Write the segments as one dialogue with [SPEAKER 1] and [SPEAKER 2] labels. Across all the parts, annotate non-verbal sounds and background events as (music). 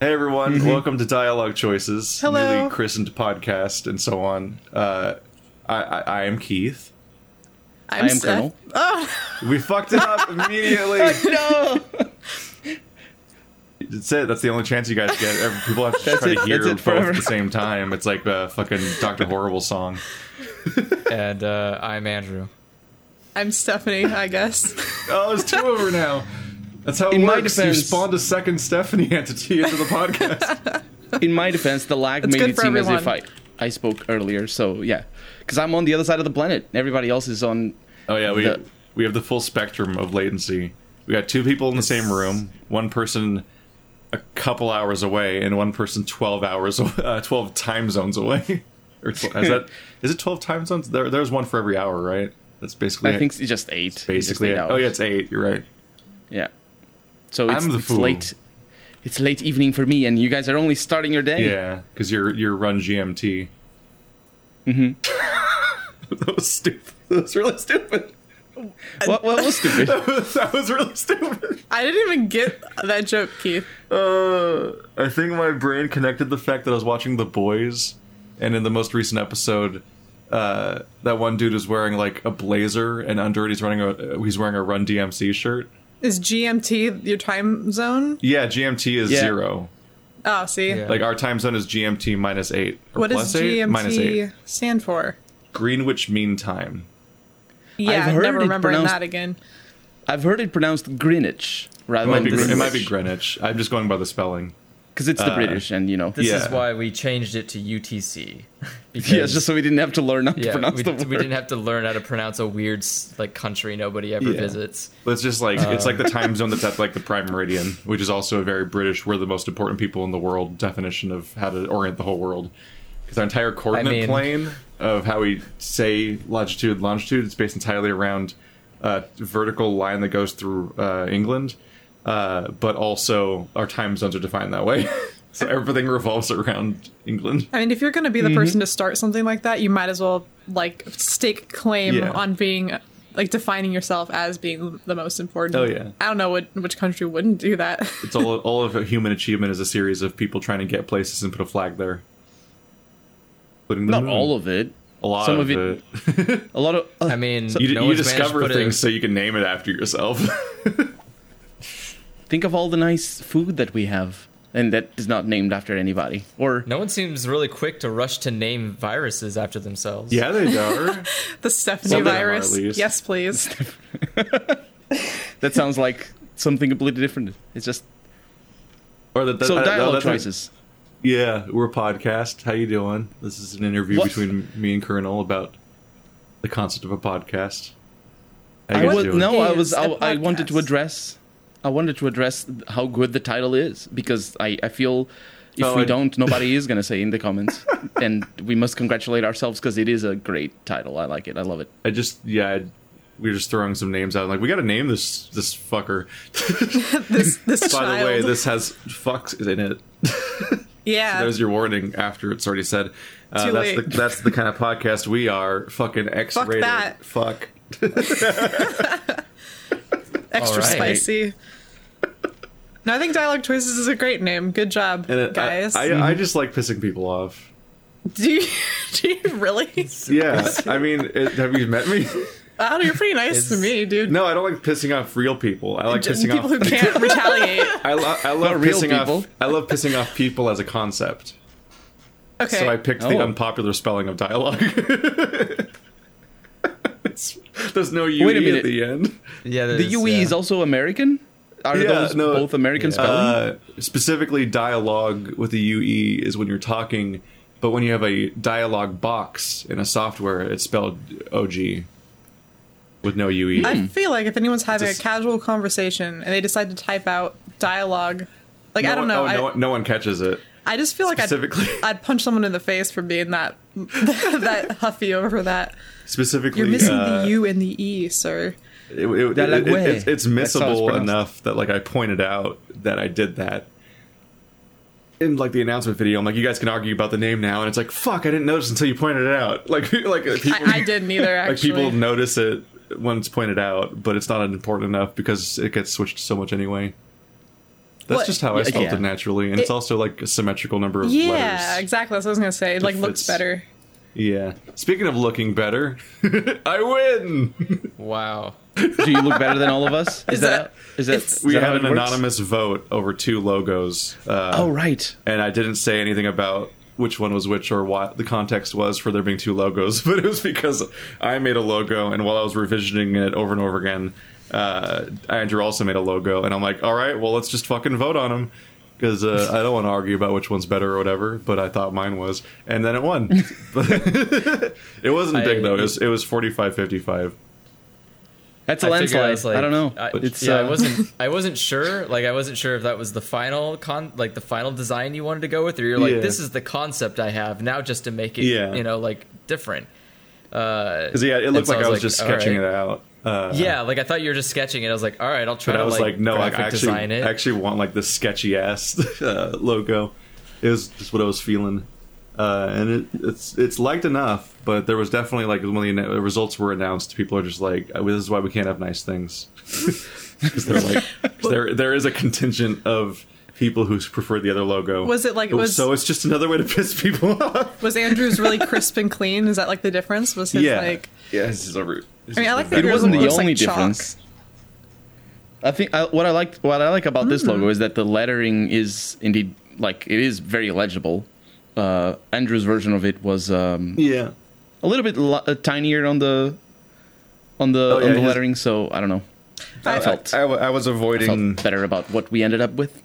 [SPEAKER 1] Hey everyone, welcome to Dialogue Choices,
[SPEAKER 2] Hello.
[SPEAKER 1] newly christened podcast, and so on. Uh, I, I, I am Keith.
[SPEAKER 2] I'm
[SPEAKER 3] I am
[SPEAKER 2] Steph.
[SPEAKER 3] Colonel.
[SPEAKER 2] Oh
[SPEAKER 1] We fucked it up (laughs) immediately.
[SPEAKER 3] No.
[SPEAKER 1] That's it. That's the only chance you guys get. Every- People have to
[SPEAKER 3] That's
[SPEAKER 1] try
[SPEAKER 3] it.
[SPEAKER 1] to hear
[SPEAKER 3] That's it
[SPEAKER 1] both
[SPEAKER 3] forever.
[SPEAKER 1] at the same time. It's like a fucking Doctor Horrible song.
[SPEAKER 4] and uh, I'm Andrew.
[SPEAKER 2] I'm Stephanie, I guess.
[SPEAKER 1] Oh, there's two of her now. (laughs) That's how it
[SPEAKER 3] In my
[SPEAKER 1] works. You
[SPEAKER 3] defense-
[SPEAKER 1] spawned a second Stephanie (laughs) entity into the podcast. (laughs)
[SPEAKER 3] In my defense, the lag
[SPEAKER 2] It's
[SPEAKER 3] made it
[SPEAKER 2] for
[SPEAKER 3] seem as if. I, I spoke earlier. So yeah, because I'm on the other side of the planet. Everybody else is on.
[SPEAKER 1] Oh yeah, we
[SPEAKER 3] The-
[SPEAKER 1] we have the full spectrum of latency. We got two people in the same room, one person a couple hours away, and one person twelve hours, (laughs) uh, twelve time zones away. or tw- is that is it twelve time zones? There, there's one for every hour, right? That's basically
[SPEAKER 3] I think it's just eight. It's just
[SPEAKER 1] basically.
[SPEAKER 3] eight
[SPEAKER 1] it.
[SPEAKER 3] hours.
[SPEAKER 1] Oh yeah, it's eight. You're right.
[SPEAKER 3] yeah. So it's,
[SPEAKER 1] I'm the
[SPEAKER 3] it's
[SPEAKER 1] fool.
[SPEAKER 3] late. It's late evening for me, and you guys are only starting your day.
[SPEAKER 1] Yeah, because you're you're run GMT. Mm-hmm. (laughs) that was stupid. That was really stupid.
[SPEAKER 3] What, what was stupid? (laughs)
[SPEAKER 1] that was really stupid.
[SPEAKER 2] I didn't even get that joke, Keith.
[SPEAKER 1] Uh, I think my brain connected the fact that I was watching The Boys, and in the most recent episode, uh, that one dude is wearing like a blazer, and under it he's running a he's wearing a Run DMC shirt.
[SPEAKER 2] Is GMT your time zone?
[SPEAKER 1] Yeah, GMT is
[SPEAKER 3] Yeah.
[SPEAKER 1] zero.
[SPEAKER 2] Oh, see.
[SPEAKER 4] Yeah.
[SPEAKER 1] Like our time zone is GMT minus eight. Or
[SPEAKER 2] What does
[SPEAKER 1] eight? Minus eight.
[SPEAKER 2] GMT stand for?
[SPEAKER 1] Greenwich Mean Time.
[SPEAKER 2] Yeah,
[SPEAKER 3] I've heard
[SPEAKER 2] never
[SPEAKER 3] it
[SPEAKER 2] remembering
[SPEAKER 3] pronounced-
[SPEAKER 2] that again.
[SPEAKER 3] I've heard it pronounced Greenwich
[SPEAKER 1] It
[SPEAKER 3] rather
[SPEAKER 1] might,
[SPEAKER 3] than
[SPEAKER 1] be,
[SPEAKER 3] Greenwich.
[SPEAKER 1] it might be Greenwich. I'm just going by the spelling.
[SPEAKER 3] Because it's the
[SPEAKER 1] uh,
[SPEAKER 3] British, and you know.
[SPEAKER 4] This is why we changed it to UTC. (laughs) Because,
[SPEAKER 3] Yeah, just so we didn't have to learn how to
[SPEAKER 4] yeah,
[SPEAKER 3] pronounce
[SPEAKER 4] we,
[SPEAKER 3] the word.
[SPEAKER 4] we didn't have to learn how to pronounce a weird like country nobody ever
[SPEAKER 1] Yeah.
[SPEAKER 4] visits.
[SPEAKER 1] But it's just like it's like the time zone that's at (laughs) like the prime meridian, which is also a very British. We're the most important people in the world definition of how to orient the whole world. Because our entire coordinate
[SPEAKER 4] mean-
[SPEAKER 1] plane of how we say latitude and longitude it's based entirely around a vertical line that goes through uh, England, uh, but also our time zones are defined that way. (laughs) so everything revolves around England.
[SPEAKER 2] I mean, if you're going to be the
[SPEAKER 1] Mm-hmm.
[SPEAKER 2] person to start something like that, you might as well like stake claim
[SPEAKER 1] Yeah.
[SPEAKER 2] on being like defining yourself as being the most important.
[SPEAKER 1] Oh, yeah.
[SPEAKER 2] I don't know what which country wouldn't do that. (laughs)
[SPEAKER 1] It's all all of human achievement is a series of people trying to get places and put a flag there. The
[SPEAKER 3] Not
[SPEAKER 1] moon.
[SPEAKER 3] all of it.
[SPEAKER 1] a lot
[SPEAKER 3] some
[SPEAKER 1] of,
[SPEAKER 3] of
[SPEAKER 1] it.
[SPEAKER 3] it- (laughs) A lot of. uh,
[SPEAKER 4] I mean,
[SPEAKER 1] You,
[SPEAKER 4] no
[SPEAKER 1] you
[SPEAKER 4] one's managed to
[SPEAKER 1] discover
[SPEAKER 4] put a-
[SPEAKER 1] things so you can name it after yourself.
[SPEAKER 3] Think of all the nice food that we have, and that is not named after anybody. Or
[SPEAKER 4] No one seems really quick to rush to name viruses after themselves.
[SPEAKER 1] yeah, they (laughs) are.
[SPEAKER 2] the Stephanie
[SPEAKER 1] Some of them are,
[SPEAKER 2] virus. Yes, please. (laughs)
[SPEAKER 3] that sounds like something completely different. It's just
[SPEAKER 1] Or that, that,
[SPEAKER 3] so
[SPEAKER 1] that-
[SPEAKER 3] dialogue
[SPEAKER 1] that's-
[SPEAKER 3] choices.
[SPEAKER 1] Yeah, we're a podcast. How you doing? This is an interview
[SPEAKER 3] What?
[SPEAKER 1] between me and Colonel about the concept of a podcast. How
[SPEAKER 3] I
[SPEAKER 1] you
[SPEAKER 3] was
[SPEAKER 1] doing?
[SPEAKER 3] no, I
[SPEAKER 2] Is
[SPEAKER 3] was. I wanted to address. I wanted to address how good the title is because I, I feel if
[SPEAKER 1] Oh,
[SPEAKER 3] we
[SPEAKER 1] I-
[SPEAKER 3] don't, nobody is going to say in the comments, (laughs) and we must congratulate ourselves because it is a great title. I like it. I love it.
[SPEAKER 1] I just yeah, I, we are just throwing some names out. Like we got to name this this fucker. (laughs)
[SPEAKER 2] This this
[SPEAKER 1] By
[SPEAKER 2] child.
[SPEAKER 1] the way, this has fucks in it. (laughs)
[SPEAKER 2] yeah.
[SPEAKER 1] There's your warning after it's already said. Uh,
[SPEAKER 2] Too
[SPEAKER 1] that's
[SPEAKER 2] late.
[SPEAKER 1] the that's the kind of podcast we are. Fucking X rated.
[SPEAKER 2] that.
[SPEAKER 1] Fuck.
[SPEAKER 2] Extra
[SPEAKER 4] All right.
[SPEAKER 2] spicy. (laughs) No, I think dialogue choices is a great name. Good job,
[SPEAKER 1] And it,
[SPEAKER 2] guys.
[SPEAKER 1] I, I, I just like pissing people off.
[SPEAKER 2] do you (laughs) do you really?
[SPEAKER 1] Yeah, I mean, it, have you met me? (laughs)
[SPEAKER 2] Oh, you're pretty nice to me, dude.
[SPEAKER 1] No, I don't like pissing off real people. I like
[SPEAKER 2] Just
[SPEAKER 1] pissing
[SPEAKER 2] people
[SPEAKER 1] off.
[SPEAKER 2] who can't retaliate.
[SPEAKER 1] I, lo- I love
[SPEAKER 3] Not real
[SPEAKER 1] pissing
[SPEAKER 3] people.
[SPEAKER 1] off. I love pissing off people as a concept.
[SPEAKER 2] Okay.
[SPEAKER 1] So I picked the
[SPEAKER 3] Oh.
[SPEAKER 1] unpopular spelling of dialogue. It's- (laughs) There's no UE
[SPEAKER 3] Wait a
[SPEAKER 1] at the end.
[SPEAKER 4] yeah.
[SPEAKER 3] The
[SPEAKER 4] there's,
[SPEAKER 3] UE
[SPEAKER 4] yeah.
[SPEAKER 3] is also American. Are
[SPEAKER 1] Yeah,
[SPEAKER 3] those
[SPEAKER 1] no,
[SPEAKER 3] both American
[SPEAKER 4] yeah.
[SPEAKER 3] spelling?
[SPEAKER 1] Uh, specifically, dialogue with a UE is when you're talking, but when you have a dialogue box in a software, it's spelled OG with no. UE.
[SPEAKER 2] I feel like if anyone's having
[SPEAKER 1] Just-
[SPEAKER 2] a casual conversation and they decide to type out dialogue, like I don't
[SPEAKER 1] one-
[SPEAKER 2] know,
[SPEAKER 1] oh,
[SPEAKER 2] I,
[SPEAKER 1] no, one- no one catches it.
[SPEAKER 2] I just feel like I'd,
[SPEAKER 1] Specifically,
[SPEAKER 2] I'd punch someone in the face for being that (laughs) that huffy over that.
[SPEAKER 1] specifically,
[SPEAKER 2] You're missing
[SPEAKER 1] uh,
[SPEAKER 2] the U and the E, sir.
[SPEAKER 1] it, it-
[SPEAKER 3] Dialogue
[SPEAKER 1] it-
[SPEAKER 3] way.
[SPEAKER 1] it's, it's
[SPEAKER 3] That's how it's
[SPEAKER 1] missable enough that like I pointed out that I did that in like the announcement video. I'm like, you guys can argue about the name now, and it's like, fuck, I didn't notice until you pointed it out. (laughs) Like, (laughs) like uh, people,
[SPEAKER 2] I, I didn't either.
[SPEAKER 1] like
[SPEAKER 2] Actually,
[SPEAKER 1] people notice it when it's pointed out, but it's not important enough because it gets switched so much anyway. That's
[SPEAKER 2] What-
[SPEAKER 1] just how I spelled
[SPEAKER 3] Yeah.
[SPEAKER 1] it naturally, and it's also like a symmetrical number of
[SPEAKER 2] Yeah,
[SPEAKER 1] letters.
[SPEAKER 2] Yeah, exactly. That's what I was gonna say. It like looks better.
[SPEAKER 1] Yeah. Speaking of looking better, (laughs) I win.
[SPEAKER 4] Wow.
[SPEAKER 3] Do you look better than all of us? Is,
[SPEAKER 2] Is
[SPEAKER 3] that,
[SPEAKER 2] that-
[SPEAKER 3] is that
[SPEAKER 1] We
[SPEAKER 3] that how
[SPEAKER 1] had an
[SPEAKER 3] works?
[SPEAKER 1] anonymous vote over two logos. Uh,
[SPEAKER 3] Oh right.
[SPEAKER 1] and I didn't say anything about which one was which or what the context was for there being two logos, (laughs) but it was because I made a logo, and while I was revisioning it over and over again, uh, Andrew also made a logo, and I'm like, all right, well, let's just fucking vote on them. Because uh, I don't want to argue about which one's better or whatever, but I thought mine was, and then it won. (laughs) it wasn't big though; it was, it was 45-55.
[SPEAKER 3] That's a
[SPEAKER 4] I figured
[SPEAKER 3] landslide.
[SPEAKER 4] I like-
[SPEAKER 3] I don't know.
[SPEAKER 4] I,
[SPEAKER 3] it's
[SPEAKER 4] yeah,
[SPEAKER 3] uh,
[SPEAKER 4] I wasn't. I wasn't sure. Like, I wasn't sure if that was the final con, like the final design you wanted to go with, or you're like,
[SPEAKER 1] Yeah.
[SPEAKER 4] this is the concept I have now, just to make it,
[SPEAKER 1] Yeah.
[SPEAKER 4] you know, like different. Uh,
[SPEAKER 1] Because yeah, it
[SPEAKER 4] And
[SPEAKER 1] looked
[SPEAKER 4] so
[SPEAKER 1] like
[SPEAKER 4] I
[SPEAKER 1] I
[SPEAKER 4] was
[SPEAKER 1] was
[SPEAKER 4] like,
[SPEAKER 1] just
[SPEAKER 4] all
[SPEAKER 1] sketching
[SPEAKER 4] right.
[SPEAKER 1] it out. Uh,
[SPEAKER 4] yeah, like I thought you were just sketching it. I was like, all right, I'll try
[SPEAKER 1] but
[SPEAKER 4] to
[SPEAKER 1] I was like, no, I actually,
[SPEAKER 4] design it.
[SPEAKER 1] I actually want like the sketchy ass (laughs) uh, logo. It was just what I was feeling, uh, and it, it's it's liked enough. But there was definitely like when the anno- results were announced, people are just like, "Oh, "This is why we can't have nice things," (laughs) because they're like, 'cause (laughs) there there is a contingent of people who prefer the other logo.
[SPEAKER 2] Was it like- was-
[SPEAKER 1] so? It's just another way to piss people off.
[SPEAKER 2] Was Andrew's really crisp and clean? Is that like the difference? Was his
[SPEAKER 1] yeah,
[SPEAKER 2] like?
[SPEAKER 1] yeah. This is a this
[SPEAKER 2] I mean, I like
[SPEAKER 1] the-
[SPEAKER 2] that
[SPEAKER 3] It wasn't the only
[SPEAKER 2] like chalk.
[SPEAKER 3] difference. I think I, what I like what I like about this logo is that the lettering is indeed like it is very legible. Uh, Andrew's version of it was um,
[SPEAKER 1] yeah.
[SPEAKER 3] a little bit lo- uh, tinier on the on the
[SPEAKER 1] Oh, yeah,
[SPEAKER 3] on the lettering, so I don't know. I,
[SPEAKER 2] I-
[SPEAKER 3] felt
[SPEAKER 1] I, I was
[SPEAKER 3] I
[SPEAKER 1] avoiding.
[SPEAKER 3] felt better about what we ended up with.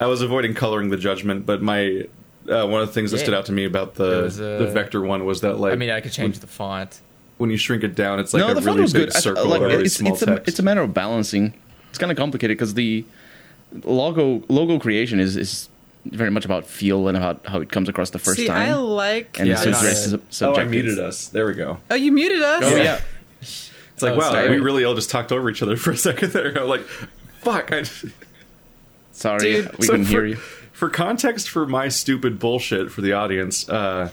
[SPEAKER 1] I was avoiding coloring the judgment, but my uh, one of the things that
[SPEAKER 4] Yeah.
[SPEAKER 1] stood out to me about the
[SPEAKER 4] a-
[SPEAKER 1] the vector one was that like
[SPEAKER 4] I mean, I could change the font.
[SPEAKER 1] When you shrink it down, it's like
[SPEAKER 3] no,
[SPEAKER 1] a
[SPEAKER 3] the font
[SPEAKER 1] really
[SPEAKER 3] was
[SPEAKER 1] big
[SPEAKER 3] good. I-
[SPEAKER 1] circle
[SPEAKER 3] like,
[SPEAKER 1] of really
[SPEAKER 3] it's
[SPEAKER 1] small
[SPEAKER 3] it's a,
[SPEAKER 1] text.
[SPEAKER 3] it's a matter of balancing. It's kind of complicated because the logo logo creation is is very much about feel and about how it comes across the first
[SPEAKER 2] See,
[SPEAKER 3] time.
[SPEAKER 2] I like.
[SPEAKER 3] and
[SPEAKER 4] Yeah,
[SPEAKER 3] so
[SPEAKER 4] I
[SPEAKER 3] the
[SPEAKER 4] got
[SPEAKER 3] rest
[SPEAKER 4] it.
[SPEAKER 3] is
[SPEAKER 1] oh, I muted us. There we go.
[SPEAKER 2] Oh, you muted us.
[SPEAKER 3] Oh
[SPEAKER 1] Yeah.
[SPEAKER 3] yeah. (laughs)
[SPEAKER 1] It's like
[SPEAKER 4] Oh,
[SPEAKER 1] wow,
[SPEAKER 4] sorry.
[SPEAKER 1] we really all just talked over each other for a second there. (laughs) I'm like, fuck. I, (laughs)
[SPEAKER 3] Sorry,
[SPEAKER 2] Dude,
[SPEAKER 3] we
[SPEAKER 1] So
[SPEAKER 3] couldn't
[SPEAKER 1] for,
[SPEAKER 3] hear you.
[SPEAKER 1] For context for my stupid bullshit for the audience, uh,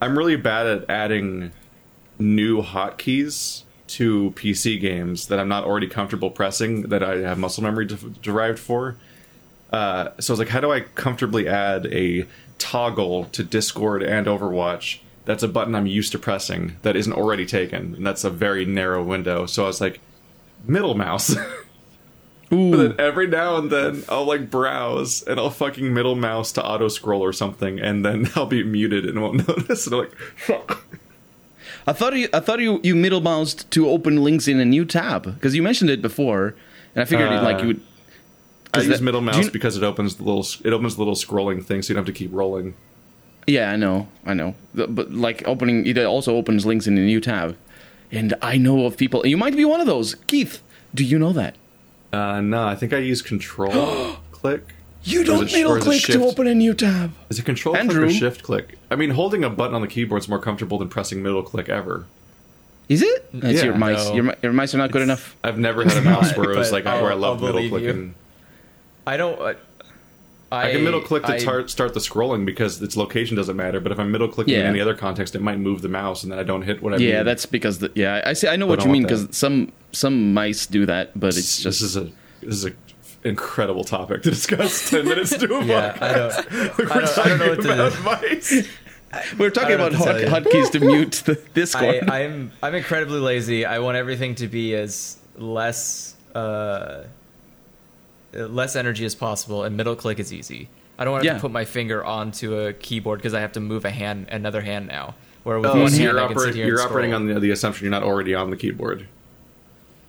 [SPEAKER 1] I'm really bad at adding new hotkeys to PC games that I'm not already comfortable pressing that I have muscle memory de- derived for. Uh, so I was like, how do I comfortably add a toggle to Discord and Overwatch? That's a button I'm used to pressing that isn't already taken, and that's a very narrow window. So I was like, middle mouse. (laughs) But then every now and then I'll like browse and I'll fucking middle mouse to auto scroll or something, and then (laughs) I'll be muted and won't (laughs) notice. And I'm like, fuck.
[SPEAKER 3] I thought you I thought you you middle moused to open links in a new tab because you mentioned it before, and I figured it, like
[SPEAKER 1] Uh,
[SPEAKER 3] you would.
[SPEAKER 1] I
[SPEAKER 3] 'cause
[SPEAKER 1] use middle mouse
[SPEAKER 3] you-
[SPEAKER 1] because it opens the little it opens the little scrolling thing, so you don't have to keep rolling.
[SPEAKER 3] Yeah, I know, I know. But like opening, it also opens links in a new tab, and I know of people. You might be one of those, Keith. Do you know that?
[SPEAKER 1] Uh, no, I think I use control (gasps) click.
[SPEAKER 3] You don't
[SPEAKER 1] it sh-
[SPEAKER 3] middle
[SPEAKER 1] or is it
[SPEAKER 3] click to open a new tab.
[SPEAKER 1] Is it control click or shift click? I mean, holding a button on the keyboard is more comfortable than pressing middle click ever.
[SPEAKER 3] Is it? It's
[SPEAKER 1] Yeah.
[SPEAKER 3] your mice.
[SPEAKER 4] No.
[SPEAKER 3] Your, your mice are not good enough.
[SPEAKER 1] I've never had a (laughs) mouse where it was like where I
[SPEAKER 4] I'll-
[SPEAKER 1] love
[SPEAKER 4] I'll
[SPEAKER 1] middle clicking.
[SPEAKER 4] I don't. Uh, I,
[SPEAKER 1] I can middle click to
[SPEAKER 4] I-
[SPEAKER 1] tar- start the scrolling because its location doesn't matter. But if I'm middle clicking in any other context, it might move the mouse, and then I don't hit what I
[SPEAKER 3] Yeah,
[SPEAKER 1] need.
[SPEAKER 3] that's because the, yeah. I see. I know
[SPEAKER 1] But
[SPEAKER 3] what
[SPEAKER 1] I
[SPEAKER 3] you mean because some some mice do that, but it's just
[SPEAKER 1] this is a this is a incredible topic to discuss. Ten (laughs) minutes to a
[SPEAKER 4] Yeah, I don't. (laughs)
[SPEAKER 1] Like, we're
[SPEAKER 4] I don't- I don't know
[SPEAKER 1] talking
[SPEAKER 4] what to-
[SPEAKER 1] about mice. (laughs)
[SPEAKER 3] we're talking about hot, hotkeys to mute the Discord.
[SPEAKER 4] I, I'm I'm incredibly lazy. I want everything to be as less uh, less energy as possible, and middle click is easy. I don't want to,
[SPEAKER 3] Yeah.
[SPEAKER 4] put my finger onto a keyboard because I have to move a hand, another hand now. Where with
[SPEAKER 1] Oh,
[SPEAKER 4] one
[SPEAKER 1] so
[SPEAKER 4] hand
[SPEAKER 1] you're,
[SPEAKER 4] I can sit here
[SPEAKER 1] you're
[SPEAKER 4] and
[SPEAKER 1] operating on the, the assumption you're not already on the keyboard.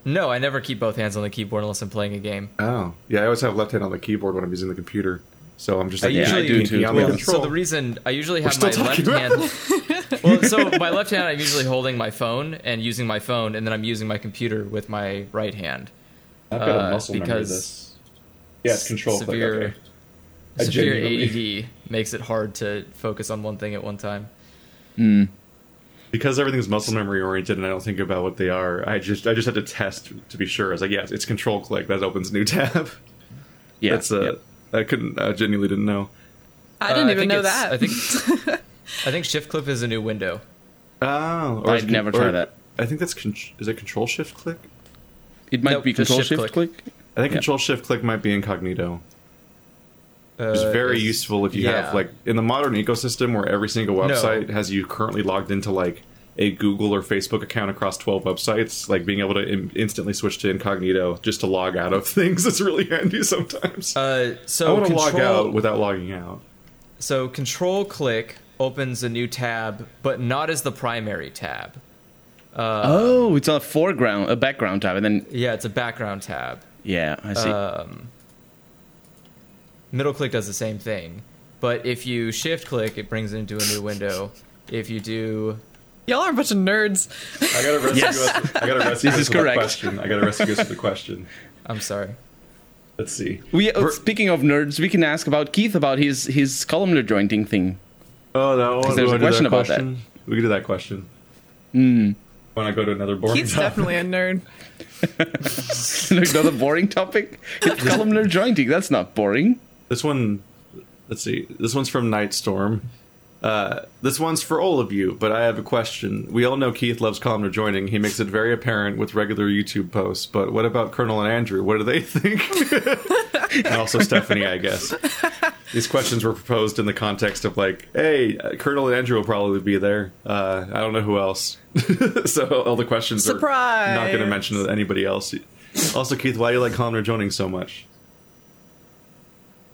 [SPEAKER 4] No, I never keep both hands on the keyboard unless I'm playing a game.
[SPEAKER 1] Oh, yeah. I always have left hand on the keyboard when I'm using the computer. So I'm just
[SPEAKER 4] I
[SPEAKER 1] like,
[SPEAKER 4] usually
[SPEAKER 3] I do
[SPEAKER 1] pinky
[SPEAKER 3] too.
[SPEAKER 1] on the
[SPEAKER 3] Well,
[SPEAKER 1] control.
[SPEAKER 4] So the reason I usually have
[SPEAKER 1] still
[SPEAKER 4] my left hand. (laughs) well, so my left hand I'm usually holding my phone and using my phone, and then I'm using my computer with my right hand.
[SPEAKER 1] I've got a
[SPEAKER 4] uh,
[SPEAKER 1] muscle memory of
[SPEAKER 4] because
[SPEAKER 1] this. Yeah, it's control click.
[SPEAKER 4] severe
[SPEAKER 1] Okay.
[SPEAKER 4] Severe
[SPEAKER 1] genuinely-
[SPEAKER 4] ADD makes it hard to focus on one thing at one time.
[SPEAKER 1] Because everything's muscle memory oriented and I don't think about what they are. I just I just had to test to be sure. I was like, yes, it's control click. That opens a new tab.
[SPEAKER 3] yeah,
[SPEAKER 1] That's uh,
[SPEAKER 3] yeah.
[SPEAKER 1] I couldn't. I genuinely didn't know.
[SPEAKER 2] I didn't
[SPEAKER 4] Uh,
[SPEAKER 2] even
[SPEAKER 4] think
[SPEAKER 2] know that.
[SPEAKER 4] I think (laughs) I think shift click is a new window.
[SPEAKER 1] Oh,
[SPEAKER 3] I'd
[SPEAKER 1] is it-
[SPEAKER 3] never try that.
[SPEAKER 1] I think that's con- is it control shift click.
[SPEAKER 3] it might
[SPEAKER 4] Nope,
[SPEAKER 3] be control
[SPEAKER 4] shift
[SPEAKER 3] shift
[SPEAKER 4] click.
[SPEAKER 3] click.
[SPEAKER 1] I think
[SPEAKER 3] Yeah.
[SPEAKER 1] control shift click might be incognito. It's
[SPEAKER 4] Uh,
[SPEAKER 1] very
[SPEAKER 4] is-
[SPEAKER 1] useful if you
[SPEAKER 4] yeah.
[SPEAKER 1] have like in the modern ecosystem where every single website has you currently logged into like a Google or Facebook account across 12 websites, like being able to Im- instantly switch to incognito just to log out of (laughs) things is really handy sometimes.
[SPEAKER 4] Uh,
[SPEAKER 1] I
[SPEAKER 4] so
[SPEAKER 1] want to log out without logging out.
[SPEAKER 4] so control click opens a new tab, but not as the primary tab.
[SPEAKER 3] oh, it's on a foreground, a background tab, and then
[SPEAKER 4] Yeah, it's a background tab.
[SPEAKER 3] yeah, I see.
[SPEAKER 4] Um, middle click does the same thing, but if you shift click, it brings it into a new window. If you do,
[SPEAKER 2] Y'all are a bunch of nerds.
[SPEAKER 1] I got to rescue
[SPEAKER 3] Yes.
[SPEAKER 1] us. I got to (laughs) rescue
[SPEAKER 3] This
[SPEAKER 1] us
[SPEAKER 3] is
[SPEAKER 1] with a
[SPEAKER 3] correct.
[SPEAKER 1] question. I got to rescue us with a question. (laughs)
[SPEAKER 4] I'm sorry.
[SPEAKER 1] Let's see.
[SPEAKER 3] we uh,
[SPEAKER 1] Ver-
[SPEAKER 3] speaking of nerds, we can ask about Keith about his his columnar jointing thing.
[SPEAKER 1] Oh, no.
[SPEAKER 3] there's a
[SPEAKER 1] do I do
[SPEAKER 3] question
[SPEAKER 1] that
[SPEAKER 3] about that.
[SPEAKER 1] We can do that question.
[SPEAKER 3] Hmm.
[SPEAKER 1] When I go to another boring
[SPEAKER 2] Keith's
[SPEAKER 1] topic.
[SPEAKER 2] definitely a nerd. (laughs)
[SPEAKER 3] Another boring topic. It's columnar jointing. That's not boring.
[SPEAKER 1] This one, let's see. This one's from Nightstorm. Uh, this one's for all of you, but I have a question. We all know Keith loves columnar jointing. He makes it very apparent with regular YouTube posts. But what about Colonel and Andrew? What do they (laughs) think? and also Stephanie, I guess. These questions were proposed in the context of like, hey, uh, Colonel and Andrew will probably be there. Uh, I don't know who else. (laughs) so all the questions are
[SPEAKER 2] Surprise!
[SPEAKER 1] not going to mention anybody else. Also, Keith, why do you like columnar jointing so much?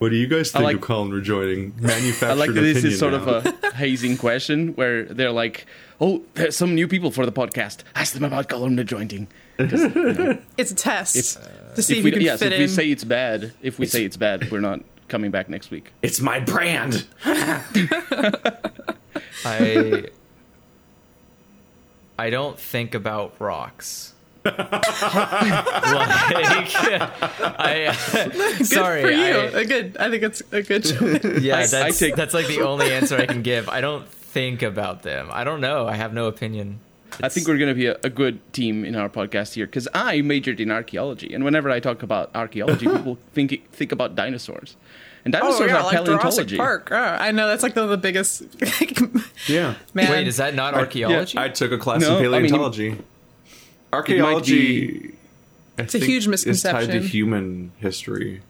[SPEAKER 1] What do you guys think
[SPEAKER 3] like-
[SPEAKER 1] of columnar jointing? Manufactured (laughs)
[SPEAKER 3] I like that this is sort of a hazing question where they're like, "Oh, there's some new people for the podcast. Ask them about columnar jointing." (laughs)
[SPEAKER 2] It's a test
[SPEAKER 3] If-
[SPEAKER 2] to see if,
[SPEAKER 3] if we,
[SPEAKER 2] you can
[SPEAKER 3] yes,
[SPEAKER 2] fit
[SPEAKER 3] if we
[SPEAKER 2] in.
[SPEAKER 3] say it's bad, if we say it's bad, we're not coming back next week.
[SPEAKER 1] It's my brand. (laughs)
[SPEAKER 4] I I don't think about rocks. Like I uh,
[SPEAKER 2] good
[SPEAKER 4] sorry,
[SPEAKER 2] for you.
[SPEAKER 4] I-
[SPEAKER 2] a good. I think it's a good choice.
[SPEAKER 4] yeah,
[SPEAKER 3] I- I
[SPEAKER 4] that's
[SPEAKER 3] take-
[SPEAKER 4] that's like the only answer I can give. I don't think about them. I don't know. I have no opinion.
[SPEAKER 3] I think we're going to be a, a good team in our podcast here because I majored in archaeology, and whenever I talk about archaeology, (laughs) people think think about dinosaurs, and
[SPEAKER 2] oh
[SPEAKER 3] dinosaurs
[SPEAKER 2] yeah,
[SPEAKER 3] are
[SPEAKER 2] like Jurassic
[SPEAKER 3] paleontology.
[SPEAKER 2] Park. Oh, I know that's like the, the biggest. (laughs)
[SPEAKER 1] Yeah.
[SPEAKER 2] Man,
[SPEAKER 4] Wait, is that not archaeology?
[SPEAKER 1] I took a class
[SPEAKER 3] No, I
[SPEAKER 1] in
[SPEAKER 3] mean,
[SPEAKER 1] paleontology. Archaeology. I
[SPEAKER 2] a
[SPEAKER 1] think,
[SPEAKER 2] huge
[SPEAKER 1] Is tied to human history,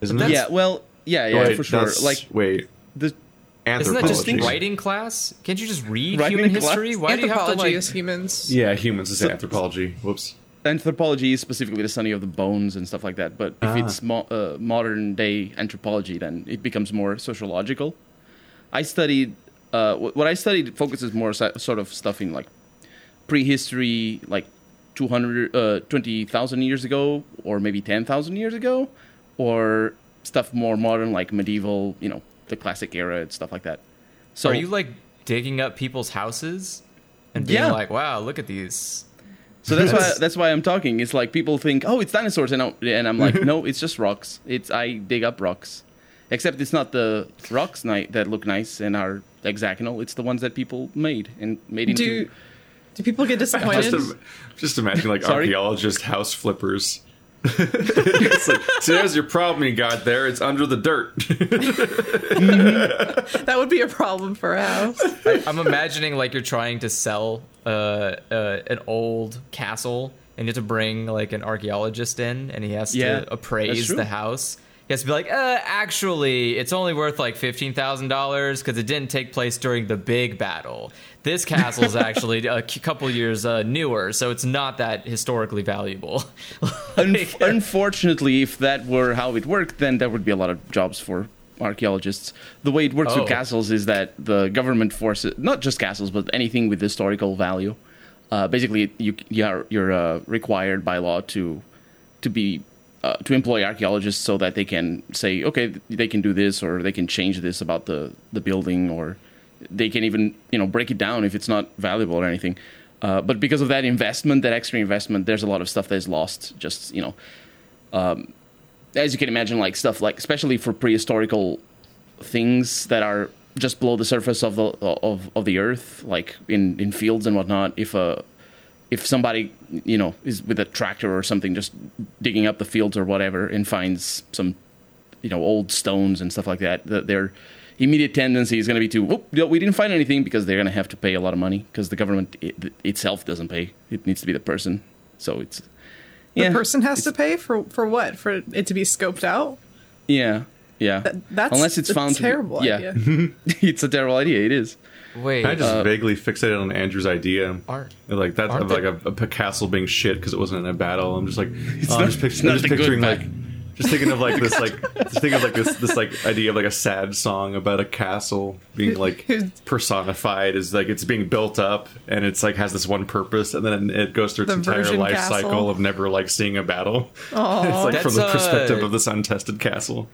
[SPEAKER 1] isn't
[SPEAKER 4] But
[SPEAKER 1] it?
[SPEAKER 3] Yeah, well, yeah, yeah,
[SPEAKER 1] Wait,
[SPEAKER 3] for sure.
[SPEAKER 1] that's-
[SPEAKER 3] Like
[SPEAKER 1] wait,
[SPEAKER 3] the
[SPEAKER 4] Isn't
[SPEAKER 1] anthropology.
[SPEAKER 4] that just writing class? Can't you just read
[SPEAKER 3] Writing
[SPEAKER 4] human
[SPEAKER 3] class?
[SPEAKER 4] history? Why do you have to like?
[SPEAKER 2] is humans.
[SPEAKER 1] Yeah, humans is anthropology. Whoops.
[SPEAKER 3] anthropology is specifically the study of the bones and stuff like that. But if
[SPEAKER 1] Ah.
[SPEAKER 3] it's mo- uh, modern day anthropology, then it becomes more sociological. I studied uh, what I studied focuses more so- sort of stuff in like prehistory, like 200, uh, 20,000 years ago, or maybe 10,000 years ago, or stuff more modern, like medieval, you know, the classic era and stuff like that. So
[SPEAKER 4] are you like digging up people's houses and being
[SPEAKER 3] Yeah.
[SPEAKER 4] like, "Wow, look at these"?
[SPEAKER 3] So that's why (laughs) that's why I'm talking. It's like people think, oh, it's dinosaurs, and, I'm, and I'm like, (laughs) no, it's just rocks. It's I dig up rocks, except it's not the rocks ni- that look nice and are hexagonal. It's the ones that people made and made into.
[SPEAKER 2] Do do people get disappointed?
[SPEAKER 1] Just, just imagine like archaeologist house flippers. (laughs) it's like, so there's your problem you got there. It's under the dirt. (laughs)
[SPEAKER 2] that would be a problem for a house.
[SPEAKER 4] I'm imagining like you're trying to sell uh, uh, an old castle, and you have to bring like an archaeologist in, and he has
[SPEAKER 3] Yeah,
[SPEAKER 4] to appraise the house. He has to be like, uh, actually, it's only worth like fifteen thousand dollars because it didn't take place during the big battle. This castle is actually a couple years uh, newer, so it's not that historically valuable. (laughs)
[SPEAKER 3] Un- (laughs) unfortunately, if that were how it worked, then there would be a lot of jobs for archaeologists. The way it works
[SPEAKER 4] Oh.
[SPEAKER 3] with castles is that the government forces not just castles, but anything with historical value. Uh, basically, you you are you're uh, required by law to to be uh, to employ archaeologists so that they can say, okay, they can do this or they can change this about the the building or they can even you know break it down if it's not valuable or anything. Uh, but because of that investment, that extra investment, there's a lot of stuff that is lost. Just you know, um, as you can imagine, like stuff like especially for prehistorical things that are just below the surface of the of, of the earth, like in, in fields and whatnot. If a if somebody you know is with a tractor or something just digging up the fields or whatever and finds some you know old stones and stuff like that, that their immediate tendency is going to be to no, we didn't find anything because they're going to have to pay a lot of money because the government it, itself doesn't pay. It needs to be the person. So it's Yeah, The
[SPEAKER 2] person has to pay for for what? For it to be scoped out?
[SPEAKER 3] yeah. Yeah,
[SPEAKER 2] That's
[SPEAKER 3] unless it's
[SPEAKER 2] a
[SPEAKER 3] found to be-
[SPEAKER 2] terrible
[SPEAKER 3] yeah.
[SPEAKER 2] idea. (laughs)
[SPEAKER 3] it's a terrible idea. It is.
[SPEAKER 4] Wait,
[SPEAKER 1] I just
[SPEAKER 3] Uh,
[SPEAKER 1] vaguely fixated on Andrew's idea.
[SPEAKER 4] aren't
[SPEAKER 1] Like that's
[SPEAKER 4] Aren't
[SPEAKER 1] like
[SPEAKER 4] they-
[SPEAKER 1] a, a castle being shit because it wasn't in a battle. I'm just like, (laughs) oh, I'm just,
[SPEAKER 3] it's
[SPEAKER 1] picturing,
[SPEAKER 3] not
[SPEAKER 1] I'm just
[SPEAKER 3] the good
[SPEAKER 1] picturing
[SPEAKER 3] back.
[SPEAKER 1] Like, just thinking of like this like, (laughs) just thinking of like this this like idea of like a sad song about a castle being like personified is like it's being built up and it's like has this one purpose and then it goes through its
[SPEAKER 2] The
[SPEAKER 1] entire life
[SPEAKER 2] castle.
[SPEAKER 1] cycle of never like seeing a battle. (laughs)
[SPEAKER 2] Aw.
[SPEAKER 1] it's like from the
[SPEAKER 4] uh,
[SPEAKER 1] perspective of this untested castle.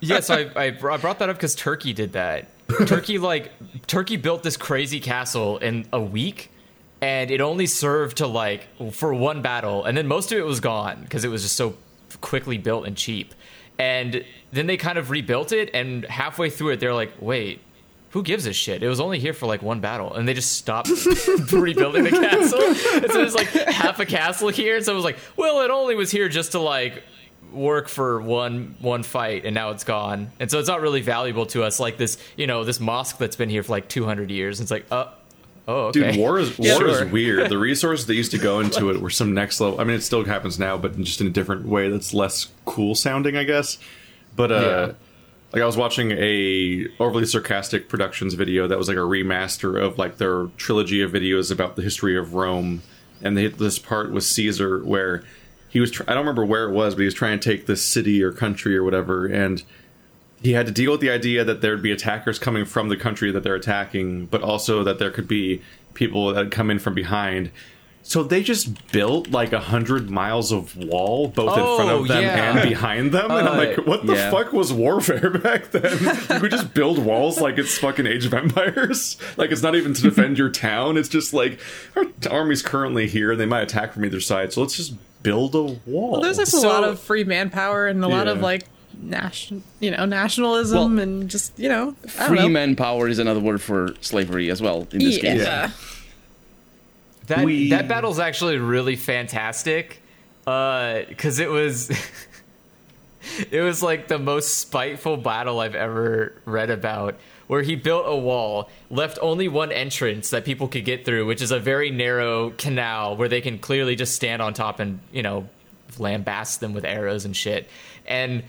[SPEAKER 4] Yeah, so I, (laughs) I I brought that up because Turkey did that. Turkey like Turkey built this crazy castle in a week, and it only served to like for one battle, and then most of it was gone because it was just so quickly built and cheap. And then they kind of rebuilt it, and halfway through it, they're like, "Wait, who gives a shit? It was only here for like one battle, and they just stopped (laughs) rebuilding the castle. And so there's like half a castle here, and so it was like, well, it only was here just to like work for one one fight, and now it's gone, and so it's not really valuable to us. Like this, you know, this mosque that's been here for like 200 years. It's like, uh, oh, okay.
[SPEAKER 1] Dude, war is (laughs) war
[SPEAKER 2] Yeah,
[SPEAKER 1] is
[SPEAKER 2] sure.
[SPEAKER 1] weird. The (laughs) resources that used to go into it were some next level. I mean, it still happens now, but just in a different way that's less cool sounding, I guess. But uh,
[SPEAKER 4] Yeah.
[SPEAKER 1] like I was watching a overly sarcastic productions video that was like a remaster of like their trilogy of videos about the history of Rome, and they hit this part with Caesar where he was. Tr- I don't remember where it was, but he was trying to take this city or country or whatever, and he had to deal with the idea that there'd be attackers coming from the country that they're attacking, but also that there could be people that come in from behind. So they just built like a hundred miles of wall, both in front
[SPEAKER 4] Oh,
[SPEAKER 1] of them
[SPEAKER 4] yeah.
[SPEAKER 1] and behind them. And I'm
[SPEAKER 4] Uh,
[SPEAKER 1] like, what the
[SPEAKER 3] yeah.
[SPEAKER 1] fuck was warfare (laughs) back then? (laughs) you could just build walls like it's fucking Age of Empires. (laughs) like it's not even to defend your town. It's just like our army's currently here and they might attack from either side. So let's just build a wall.
[SPEAKER 2] Well, there's just
[SPEAKER 4] So-
[SPEAKER 2] a lot of free manpower and a lot of like nation, you know, nationalism
[SPEAKER 3] Well,
[SPEAKER 2] and just you know,
[SPEAKER 3] Free
[SPEAKER 2] know.
[SPEAKER 3] manpower is another word for slavery as well in this
[SPEAKER 2] yeah.
[SPEAKER 3] case.
[SPEAKER 1] Yeah.
[SPEAKER 4] That
[SPEAKER 1] We-
[SPEAKER 4] that battle's actually really fantastic, uh, because it was. (laughs) It was like the most spiteful battle I've ever read about, where he built a wall, left only one entrance that people could get through, which is a very narrow canal where they can clearly just stand on top and, you know, lambast them with arrows and shit. And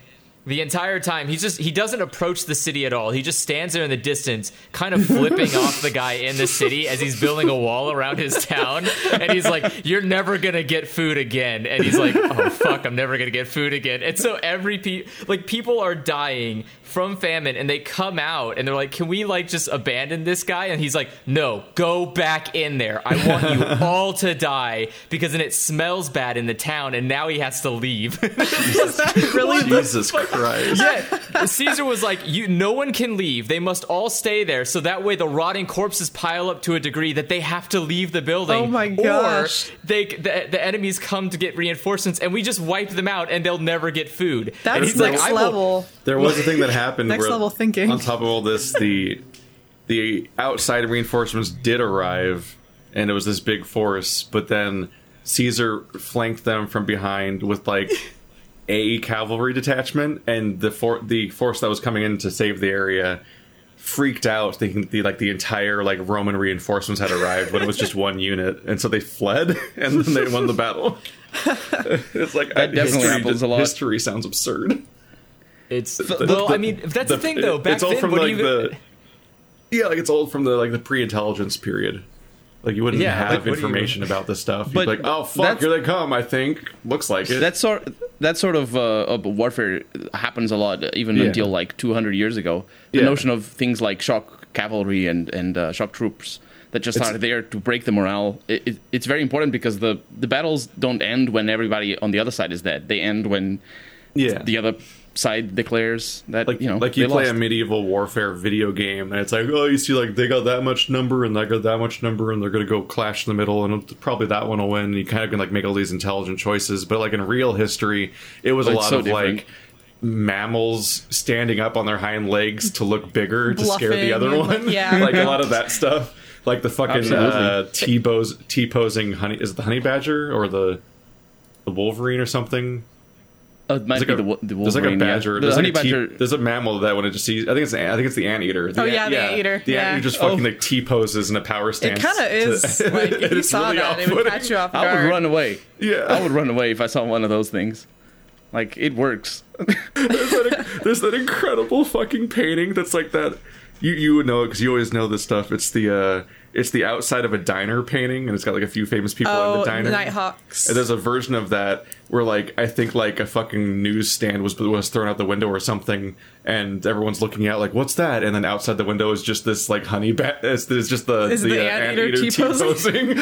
[SPEAKER 4] the entire time he's just he doesn't approach the city at all. He just stands there in the distance, kind of flipping (laughs) off the guy in the city as he's building a wall around his town. And he's like, "You're never gonna get food again." And he's like, "Oh fuck, I'm never gonna get food again." And so every pe- like people are dying from famine, and they come out and they're like, "Can we like just abandon this guy?" And he's like, "No, go back in there. I want you (laughs) all to die because then it smells bad in the town, and now he has to leave." (laughs)
[SPEAKER 2] Is that really the
[SPEAKER 1] Jesus Christ.
[SPEAKER 4] yeah, Caesar was like, "You, no one can leave. They must all stay there, so that way the rotting corpses pile up to a degree that they have to leave the building.
[SPEAKER 2] Oh my gosh.
[SPEAKER 4] Or they, the, the enemies come to get reinforcements, and we just wipe them out, and they'll never get food.
[SPEAKER 2] that's
[SPEAKER 4] he's like,
[SPEAKER 2] next
[SPEAKER 4] will-
[SPEAKER 2] level?
[SPEAKER 1] There was a thing that happened.
[SPEAKER 2] Next
[SPEAKER 1] where,
[SPEAKER 2] level thinking.
[SPEAKER 1] On top of all this, the the outside reinforcements did arrive, and it was this big force. But then Caesar flanked them from behind with like a cavalry detachment, and the for- the force that was coming in to save the area freaked out, thinking the like the entire like Roman reinforcements had arrived but it was just (laughs) one unit, and so they fled, (laughs) and then they won the battle. (laughs) it's like
[SPEAKER 3] That definitely
[SPEAKER 1] history,
[SPEAKER 3] happens a lot.
[SPEAKER 1] History sounds absurd.
[SPEAKER 4] It's
[SPEAKER 1] The-
[SPEAKER 4] well,
[SPEAKER 1] the-
[SPEAKER 4] I mean, that's the, thing though. Back
[SPEAKER 1] it's all
[SPEAKER 4] then,
[SPEAKER 1] from
[SPEAKER 4] what do
[SPEAKER 1] like
[SPEAKER 4] you?
[SPEAKER 1] the yeah, like it's old from the like the pre-intelligence period. Like you wouldn't
[SPEAKER 4] Yeah,
[SPEAKER 1] have
[SPEAKER 4] like, do you-
[SPEAKER 1] information about this stuff. You'd
[SPEAKER 3] But
[SPEAKER 1] be like, oh fuck, here they come. I think looks like it.
[SPEAKER 3] That sort that sort of, uh, warfare happens a lot, even
[SPEAKER 1] Yeah.
[SPEAKER 3] until like 200 years ago. The
[SPEAKER 1] Yeah.
[SPEAKER 3] notion of things like shock cavalry and and uh, shock troops that just
[SPEAKER 1] It's-
[SPEAKER 3] are there to break the morale. It, it, it's very important because the the battles don't end when everybody on the other side is dead. They end when
[SPEAKER 1] yeah,
[SPEAKER 3] the other side declares that
[SPEAKER 1] like
[SPEAKER 3] you know
[SPEAKER 1] like you
[SPEAKER 3] they
[SPEAKER 1] play
[SPEAKER 3] lost.
[SPEAKER 1] a medieval warfare video game, and it's like, oh, you see, like they got that much number, and they got that much number, and they're gonna go clash in the middle, and probably that one will win. And you kind of can like make all these intelligent choices, but like in real history, it was a lot
[SPEAKER 3] so
[SPEAKER 1] of
[SPEAKER 3] different.
[SPEAKER 1] like mammals standing up on their hind legs to look bigger to scare the other one.
[SPEAKER 2] like, yeah. (laughs)
[SPEAKER 1] like a lot of that stuff. Like the fucking
[SPEAKER 3] Absolutely.
[SPEAKER 1] uh, T pose T posing honey is it the honey badger or the the wolverine or something?
[SPEAKER 3] Uh, it might
[SPEAKER 1] There's
[SPEAKER 3] be
[SPEAKER 1] like,
[SPEAKER 3] the,
[SPEAKER 1] a,
[SPEAKER 3] wo- the
[SPEAKER 1] there's like a
[SPEAKER 3] Wolverine, yeah.
[SPEAKER 1] badger.
[SPEAKER 3] The
[SPEAKER 1] There's, like a T-
[SPEAKER 3] badger.
[SPEAKER 1] there's a mammal that when it just sees, I think it's I think it's the anteater. The
[SPEAKER 2] Oh,
[SPEAKER 1] ant-
[SPEAKER 2] yeah, the anteater,
[SPEAKER 1] The
[SPEAKER 2] yeah.
[SPEAKER 1] anteater just fucking
[SPEAKER 3] Oh.
[SPEAKER 1] like T poses in a power stance.
[SPEAKER 2] It kind of
[SPEAKER 1] to-
[SPEAKER 2] is (laughs) like if you (laughs)
[SPEAKER 1] it's
[SPEAKER 2] saw
[SPEAKER 1] really
[SPEAKER 2] that, it would catch you off
[SPEAKER 3] I would run away.
[SPEAKER 1] Yeah.
[SPEAKER 3] I would run away if I saw one of those things. Like it works. (laughs)
[SPEAKER 1] there's, that, there's that incredible fucking painting that's like that. You you would know it because you always know this stuff. It's the uh, it's the outside of a diner painting, and it's got like a few famous people in
[SPEAKER 2] Oh,
[SPEAKER 1] the diner.
[SPEAKER 2] Nighthawks.
[SPEAKER 1] And there's a version of that where like I think like a fucking newsstand was was thrown out the window or something, and everyone's looking out like what's that? And then outside the window is just this like honey bat. It's, it's just the
[SPEAKER 2] Is
[SPEAKER 1] the,
[SPEAKER 2] the
[SPEAKER 1] uh,
[SPEAKER 2] anteater
[SPEAKER 1] T-posing. (laughs)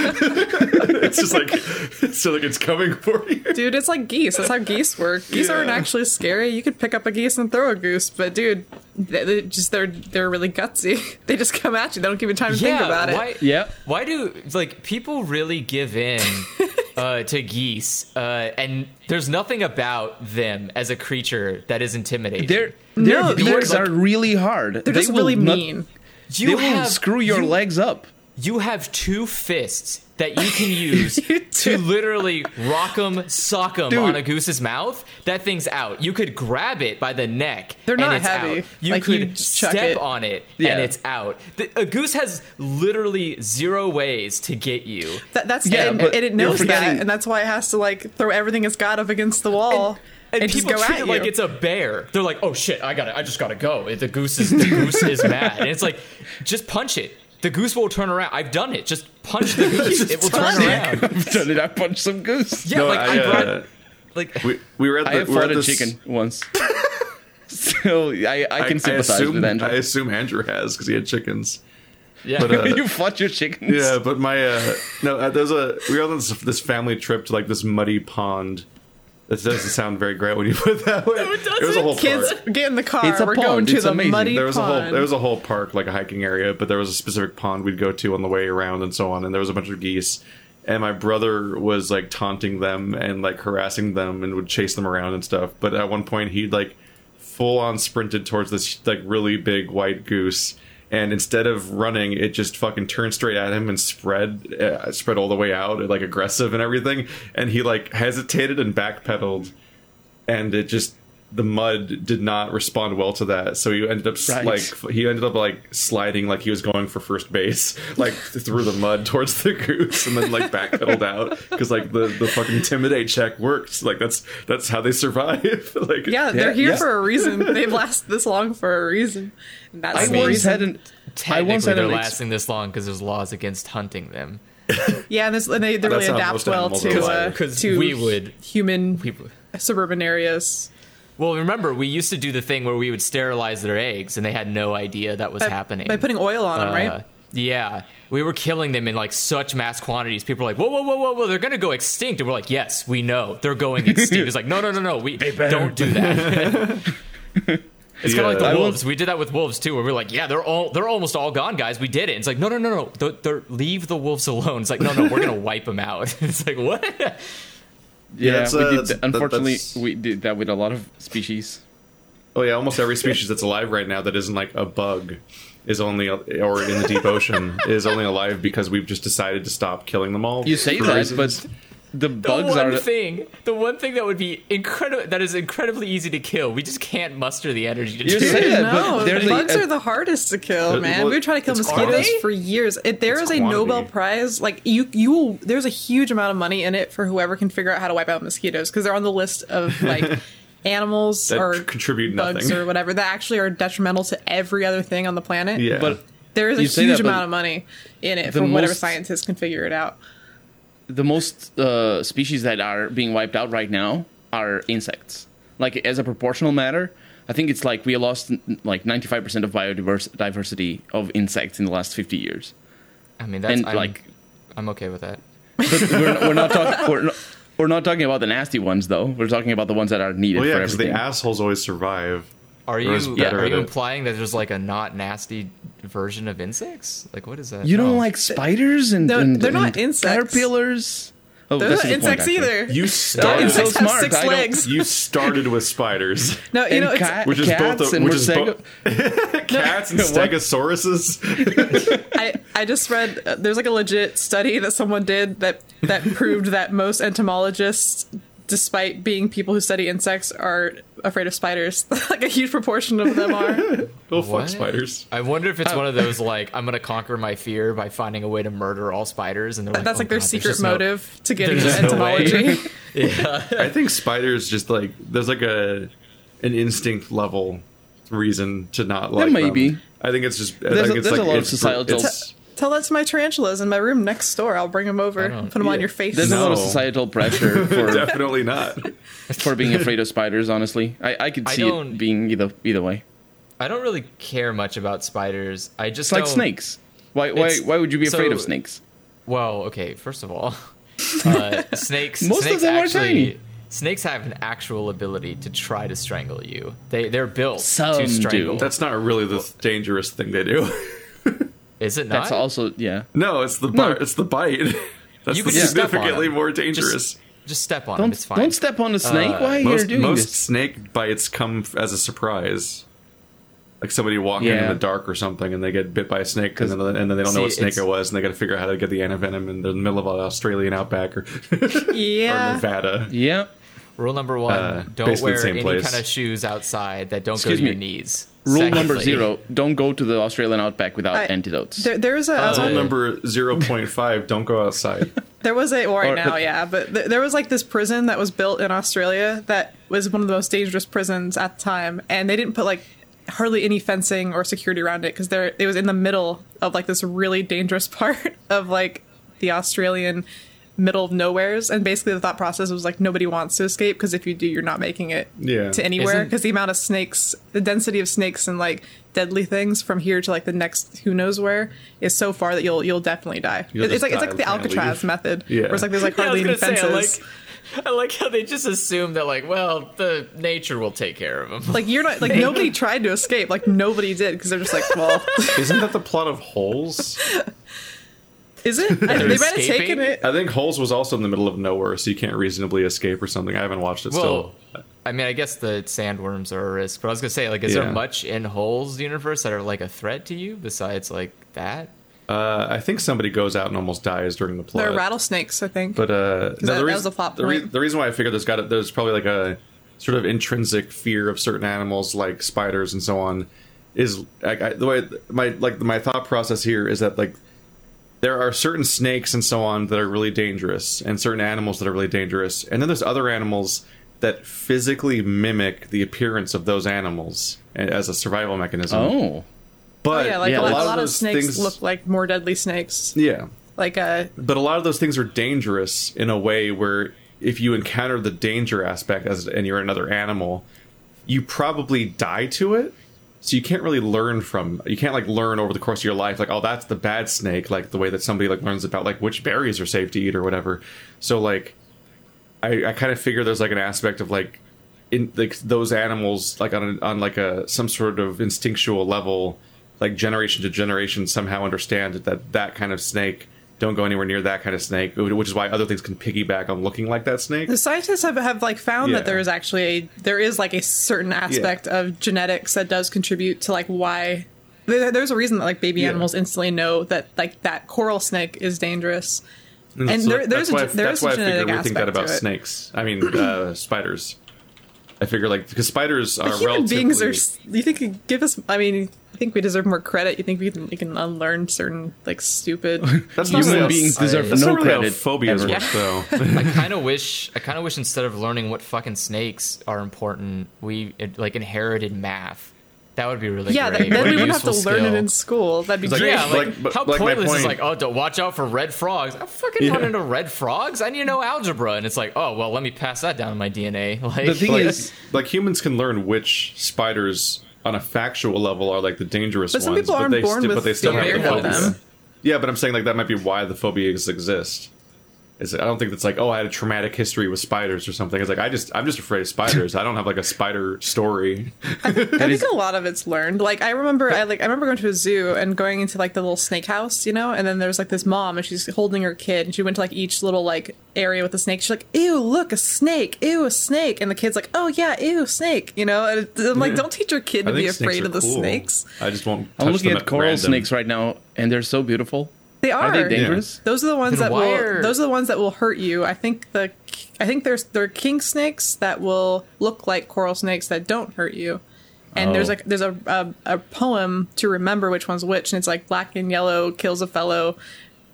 [SPEAKER 1] it's just like it's so like it's coming for you.
[SPEAKER 2] Dude, it's like geese. That's how geese work. Geese aren't actually scary. You could pick up a geese and throw a goose, but dude, they, they just they're they're really gutsy. (laughs) They just come at you. They don't give you time to think about it.
[SPEAKER 4] why,
[SPEAKER 3] Yeah.
[SPEAKER 4] Why do like people really give in (laughs) uh, to geese? Uh, and there's nothing about them as a creature that is intimidating.
[SPEAKER 3] Their their
[SPEAKER 2] No, they're
[SPEAKER 3] beaks
[SPEAKER 2] like-
[SPEAKER 3] are really hard.
[SPEAKER 2] They're just really mean.
[SPEAKER 4] you
[SPEAKER 3] they will
[SPEAKER 4] have,
[SPEAKER 3] screw your
[SPEAKER 4] you,
[SPEAKER 3] legs up.
[SPEAKER 4] You have two fists that you can (laughs) use
[SPEAKER 2] You
[SPEAKER 4] to
[SPEAKER 2] do.
[SPEAKER 4] literally rock 'em, sock 'em
[SPEAKER 3] Dude.
[SPEAKER 4] on a goose's mouth. That thing's out. You could grab it by the neck.
[SPEAKER 2] They're not
[SPEAKER 4] and it's
[SPEAKER 2] heavy.
[SPEAKER 4] Out. You
[SPEAKER 2] Like,
[SPEAKER 4] could
[SPEAKER 2] you
[SPEAKER 4] step
[SPEAKER 2] it.
[SPEAKER 4] on it
[SPEAKER 3] Yeah.
[SPEAKER 4] and it's out. The, a goose has literally zero ways to get you.
[SPEAKER 2] That, that's
[SPEAKER 3] Yeah,
[SPEAKER 2] and,
[SPEAKER 3] but
[SPEAKER 2] and it knows that, and that's why it has to like throw everything it's got up against the wall
[SPEAKER 4] And,
[SPEAKER 2] and, just
[SPEAKER 4] people
[SPEAKER 2] go
[SPEAKER 4] treat
[SPEAKER 2] at
[SPEAKER 4] it
[SPEAKER 2] you.
[SPEAKER 4] like it's a bear. They're like, "Oh shit, I got to I just gotta go." The goose is the goose is mad, and it's like, just punch it. The goose will turn around. I've done it. Just punch the (laughs) goose. it will turn around. (laughs)
[SPEAKER 3] I've done it. I punched some goose.
[SPEAKER 4] Yeah,
[SPEAKER 1] No,
[SPEAKER 4] like I,
[SPEAKER 1] I,
[SPEAKER 4] brought
[SPEAKER 1] uh,
[SPEAKER 4] like
[SPEAKER 1] we we were at
[SPEAKER 3] I
[SPEAKER 1] the
[SPEAKER 3] have
[SPEAKER 1] we were
[SPEAKER 3] fought
[SPEAKER 1] at
[SPEAKER 3] a
[SPEAKER 1] this-
[SPEAKER 3] chicken once. (laughs) so I, I can sympathize
[SPEAKER 1] assume,
[SPEAKER 3] with
[SPEAKER 1] I assume Andrew has because he had chickens.
[SPEAKER 4] yeah.
[SPEAKER 1] But, uh,
[SPEAKER 3] you fought your chickens.
[SPEAKER 1] Yeah, but my uh, no, uh, there's a we were on this, this family trip to like this muddy pond. That doesn't sound very great when you put it that way.
[SPEAKER 4] it
[SPEAKER 1] There was a whole
[SPEAKER 2] Kids,
[SPEAKER 1] park.
[SPEAKER 2] get in the car.
[SPEAKER 3] It's a
[SPEAKER 2] We're
[SPEAKER 3] pond.
[SPEAKER 2] going to
[SPEAKER 3] It's
[SPEAKER 2] the
[SPEAKER 3] amazing.
[SPEAKER 2] muddy
[SPEAKER 1] There was a whole there was a whole park like a hiking area, but there was a specific pond we'd go to on the way around and so on. And there was a bunch of geese, and my brother was like taunting them and like harassing them and would chase them around and stuff. But at one point, he'd like full on sprinted towards this like really big white goose. And instead of running, it just fucking turned straight at him and spread, uh, spread all the way out, like aggressive and everything. And he like hesitated and backpedaled, and it just the mud did not respond well to that. So he ended up
[SPEAKER 3] Right.
[SPEAKER 1] like he ended up like sliding like he was going for first base, (laughs) like through the mud towards the goose, and then like backpedaled (laughs) out because like the the fucking intimidate check works. Like that's that's how they survive. (laughs) like
[SPEAKER 2] yeah, they're
[SPEAKER 3] Yeah,
[SPEAKER 2] here
[SPEAKER 3] yeah.
[SPEAKER 2] for a reason. They've lasted this long for a reason. And that's
[SPEAKER 3] I
[SPEAKER 2] the
[SPEAKER 3] once
[SPEAKER 2] reason.
[SPEAKER 3] had an. I
[SPEAKER 4] Technically,
[SPEAKER 3] once had
[SPEAKER 4] they're
[SPEAKER 3] an. Ex-
[SPEAKER 4] lasting this long because there's laws against hunting them.
[SPEAKER 2] Yeah, and, this, and they, they really adapt well
[SPEAKER 1] animals
[SPEAKER 2] to
[SPEAKER 1] are
[SPEAKER 2] uh, to
[SPEAKER 4] we would
[SPEAKER 2] human
[SPEAKER 4] people.
[SPEAKER 2] suburban areas.
[SPEAKER 4] Well, remember we used to do the thing where we would sterilize their eggs, and they had no idea that was
[SPEAKER 2] By,
[SPEAKER 4] happening
[SPEAKER 2] by putting oil on them,
[SPEAKER 4] Uh,
[SPEAKER 2] right?
[SPEAKER 4] Yeah, we were killing them in like such mass quantities. People were like, "Whoa, whoa, whoa, whoa, whoa! They're gonna go extinct." And we're like, "Yes, we know they're going (laughs) extinct." It's like, "No, no, no, no! We don't do that." (laughs) it's kind of like
[SPEAKER 1] Yeah. I
[SPEAKER 4] the
[SPEAKER 3] will-
[SPEAKER 4] wolves. We did that with wolves too, where we're like, "Yeah, they're all they're almost all gone, guys. We did it." It's like, "No, no, no, no! They're, they're, leave the wolves alone." It's like, "No, no, we're gonna (laughs) wipe them out." it's like, "What?"
[SPEAKER 3] Yeah,
[SPEAKER 1] it's,
[SPEAKER 3] we
[SPEAKER 1] uh,
[SPEAKER 3] did
[SPEAKER 1] that's-
[SPEAKER 3] that-
[SPEAKER 1] that-
[SPEAKER 3] unfortunately,
[SPEAKER 1] that's-
[SPEAKER 3] we did that with a lot of species.
[SPEAKER 1] Oh yeah, almost every species that's alive right now that isn't like a bug is only or in the deep ocean (laughs) is only alive because we've just decided to stop killing them all.
[SPEAKER 3] You say that,
[SPEAKER 1] reasons.
[SPEAKER 3] but the bugs The
[SPEAKER 4] one
[SPEAKER 3] are.
[SPEAKER 4] thing, the one thing that would be incredible, that is incredibly easy to kill. We just can't muster the energy to
[SPEAKER 3] You
[SPEAKER 4] do
[SPEAKER 3] say
[SPEAKER 4] it.
[SPEAKER 3] that,
[SPEAKER 2] no,
[SPEAKER 3] but there's
[SPEAKER 2] bugs
[SPEAKER 3] a,
[SPEAKER 2] are the hardest to kill,
[SPEAKER 1] Uh,
[SPEAKER 2] man.
[SPEAKER 1] well,
[SPEAKER 2] we were trying to kill mosquitoes
[SPEAKER 1] quantity.
[SPEAKER 2] for years. It, there
[SPEAKER 1] It's
[SPEAKER 2] is a
[SPEAKER 1] quantity.
[SPEAKER 2] Nobel Prize. Like you, you will. There's a huge amount of money in it for whoever can figure out how to wipe out mosquitoes because they're on the list of (laughs) like animals
[SPEAKER 1] That
[SPEAKER 2] or
[SPEAKER 1] contribute
[SPEAKER 2] bugs
[SPEAKER 1] nothing.
[SPEAKER 2] or whatever that actually are detrimental to every other thing on the planet.
[SPEAKER 1] yeah,
[SPEAKER 3] but
[SPEAKER 2] there is a huge
[SPEAKER 3] that,
[SPEAKER 2] amount of money in it
[SPEAKER 3] the
[SPEAKER 2] from whatever scientists can figure it out.
[SPEAKER 3] The most uh, species that are being wiped out right now are insects. Like as a proportional matter, I think it's like we lost like 95% of biodiversity of insects in the last 50 years.
[SPEAKER 4] I mean, that's
[SPEAKER 3] And,
[SPEAKER 4] I'm,
[SPEAKER 3] like-
[SPEAKER 4] I'm okay with that.
[SPEAKER 3] But we're, not- we're not talking. We're not, we're not talking about the nasty ones, though. We're talking about the ones that are needed
[SPEAKER 1] well, yeah,
[SPEAKER 3] for
[SPEAKER 1] because the assholes always survive.
[SPEAKER 4] Are you
[SPEAKER 1] better
[SPEAKER 4] are you implying that there's like a not nasty version of insects? Like, what is that?
[SPEAKER 3] you don't
[SPEAKER 4] No.
[SPEAKER 3] like spiders and,
[SPEAKER 2] They're-
[SPEAKER 3] and
[SPEAKER 2] they're not insects.
[SPEAKER 3] caterpillars. Oh,
[SPEAKER 2] They're not
[SPEAKER 3] a good point,
[SPEAKER 2] insects either.
[SPEAKER 1] You started.
[SPEAKER 3] so smart.
[SPEAKER 2] six legs.
[SPEAKER 1] you started with spiders, (laughs)
[SPEAKER 2] No, you
[SPEAKER 3] And
[SPEAKER 2] know, it's,
[SPEAKER 3] cat,
[SPEAKER 1] Which is both
[SPEAKER 3] cats
[SPEAKER 1] a-
[SPEAKER 3] and
[SPEAKER 1] which is
[SPEAKER 3] Morcego-
[SPEAKER 1] both- (laughs) cats and (laughs) stegosauruses.
[SPEAKER 2] I, I just read uh, there's like a legit study that someone did that that proved that most entomologists despite being people who study insects are afraid of spiders. (laughs) like a huge proportion of them are. (laughs)
[SPEAKER 1] Oh fuck
[SPEAKER 4] What?
[SPEAKER 1] spiders.
[SPEAKER 4] I wonder if it's oh. one of those (laughs) like I'm gonna conquer my fear by finding a way to murder all spiders, and they're like,
[SPEAKER 2] That's
[SPEAKER 4] "Oh,
[SPEAKER 2] like their
[SPEAKER 4] God,
[SPEAKER 2] secret
[SPEAKER 4] just no-"
[SPEAKER 2] motive to get into
[SPEAKER 4] just no
[SPEAKER 2] entomology.
[SPEAKER 4] yeah,
[SPEAKER 1] I think spiders just like there's like a an instinct level reason to not like
[SPEAKER 3] may
[SPEAKER 1] them.
[SPEAKER 3] be.
[SPEAKER 1] I think it's just I
[SPEAKER 3] There's
[SPEAKER 1] think
[SPEAKER 3] a-
[SPEAKER 1] it's
[SPEAKER 3] there's a
[SPEAKER 1] like,
[SPEAKER 3] lot of
[SPEAKER 1] it's-
[SPEAKER 3] societal-
[SPEAKER 1] it's-
[SPEAKER 2] Tell that to my tarantulas in my room next door. I'll bring them over.
[SPEAKER 4] I
[SPEAKER 2] Put them on your face.
[SPEAKER 3] There's a lot of societal pressure (laughs) for
[SPEAKER 1] definitely not.
[SPEAKER 3] for being afraid of spiders. Honestly, I, I could
[SPEAKER 4] I
[SPEAKER 3] see it being either either way.
[SPEAKER 4] I don't really care much about spiders. I just
[SPEAKER 3] It's like snakes. Why why why would you be afraid of snakes?
[SPEAKER 4] Well, okay. First of all, (laughs) uh, (laughs) snakes.
[SPEAKER 3] Most of
[SPEAKER 4] snakes
[SPEAKER 3] them are
[SPEAKER 4] actually,
[SPEAKER 3] tiny.
[SPEAKER 4] Snakes have an actual ability to try to strangle you. They they're built
[SPEAKER 3] Some
[SPEAKER 4] to
[SPEAKER 3] do.
[SPEAKER 4] strangle.
[SPEAKER 1] That's not really the dangerous thing they do.
[SPEAKER 4] Is it not?
[SPEAKER 3] That's also yeah.
[SPEAKER 1] no, it's the
[SPEAKER 3] No.
[SPEAKER 1] bite. It's the bite. (laughs) That's
[SPEAKER 4] You
[SPEAKER 1] the
[SPEAKER 4] could just step on
[SPEAKER 1] significantly more dangerous.
[SPEAKER 4] Just step on them.
[SPEAKER 3] Don't
[SPEAKER 4] It's fine.
[SPEAKER 3] don't step on a snake.
[SPEAKER 4] Uh,
[SPEAKER 3] why are you
[SPEAKER 1] most
[SPEAKER 3] doing
[SPEAKER 1] most
[SPEAKER 3] this?
[SPEAKER 1] snake bites come as a surprise. Like somebody walking
[SPEAKER 3] Yeah.
[SPEAKER 1] in the dark or something, and they get bit by a snake, and then, and then they don't
[SPEAKER 4] See,
[SPEAKER 1] know what snake it was, and they got to figure out how to get the antivenom in the middle of an Australian outback or, (laughs) or
[SPEAKER 2] yeah.
[SPEAKER 1] Nevada.
[SPEAKER 3] Yeah.
[SPEAKER 4] Rule number one:
[SPEAKER 1] Uh,
[SPEAKER 4] don't wear any
[SPEAKER 1] place.
[SPEAKER 4] kind of shoes outside that don't
[SPEAKER 3] Excuse
[SPEAKER 4] go to your knees.
[SPEAKER 3] Rule number zero: don't go to the Australian outback without
[SPEAKER 2] I-
[SPEAKER 3] antidotes.
[SPEAKER 2] There, there's a
[SPEAKER 1] Rule
[SPEAKER 4] Uh,
[SPEAKER 1] number zero point five: Don't go outside. (laughs)
[SPEAKER 2] There was a well, right
[SPEAKER 3] Or-
[SPEAKER 2] now, yeah, but th- there was like this prison that was built in Australia that was one of the most dangerous prisons at the time, and they didn't put like hardly any fencing or security around it because there it was in the middle of like this really dangerous (laughs) part of like the Australian middle of nowheres, and basically the thought process was like nobody wants to escape because if you do, you're not making it
[SPEAKER 1] Yeah.
[SPEAKER 2] to anywhere because the amount of snakes, the density of snakes and like deadly things from here to like the next who knows where is so far that you'll you'll definitely die.
[SPEAKER 1] You'll
[SPEAKER 2] it's
[SPEAKER 1] just
[SPEAKER 2] like it's like the Alcatraz
[SPEAKER 1] leave.
[SPEAKER 2] method,
[SPEAKER 1] Yeah.
[SPEAKER 2] where it's like there's like (laughs)
[SPEAKER 4] Yeah, I
[SPEAKER 2] any
[SPEAKER 4] gonna say,
[SPEAKER 2] fences.
[SPEAKER 4] like, I like how they just assume that, like, well, the nature will take care of them. (laughs)
[SPEAKER 2] Like you're not like (laughs) nobody tried to escape. Like nobody did because they're just like, well,
[SPEAKER 1] Isn't that the plot of Holes?
[SPEAKER 2] Is it? I, they might have
[SPEAKER 4] escaping?
[SPEAKER 2] taken it.
[SPEAKER 1] I think Holes was also in the middle of nowhere, so you can't reasonably escape or something. I haven't watched it
[SPEAKER 4] Well,
[SPEAKER 1] still.
[SPEAKER 4] I mean, I guess the sandworms are a risk, but I was gonna say, like, is
[SPEAKER 1] Yeah.
[SPEAKER 4] there much in Holes universe that are like a threat to you besides like that?
[SPEAKER 1] Uh, I think somebody goes out and almost dies during the plot.
[SPEAKER 2] They're rattlesnakes, I think.
[SPEAKER 1] But uh, no,
[SPEAKER 2] that-
[SPEAKER 1] the
[SPEAKER 2] that
[SPEAKER 1] reason,
[SPEAKER 2] was the plot
[SPEAKER 1] the, rea-
[SPEAKER 2] point.
[SPEAKER 1] the reason why I figured there's got there's probably like a sort of intrinsic fear of certain animals like spiders and so on is like I, the way my like my thought process here is that like there are certain snakes and so on that are really dangerous and certain animals that are really dangerous and then there's other animals that physically mimic the appearance of those animals as a survival mechanism.
[SPEAKER 3] oh,
[SPEAKER 1] but
[SPEAKER 2] oh, yeah, like
[SPEAKER 3] yeah,
[SPEAKER 2] a, lot,
[SPEAKER 3] a
[SPEAKER 2] a
[SPEAKER 1] of
[SPEAKER 2] lot of snakes
[SPEAKER 1] things
[SPEAKER 2] look like more deadly snakes.
[SPEAKER 1] yeah
[SPEAKER 2] Like uh,
[SPEAKER 1] but a lot of those things are dangerous in a way where if you encounter the danger aspect as and you're another animal you probably die to it so you can't really learn from you can't like learn over the course of your life like oh that's the bad snake like the way that somebody like learns about like which berries are safe to eat or whatever. So like i i kind of figure there's like an aspect of like in like those animals like on a, on like a some sort of instinctual level like generation to generation somehow understand that that kind of snake don't go anywhere near that kind of snake which is why other things can piggyback on looking like that snake
[SPEAKER 2] the scientists have, have like found
[SPEAKER 1] Yeah.
[SPEAKER 2] that there is actually a there is like a certain aspect of genetics that does contribute to like why there, there's a reason that like baby
[SPEAKER 1] Yeah.
[SPEAKER 2] animals instantly know that like that coral snake is dangerous. And
[SPEAKER 1] so
[SPEAKER 2] there- there's a- there
[SPEAKER 1] that's
[SPEAKER 2] a
[SPEAKER 1] why I we think that about snakes I mean uh, (clears throat) spiders I figure like because spiders are
[SPEAKER 2] But human
[SPEAKER 1] relatively
[SPEAKER 2] beings are. You think give us? I mean, I think we deserve more credit. You think we can we can unlearn certain like stupid? (laughs)
[SPEAKER 1] that's not
[SPEAKER 3] human
[SPEAKER 1] really
[SPEAKER 3] beings
[SPEAKER 1] how-
[SPEAKER 3] deserve
[SPEAKER 1] that's
[SPEAKER 3] no
[SPEAKER 1] not really how
[SPEAKER 3] credit.
[SPEAKER 1] phobias
[SPEAKER 3] ever.
[SPEAKER 1] work (laughs) though
[SPEAKER 4] I kind of wish, I kind of wish instead of learning what fucking snakes are important, we it, like inherited math. That would be really
[SPEAKER 2] yeah,
[SPEAKER 4] great.
[SPEAKER 2] th- then we would have to
[SPEAKER 4] useful
[SPEAKER 2] learn it in school. That'd be
[SPEAKER 1] It's like-
[SPEAKER 2] great.
[SPEAKER 4] Yeah, like,
[SPEAKER 1] Like, but-
[SPEAKER 4] how
[SPEAKER 1] like my
[SPEAKER 4] pointless is like, oh, don't watch out for red frogs. I'm fucking
[SPEAKER 1] Yeah.
[SPEAKER 4] running into red frogs. I need to know algebra, and it's like, oh, well, let me pass that down in my DNA. (laughs) Like,
[SPEAKER 3] The thing
[SPEAKER 1] like,
[SPEAKER 3] is-
[SPEAKER 1] like humans can learn which spiders on a factual level are like the dangerous
[SPEAKER 2] But some
[SPEAKER 1] ones,
[SPEAKER 2] people aren't
[SPEAKER 1] they
[SPEAKER 2] born
[SPEAKER 1] sti-
[SPEAKER 2] with
[SPEAKER 1] but they still have the
[SPEAKER 2] of
[SPEAKER 1] phobia.
[SPEAKER 2] them.
[SPEAKER 1] Yeah, but I'm saying like that might be why the phobias exist. Is I don't think it's like oh I had a traumatic history with spiders or something. It's like I just I'm just afraid of spiders. I don't have like a spider story.
[SPEAKER 2] I think a lot of it's learned. Like I remember, I like I remember going to a zoo and going into like the little snake house, you know, and then there's like this mom and she's holding her kid and she went to like each little like area with the snake. She's like, "Ew, look, a snake! Ew, a snake!" And the kid's like, "Oh yeah, ew, snake!" You know, and I'm like, don't teach your kid to be afraid
[SPEAKER 1] are
[SPEAKER 2] of the
[SPEAKER 1] cool.
[SPEAKER 2] snakes.
[SPEAKER 1] I just won't.
[SPEAKER 3] I'm looking
[SPEAKER 1] them
[SPEAKER 3] at coral
[SPEAKER 1] random.
[SPEAKER 3] snakes right now, and they're so beautiful.
[SPEAKER 2] They are.
[SPEAKER 3] Are they dangerous?
[SPEAKER 2] Those are the ones
[SPEAKER 4] Then
[SPEAKER 2] that will.
[SPEAKER 4] are-
[SPEAKER 2] Those are the ones that will hurt you. I think the I think there's there are king snakes that will look like coral snakes that don't hurt you. And there's
[SPEAKER 3] Oh.
[SPEAKER 2] like there's a, a a poem to remember which one's which, and it's like black and yellow kills a fellow,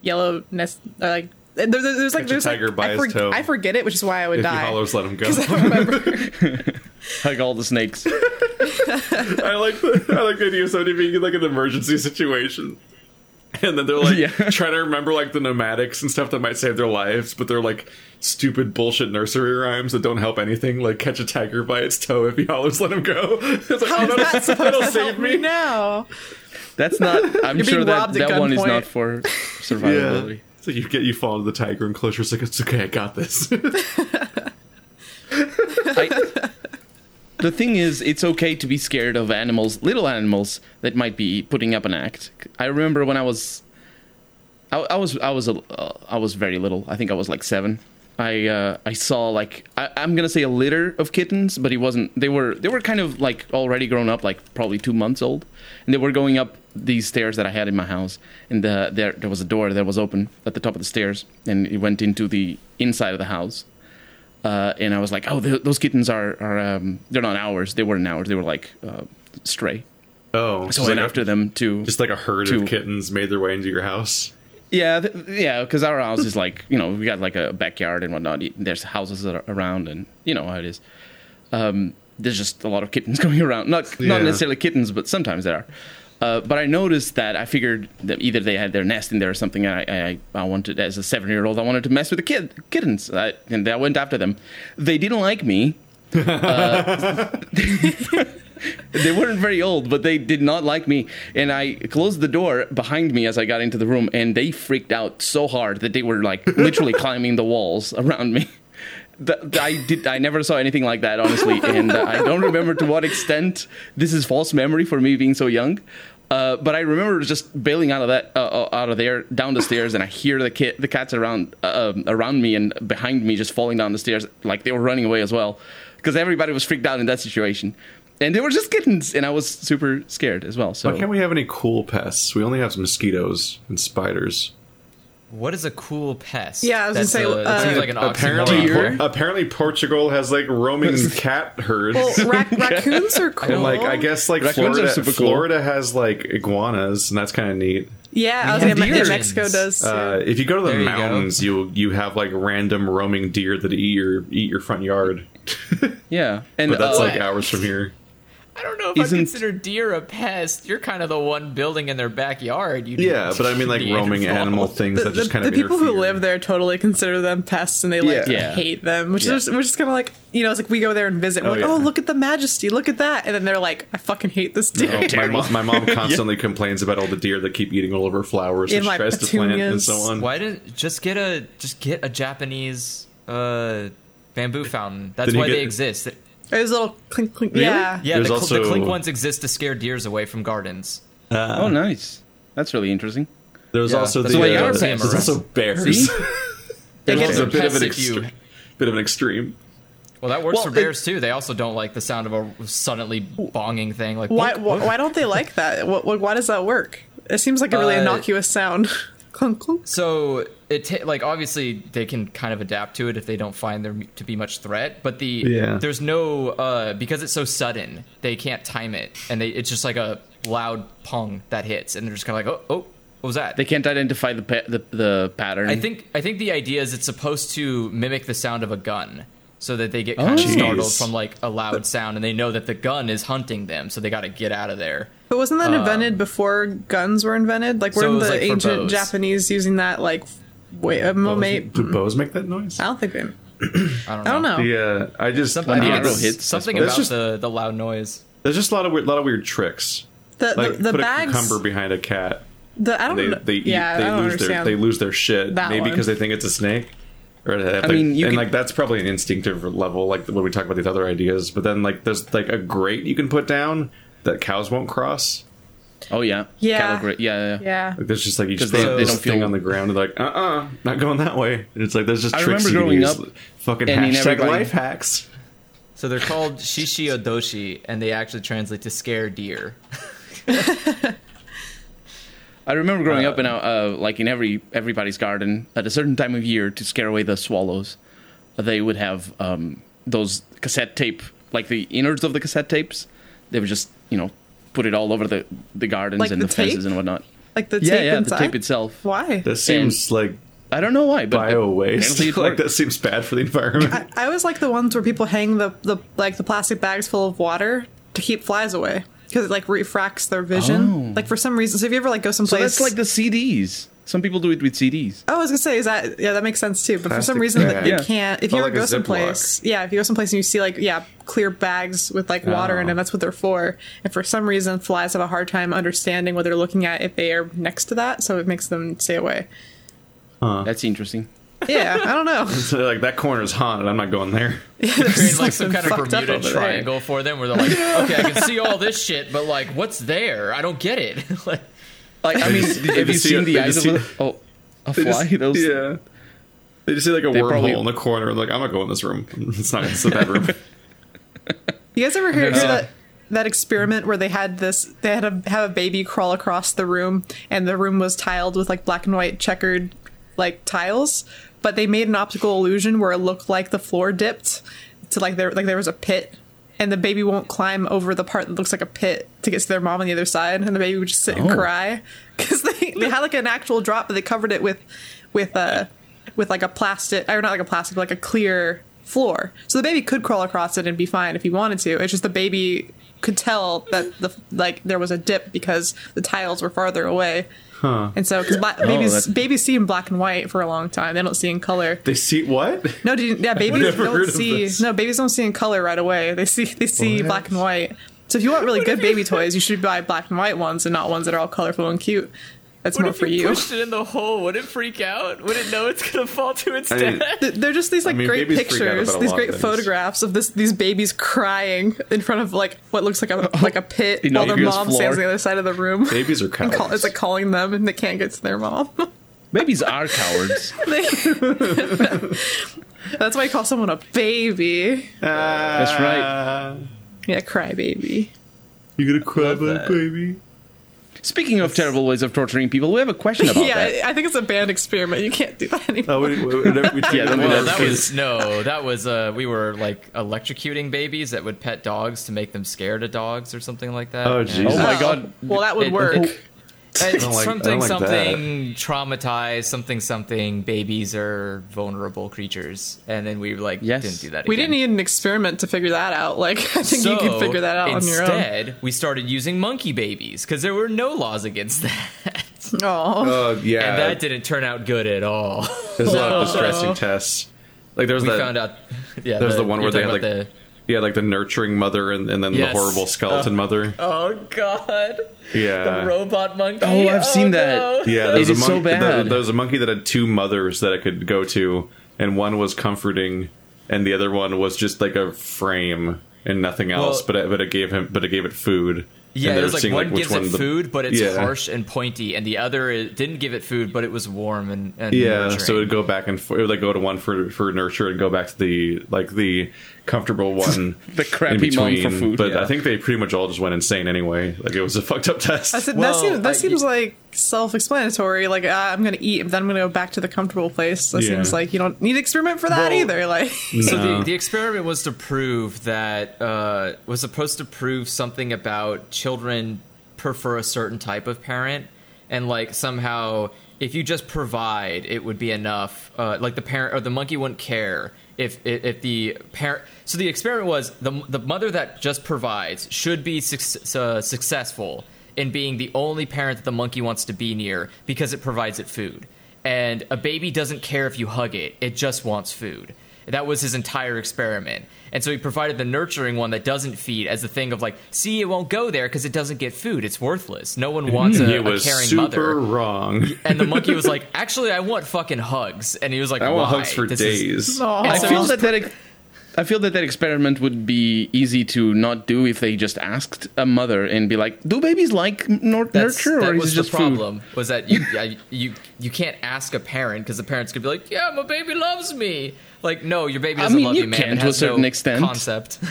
[SPEAKER 2] yellow nest uh, like. There, there- there's like
[SPEAKER 1] Catch a
[SPEAKER 2] there's
[SPEAKER 1] tiger
[SPEAKER 2] like
[SPEAKER 1] by
[SPEAKER 2] I,
[SPEAKER 1] his toe.
[SPEAKER 2] I forget it, which is why I would
[SPEAKER 1] If he
[SPEAKER 2] die.
[SPEAKER 1] hollers, let him go. (laughs)
[SPEAKER 2] I.
[SPEAKER 3] Hug (laughs) all the snakes. (laughs)
[SPEAKER 1] I like the I like the idea of somebody being in like an emergency situation. (laughs) And then they're like
[SPEAKER 3] Yeah. (laughs)
[SPEAKER 1] trying to remember like the mnemonics and stuff that might save their lives, but they're like stupid bullshit nursery rhymes that don't help anything, like catch a tiger by its toe if he hollers, let him go. (laughs) It's like,
[SPEAKER 2] How
[SPEAKER 1] oh,
[SPEAKER 2] is
[SPEAKER 1] that'll,
[SPEAKER 2] that supposed
[SPEAKER 1] that'll
[SPEAKER 2] to
[SPEAKER 1] save me.
[SPEAKER 2] me now?
[SPEAKER 3] That's not. I'm
[SPEAKER 2] You're
[SPEAKER 3] sure that that one is not for
[SPEAKER 1] Yeah.
[SPEAKER 3] survivability.
[SPEAKER 1] So you get you fall into the tiger enclosure. It's like it's okay, I got this.
[SPEAKER 3] I, the thing is, it's okay to be scared of animals, little animals that might be putting up an act. I remember when I was, I, I was, I was, a, uh, I was very little. I think I was like seven. I, uh, I saw like I, I'm gonna say a litter of kittens, but it wasn't. They were, they were kind of like already grown up, like probably two months old, and they were going up these stairs that I had in my house, and the, there, there was a door that was open at the top of the stairs, and it went into the inside of the house uh, and I was like, "Oh, th- those kittens are are um, they're not ours. They weren't ours. They were like uh, stray."
[SPEAKER 1] oh,
[SPEAKER 3] So I went after them to
[SPEAKER 1] Just like a herd
[SPEAKER 3] to-
[SPEAKER 1] of kittens made their way into your house.
[SPEAKER 3] yeah, th- yeah, because our house is like you know we got like a backyard and whatnot. There's houses that are around, and you know how it is. Um, there's just a lot of kittens (laughs) going around. Not
[SPEAKER 1] Yeah.
[SPEAKER 3] not necessarily kittens, but sometimes there are. Uh, but I noticed that I figured that either they had their nest in there or something. And I, I, I wanted, as a seven year old, I wanted to mess with the kid, kittens. I, and I went after them. They didn't like me. Uh, (laughs) they weren't very old, but they did not like me. And I closed the door behind me as I got into the room, and they freaked out so hard that they were like literally (laughs) climbing the walls around me. I did. I never saw anything like that, honestly, and I don't remember to what extent this is false memory for me being so young. Uh, but I remember just bailing out of that, uh, uh, out of there, down the stairs, and I hear the kit, the cats around, uh, um, around me and behind me, just falling down the stairs, like they were running away as well, because everybody was freaked out in that situation, and they were just kittens, and I was super scared as well. So
[SPEAKER 1] Why can't we have any cool pests? We only have mosquitoes and spiders.
[SPEAKER 4] What is a cool pest?
[SPEAKER 2] Yeah, I was gonna say,
[SPEAKER 4] a-
[SPEAKER 2] uh,
[SPEAKER 4] seems like an
[SPEAKER 1] apparently,
[SPEAKER 4] oxymoron.
[SPEAKER 2] Deer?
[SPEAKER 1] apparently Portugal has like roaming (laughs) cat herds.
[SPEAKER 2] Well, rac- (laughs) raccoons are cool.
[SPEAKER 1] and like I guess like
[SPEAKER 3] Raccoons
[SPEAKER 1] Florida,
[SPEAKER 3] super cool.
[SPEAKER 1] Florida has like iguanas, and that's kind of neat.
[SPEAKER 2] yeah, I was gonna,
[SPEAKER 4] deer.
[SPEAKER 2] yeah, Mexico does.
[SPEAKER 1] Uh, if you go to the
[SPEAKER 4] There you
[SPEAKER 1] mountains, you you have like random roaming deer that eat your eat your front yard. (laughs)
[SPEAKER 3] yeah, and
[SPEAKER 1] But that's
[SPEAKER 3] uh,
[SPEAKER 1] like hours from here.
[SPEAKER 4] I don't know if
[SPEAKER 3] Isn't-
[SPEAKER 4] I consider deer a pest. You're kind of the one building in their backyard. You
[SPEAKER 1] Yeah, but I mean like roaming animal things
[SPEAKER 2] the,
[SPEAKER 1] that just
[SPEAKER 2] the-
[SPEAKER 1] kind
[SPEAKER 2] the
[SPEAKER 1] of
[SPEAKER 2] people who live there totally consider them pests and they like
[SPEAKER 3] Yeah. Yeah.
[SPEAKER 2] hate them, which
[SPEAKER 3] Yeah.
[SPEAKER 2] is which is kind of like you know it's like we go there and visit. We're
[SPEAKER 1] Oh,
[SPEAKER 2] like,
[SPEAKER 1] yeah.
[SPEAKER 2] oh look at the majesty, look at that, and then they're like, I fucking hate this deer.
[SPEAKER 1] Oh, my, mom, my mom (laughs) constantly complains about all the deer that keep eating all of her flowers and
[SPEAKER 2] my
[SPEAKER 1] tries to plant and so on.
[SPEAKER 4] Why did just get a just get a Japanese uh, bamboo fountain? That's
[SPEAKER 1] Did he
[SPEAKER 4] why they
[SPEAKER 1] get-
[SPEAKER 4] exist.
[SPEAKER 2] There's a little clink clink.
[SPEAKER 1] Really?
[SPEAKER 2] Yeah.
[SPEAKER 4] Yeah,
[SPEAKER 1] There's
[SPEAKER 4] the, cl- the clink ones exist to scare deers away from gardens.
[SPEAKER 3] oh, nice. That's really interesting.
[SPEAKER 1] There's
[SPEAKER 4] Yeah,
[SPEAKER 1] also
[SPEAKER 4] that's
[SPEAKER 1] the
[SPEAKER 3] why you
[SPEAKER 1] uh,
[SPEAKER 3] are
[SPEAKER 1] there's
[SPEAKER 3] pests.
[SPEAKER 1] also bears.
[SPEAKER 3] See? (laughs)
[SPEAKER 2] They
[SPEAKER 1] Which
[SPEAKER 2] get
[SPEAKER 1] is a
[SPEAKER 4] They're
[SPEAKER 1] bit of an
[SPEAKER 4] pests if you-
[SPEAKER 1] extre- bit of an extreme.
[SPEAKER 4] Well, that works
[SPEAKER 3] Well,
[SPEAKER 4] for
[SPEAKER 3] it-
[SPEAKER 4] bears too. They also don't like the sound of a suddenly bonging thing. Like
[SPEAKER 2] Why,
[SPEAKER 4] bonk,
[SPEAKER 2] why
[SPEAKER 4] bonk.
[SPEAKER 2] why don't they like that? What, what, why does that work? It seems like a really
[SPEAKER 4] Uh,
[SPEAKER 2] innocuous sound. (laughs) clunk clunk.
[SPEAKER 4] So it ta- like obviously they can kind of adapt to it if they don't find there to be much threat. But the
[SPEAKER 1] Yeah.
[SPEAKER 4] there's no uh, because it's so sudden they can't time it, and they it's just like a loud pong that hits, and they're just kind of like oh oh what was that?
[SPEAKER 3] They can't identify the pa- the, the pattern.
[SPEAKER 4] I think I think the idea is it's supposed to mimic the sound of a gun. So that they get kind
[SPEAKER 3] Oh.
[SPEAKER 4] of startled
[SPEAKER 1] Jeez.
[SPEAKER 4] from like a loud sound, and they know that the gun is hunting them, so they got to get out of there.
[SPEAKER 2] But wasn't that invented before guns were invented? Like,
[SPEAKER 4] Um, so it
[SPEAKER 2] weren't
[SPEAKER 4] was,
[SPEAKER 2] the
[SPEAKER 4] like,
[SPEAKER 2] ancient. Japanese using that? Like, wait, a
[SPEAKER 1] Bows,
[SPEAKER 2] moment.
[SPEAKER 1] do bows make that noise?
[SPEAKER 2] I don't think they. (clears throat)
[SPEAKER 4] I don't know.
[SPEAKER 2] I don't know.
[SPEAKER 1] Yeah, I just
[SPEAKER 4] Something,
[SPEAKER 1] I
[SPEAKER 3] When the
[SPEAKER 1] think
[SPEAKER 3] arrow
[SPEAKER 1] it's-
[SPEAKER 3] hits,
[SPEAKER 4] something
[SPEAKER 1] That's
[SPEAKER 4] about
[SPEAKER 1] just-
[SPEAKER 4] the, the loud noise.
[SPEAKER 1] There's just a lot of weird, lot of weird tricks.
[SPEAKER 2] The
[SPEAKER 1] Like
[SPEAKER 2] the, the
[SPEAKER 1] put
[SPEAKER 2] bags.
[SPEAKER 1] a cucumber behind a cat.
[SPEAKER 2] the I don't.
[SPEAKER 1] They they eat,
[SPEAKER 2] yeah,
[SPEAKER 1] they
[SPEAKER 2] I don't
[SPEAKER 1] lose their
[SPEAKER 2] understand.
[SPEAKER 1] they lose their shit. Maybe
[SPEAKER 2] one.
[SPEAKER 1] because they think it's a snake. Or uh,
[SPEAKER 3] I
[SPEAKER 1] like-
[SPEAKER 3] mean, you
[SPEAKER 1] and
[SPEAKER 3] could-
[SPEAKER 1] like that's probably an instinctive level, like when we talk about these other ideas. But then like there's like a grate you can put down that cows won't cross.
[SPEAKER 3] Oh yeah,
[SPEAKER 2] Yeah.
[SPEAKER 3] Cattle yeah, yeah.
[SPEAKER 2] yeah.
[SPEAKER 1] Like there's just like you just
[SPEAKER 3] they-
[SPEAKER 1] put
[SPEAKER 3] they
[SPEAKER 1] this
[SPEAKER 3] don't
[SPEAKER 1] thing
[SPEAKER 3] feel-
[SPEAKER 1] on the ground and they're like, uh uh not going that way. And it's like there's just
[SPEAKER 3] I
[SPEAKER 1] tricks
[SPEAKER 3] remember
[SPEAKER 1] you can
[SPEAKER 3] growing
[SPEAKER 1] use.
[SPEAKER 3] up
[SPEAKER 1] Fucking
[SPEAKER 3] and in
[SPEAKER 1] hashtag
[SPEAKER 3] everybody-
[SPEAKER 1] life hacks.
[SPEAKER 4] So they're called shishiodoshi, and they actually translate to scare deer. (laughs)
[SPEAKER 3] I remember growing up in a, uh, like in every everybody's garden at a certain time of year to scare away the swallows. they would have um, those cassette tape, like the innards of the cassette tapes. They would just, you know, put it all over the the gardens
[SPEAKER 2] Like
[SPEAKER 3] and
[SPEAKER 2] the
[SPEAKER 3] the, fences and whatnot.
[SPEAKER 2] Like the
[SPEAKER 3] yeah,
[SPEAKER 2] tape
[SPEAKER 3] yeah,
[SPEAKER 2] inside.
[SPEAKER 3] the tape itself.
[SPEAKER 2] Why?
[SPEAKER 1] That seems like
[SPEAKER 3] I don't know why, but
[SPEAKER 1] bio waste.
[SPEAKER 3] it (laughs)
[SPEAKER 1] like that seems bad for the environment.
[SPEAKER 2] I, I always like the ones where people hang the, the like the plastic bags full of water to keep flies away because it like refracts their vision.
[SPEAKER 3] Oh.
[SPEAKER 2] Like for some reason, so if you ever like go
[SPEAKER 3] So
[SPEAKER 2] someplace,
[SPEAKER 3] that's like the CDs. Some people do it with CDs.
[SPEAKER 2] Oh, I was gonna say, is that yeah, that makes sense too. But for some reason,
[SPEAKER 1] bag.
[SPEAKER 2] they can't. If
[SPEAKER 1] Oh,
[SPEAKER 2] you ever
[SPEAKER 1] like a
[SPEAKER 2] go
[SPEAKER 1] Ziploc.
[SPEAKER 2] someplace, yeah, if you go someplace and you see like yeah, clear bags with like water in
[SPEAKER 1] oh.
[SPEAKER 2] them, that's what they're for. And for some reason, flies have a hard time understanding what they're looking at if they are next to that, so it makes them stay away. Huh.
[SPEAKER 3] That's interesting.
[SPEAKER 2] Yeah, I don't know. (laughs)
[SPEAKER 1] so like that corner's haunted. I'm not going there. (laughs)
[SPEAKER 4] creating like some kind of Bermuda
[SPEAKER 2] over there.
[SPEAKER 4] triangle for them where they're like, (laughs) okay, I can see all this shit, but like, what's there? I don't get it. like,
[SPEAKER 3] Like, I mean, have you
[SPEAKER 1] just see
[SPEAKER 3] seen
[SPEAKER 1] it-
[SPEAKER 3] the
[SPEAKER 1] they
[SPEAKER 3] eyes of
[SPEAKER 1] see-
[SPEAKER 3] a, oh, a
[SPEAKER 1] They
[SPEAKER 3] fly?
[SPEAKER 1] just-
[SPEAKER 3] Those, (laughs)
[SPEAKER 1] yeah. They just see like a
[SPEAKER 3] They
[SPEAKER 1] wormhole
[SPEAKER 3] probably-
[SPEAKER 1] in the corner. Like I'm gonna go in this room. (laughs) It's not. It's the (laughs) bedroom.
[SPEAKER 2] You guys ever hear, hear that that experiment where they had this? They had to have a baby crawl across the room, and the room was tiled with like black and white checkered like tiles. But they made an optical illusion where it looked like the floor dipped to like there like there was a pit, and the baby won't climb over the part that looks like a pit to get to their mom on the other side, and the baby would just sit and
[SPEAKER 3] Oh.
[SPEAKER 2] cry (laughs) because they they had like an actual drop, but they covered it with with uh with like a plastic or not like a plastic, but like a clear floor. So the baby could crawl across it and be fine if he wanted to. It's just the baby could tell that the like there was a dip because the tiles were farther away.
[SPEAKER 1] Huh.
[SPEAKER 2] And so, because babies oh,
[SPEAKER 3] that's-
[SPEAKER 2] babies see in black and white for a long time, they don't see in color.
[SPEAKER 1] They see what?
[SPEAKER 2] No, do you, yeah, (laughs) babies don't see. No, babies don't see in color right away. They see they see
[SPEAKER 1] What?
[SPEAKER 2] black and white. So if you want really good baby toys, you should buy black and white ones and not ones that are all colorful and cute. That's
[SPEAKER 4] what
[SPEAKER 2] more
[SPEAKER 4] if
[SPEAKER 2] for
[SPEAKER 4] you
[SPEAKER 2] you.
[SPEAKER 4] pushed it in the hole? Would it freak out? Would it know it's gonna fall to its
[SPEAKER 1] I mean-
[SPEAKER 4] death?
[SPEAKER 2] Th- They're just these like
[SPEAKER 1] mean,
[SPEAKER 2] great
[SPEAKER 1] babies freak out
[SPEAKER 2] pictures, these great photographs of this these babies crying in front of like what looks like a (laughs) like a pit while their mom
[SPEAKER 3] floor.
[SPEAKER 2] stands on the other side of the room.
[SPEAKER 1] Babies are (laughs)
[SPEAKER 2] And
[SPEAKER 1] cowards.
[SPEAKER 2] call, it's like calling them and they can't get to their mom. (laughs)
[SPEAKER 3] Babies are cowards.
[SPEAKER 2] That's why you call someone a baby.
[SPEAKER 1] That's
[SPEAKER 3] right.
[SPEAKER 2] Yeah, cry baby.
[SPEAKER 1] You gonna cry,
[SPEAKER 4] Love
[SPEAKER 1] my
[SPEAKER 4] that.
[SPEAKER 1] baby?
[SPEAKER 3] Speaking of terrible ways of torturing people, we have a question about
[SPEAKER 2] yeah,
[SPEAKER 3] that.
[SPEAKER 2] I, I think it's a banned experiment. You can't do that anymore.
[SPEAKER 1] Oh, we, we, we, (laughs)
[SPEAKER 3] Yeah, then we
[SPEAKER 4] that was no. That was uh, we were like electrocuting babies that would pet dogs to make them scared of dogs or something like that.
[SPEAKER 1] Oh,
[SPEAKER 4] And-
[SPEAKER 1] Jesus.
[SPEAKER 3] Oh my god.
[SPEAKER 2] Well, that would
[SPEAKER 4] It-
[SPEAKER 2] work.
[SPEAKER 4] it- It's
[SPEAKER 1] don't (laughs) like-
[SPEAKER 4] something,
[SPEAKER 1] like
[SPEAKER 4] something traumatized, something, something. Babies are vulnerable creatures, and then we like
[SPEAKER 3] Yes.
[SPEAKER 4] didn't do that.
[SPEAKER 2] we didn't need an experiment to figure that out. Like, (laughs) I think you
[SPEAKER 4] So,
[SPEAKER 2] can figure that out on your own.
[SPEAKER 4] Instead, we started using monkey babies because there were no laws against that, (laughs)
[SPEAKER 2] Oh,
[SPEAKER 1] Uh, yeah.
[SPEAKER 4] and that didn't turn out good at all.
[SPEAKER 1] There's a lot of distressing tests. Like there was
[SPEAKER 4] we
[SPEAKER 1] that.
[SPEAKER 4] found out. Yeah,
[SPEAKER 1] There's the one where they had,
[SPEAKER 4] about
[SPEAKER 1] like- yeah, like the nurturing mother and, and then
[SPEAKER 4] Yes.
[SPEAKER 1] the horrible skeleton oh. mother.
[SPEAKER 4] Oh God!
[SPEAKER 1] Yeah.
[SPEAKER 4] the robot monkey.
[SPEAKER 3] Oh, I've seen oh, that.
[SPEAKER 4] no.
[SPEAKER 1] Yeah,
[SPEAKER 3] It
[SPEAKER 1] there's a
[SPEAKER 3] is so
[SPEAKER 1] monkey,
[SPEAKER 3] bad.
[SPEAKER 1] There, there was a monkey that had two mothers that I could go to, and one was comforting, and the other one was just like a frame and nothing else.
[SPEAKER 4] Well-
[SPEAKER 1] but it, but it gave him, but it gave it food.
[SPEAKER 4] Yeah,
[SPEAKER 1] And
[SPEAKER 4] it
[SPEAKER 1] they
[SPEAKER 4] was
[SPEAKER 1] were
[SPEAKER 4] like
[SPEAKER 1] seeing,
[SPEAKER 4] one
[SPEAKER 1] which
[SPEAKER 4] gives it
[SPEAKER 1] the-
[SPEAKER 4] food, but it's
[SPEAKER 1] Yeah.
[SPEAKER 4] harsh and pointy, and the other it didn't give it food, but it was warm and, and
[SPEAKER 1] Yeah,
[SPEAKER 4] nurturing.
[SPEAKER 1] so it would go back and forth. It would like go to one for for nurture and go back to the like the comfortable one, (laughs)
[SPEAKER 3] The crappy
[SPEAKER 1] in
[SPEAKER 3] mom
[SPEAKER 1] between.
[SPEAKER 3] for food,
[SPEAKER 1] But
[SPEAKER 3] yeah.
[SPEAKER 1] I think they pretty much all just went insane anyway. Like it was a (laughs) fucked up test.
[SPEAKER 2] I said
[SPEAKER 4] Well,
[SPEAKER 2] that seems that
[SPEAKER 4] I-
[SPEAKER 2] seems like self-explanatory. Like ah, I'm gonna eat, but then I'm gonna go back to the comfortable place. That
[SPEAKER 1] Yeah.
[SPEAKER 2] seems like you don't need to experiment for that
[SPEAKER 4] Well,
[SPEAKER 2] either. Like, (laughs)
[SPEAKER 4] So the, the experiment was to prove that uh, was supposed to prove something about children prefer a certain type of parent, and like somehow if you just provide, it would be enough. Uh, like the parent or the monkey wouldn't care if if, the parent. So the experiment was the the mother that just provides should be suc- uh, successful in being the only parent that the monkey wants to be near because it provides it food. And a baby doesn't care if you hug it; it just wants food. That was his entire experiment. And so he provided the nurturing one that doesn't feed as a thing of like, see, it won't go there because it doesn't get food. It's worthless. No one mm-hmm. wants a,
[SPEAKER 1] he
[SPEAKER 4] a
[SPEAKER 1] was
[SPEAKER 4] caring
[SPEAKER 1] super
[SPEAKER 4] mother.
[SPEAKER 1] wrong. (laughs)
[SPEAKER 4] And the monkey was like, actually, I want fucking hugs. And he was like,
[SPEAKER 1] I want hugs for
[SPEAKER 4] This is-
[SPEAKER 1] days.
[SPEAKER 3] I
[SPEAKER 4] so
[SPEAKER 3] feel that that ex- I feel that that experiment would be easy to not do if they just asked a mother and be like, "Do babies like nor-
[SPEAKER 4] That's,
[SPEAKER 3] nurture,
[SPEAKER 4] that
[SPEAKER 3] or is
[SPEAKER 4] was
[SPEAKER 3] it
[SPEAKER 4] the
[SPEAKER 3] just food?"
[SPEAKER 4] problem. Was that you, yeah, you you can't ask a parent because the parents could be like, "Yeah, my baby loves me." Like, no, your baby doesn't
[SPEAKER 3] mean,
[SPEAKER 4] love
[SPEAKER 3] you
[SPEAKER 4] you, man.
[SPEAKER 3] can to a certain
[SPEAKER 4] no
[SPEAKER 3] extent.
[SPEAKER 4] Concept. (laughs)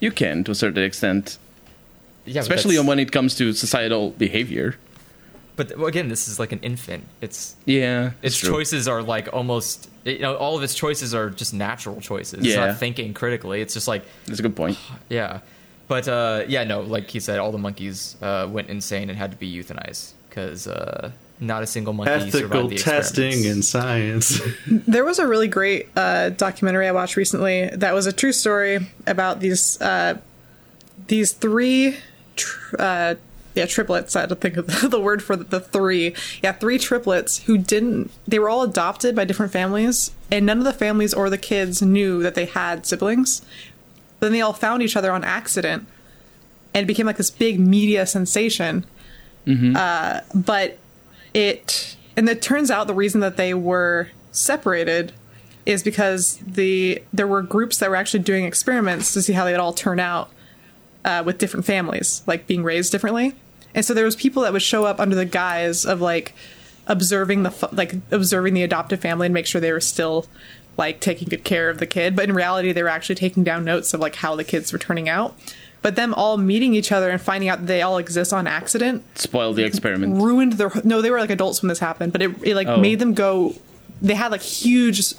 [SPEAKER 3] You can to a certain extent,
[SPEAKER 4] yeah,
[SPEAKER 3] especially when it comes to societal behavior.
[SPEAKER 4] but well, again, this is like an infant. It's
[SPEAKER 3] Yeah,
[SPEAKER 4] its
[SPEAKER 3] it's true.
[SPEAKER 4] choices are like almost you know all of its choices are just natural choices. It's
[SPEAKER 3] Yeah.
[SPEAKER 4] not thinking critically. It's just like
[SPEAKER 3] That's a good point. (sighs)
[SPEAKER 4] yeah, but uh, yeah, no, like he said, all the monkeys uh, went insane and had to be euthanized because uh, not a single monkey
[SPEAKER 1] Ethical
[SPEAKER 4] survived the
[SPEAKER 1] testing and science. (laughs)
[SPEAKER 2] There was a really great uh, documentary I watched recently that was a true story about these uh, these three tr- uh, yeah triplets. I had to think of the, (laughs) the word for the, the three. Yeah, three triplets who didn't. They were all adopted by different families, and none of the families or the kids knew that they had siblings. Then they all found each other on accident, and it became like this big media sensation. Uh, but it and it turns out the reason that they were separated is because the there were groups that were actually doing experiments to see how they'd all turn out uh, with different families, like being raised differently. And so there was people that would show up under the guise of like observing the like observing the adoptive family and make sure they were still like taking good care of the kid, but in reality they were actually taking down notes of like how the kids were turning out. But them all meeting each other and finding out that they all exist on accident
[SPEAKER 3] spoiled the experiment.
[SPEAKER 2] ruined their no they were like adults when this happened but it, it like
[SPEAKER 3] Oh.
[SPEAKER 2] made them go they had like huge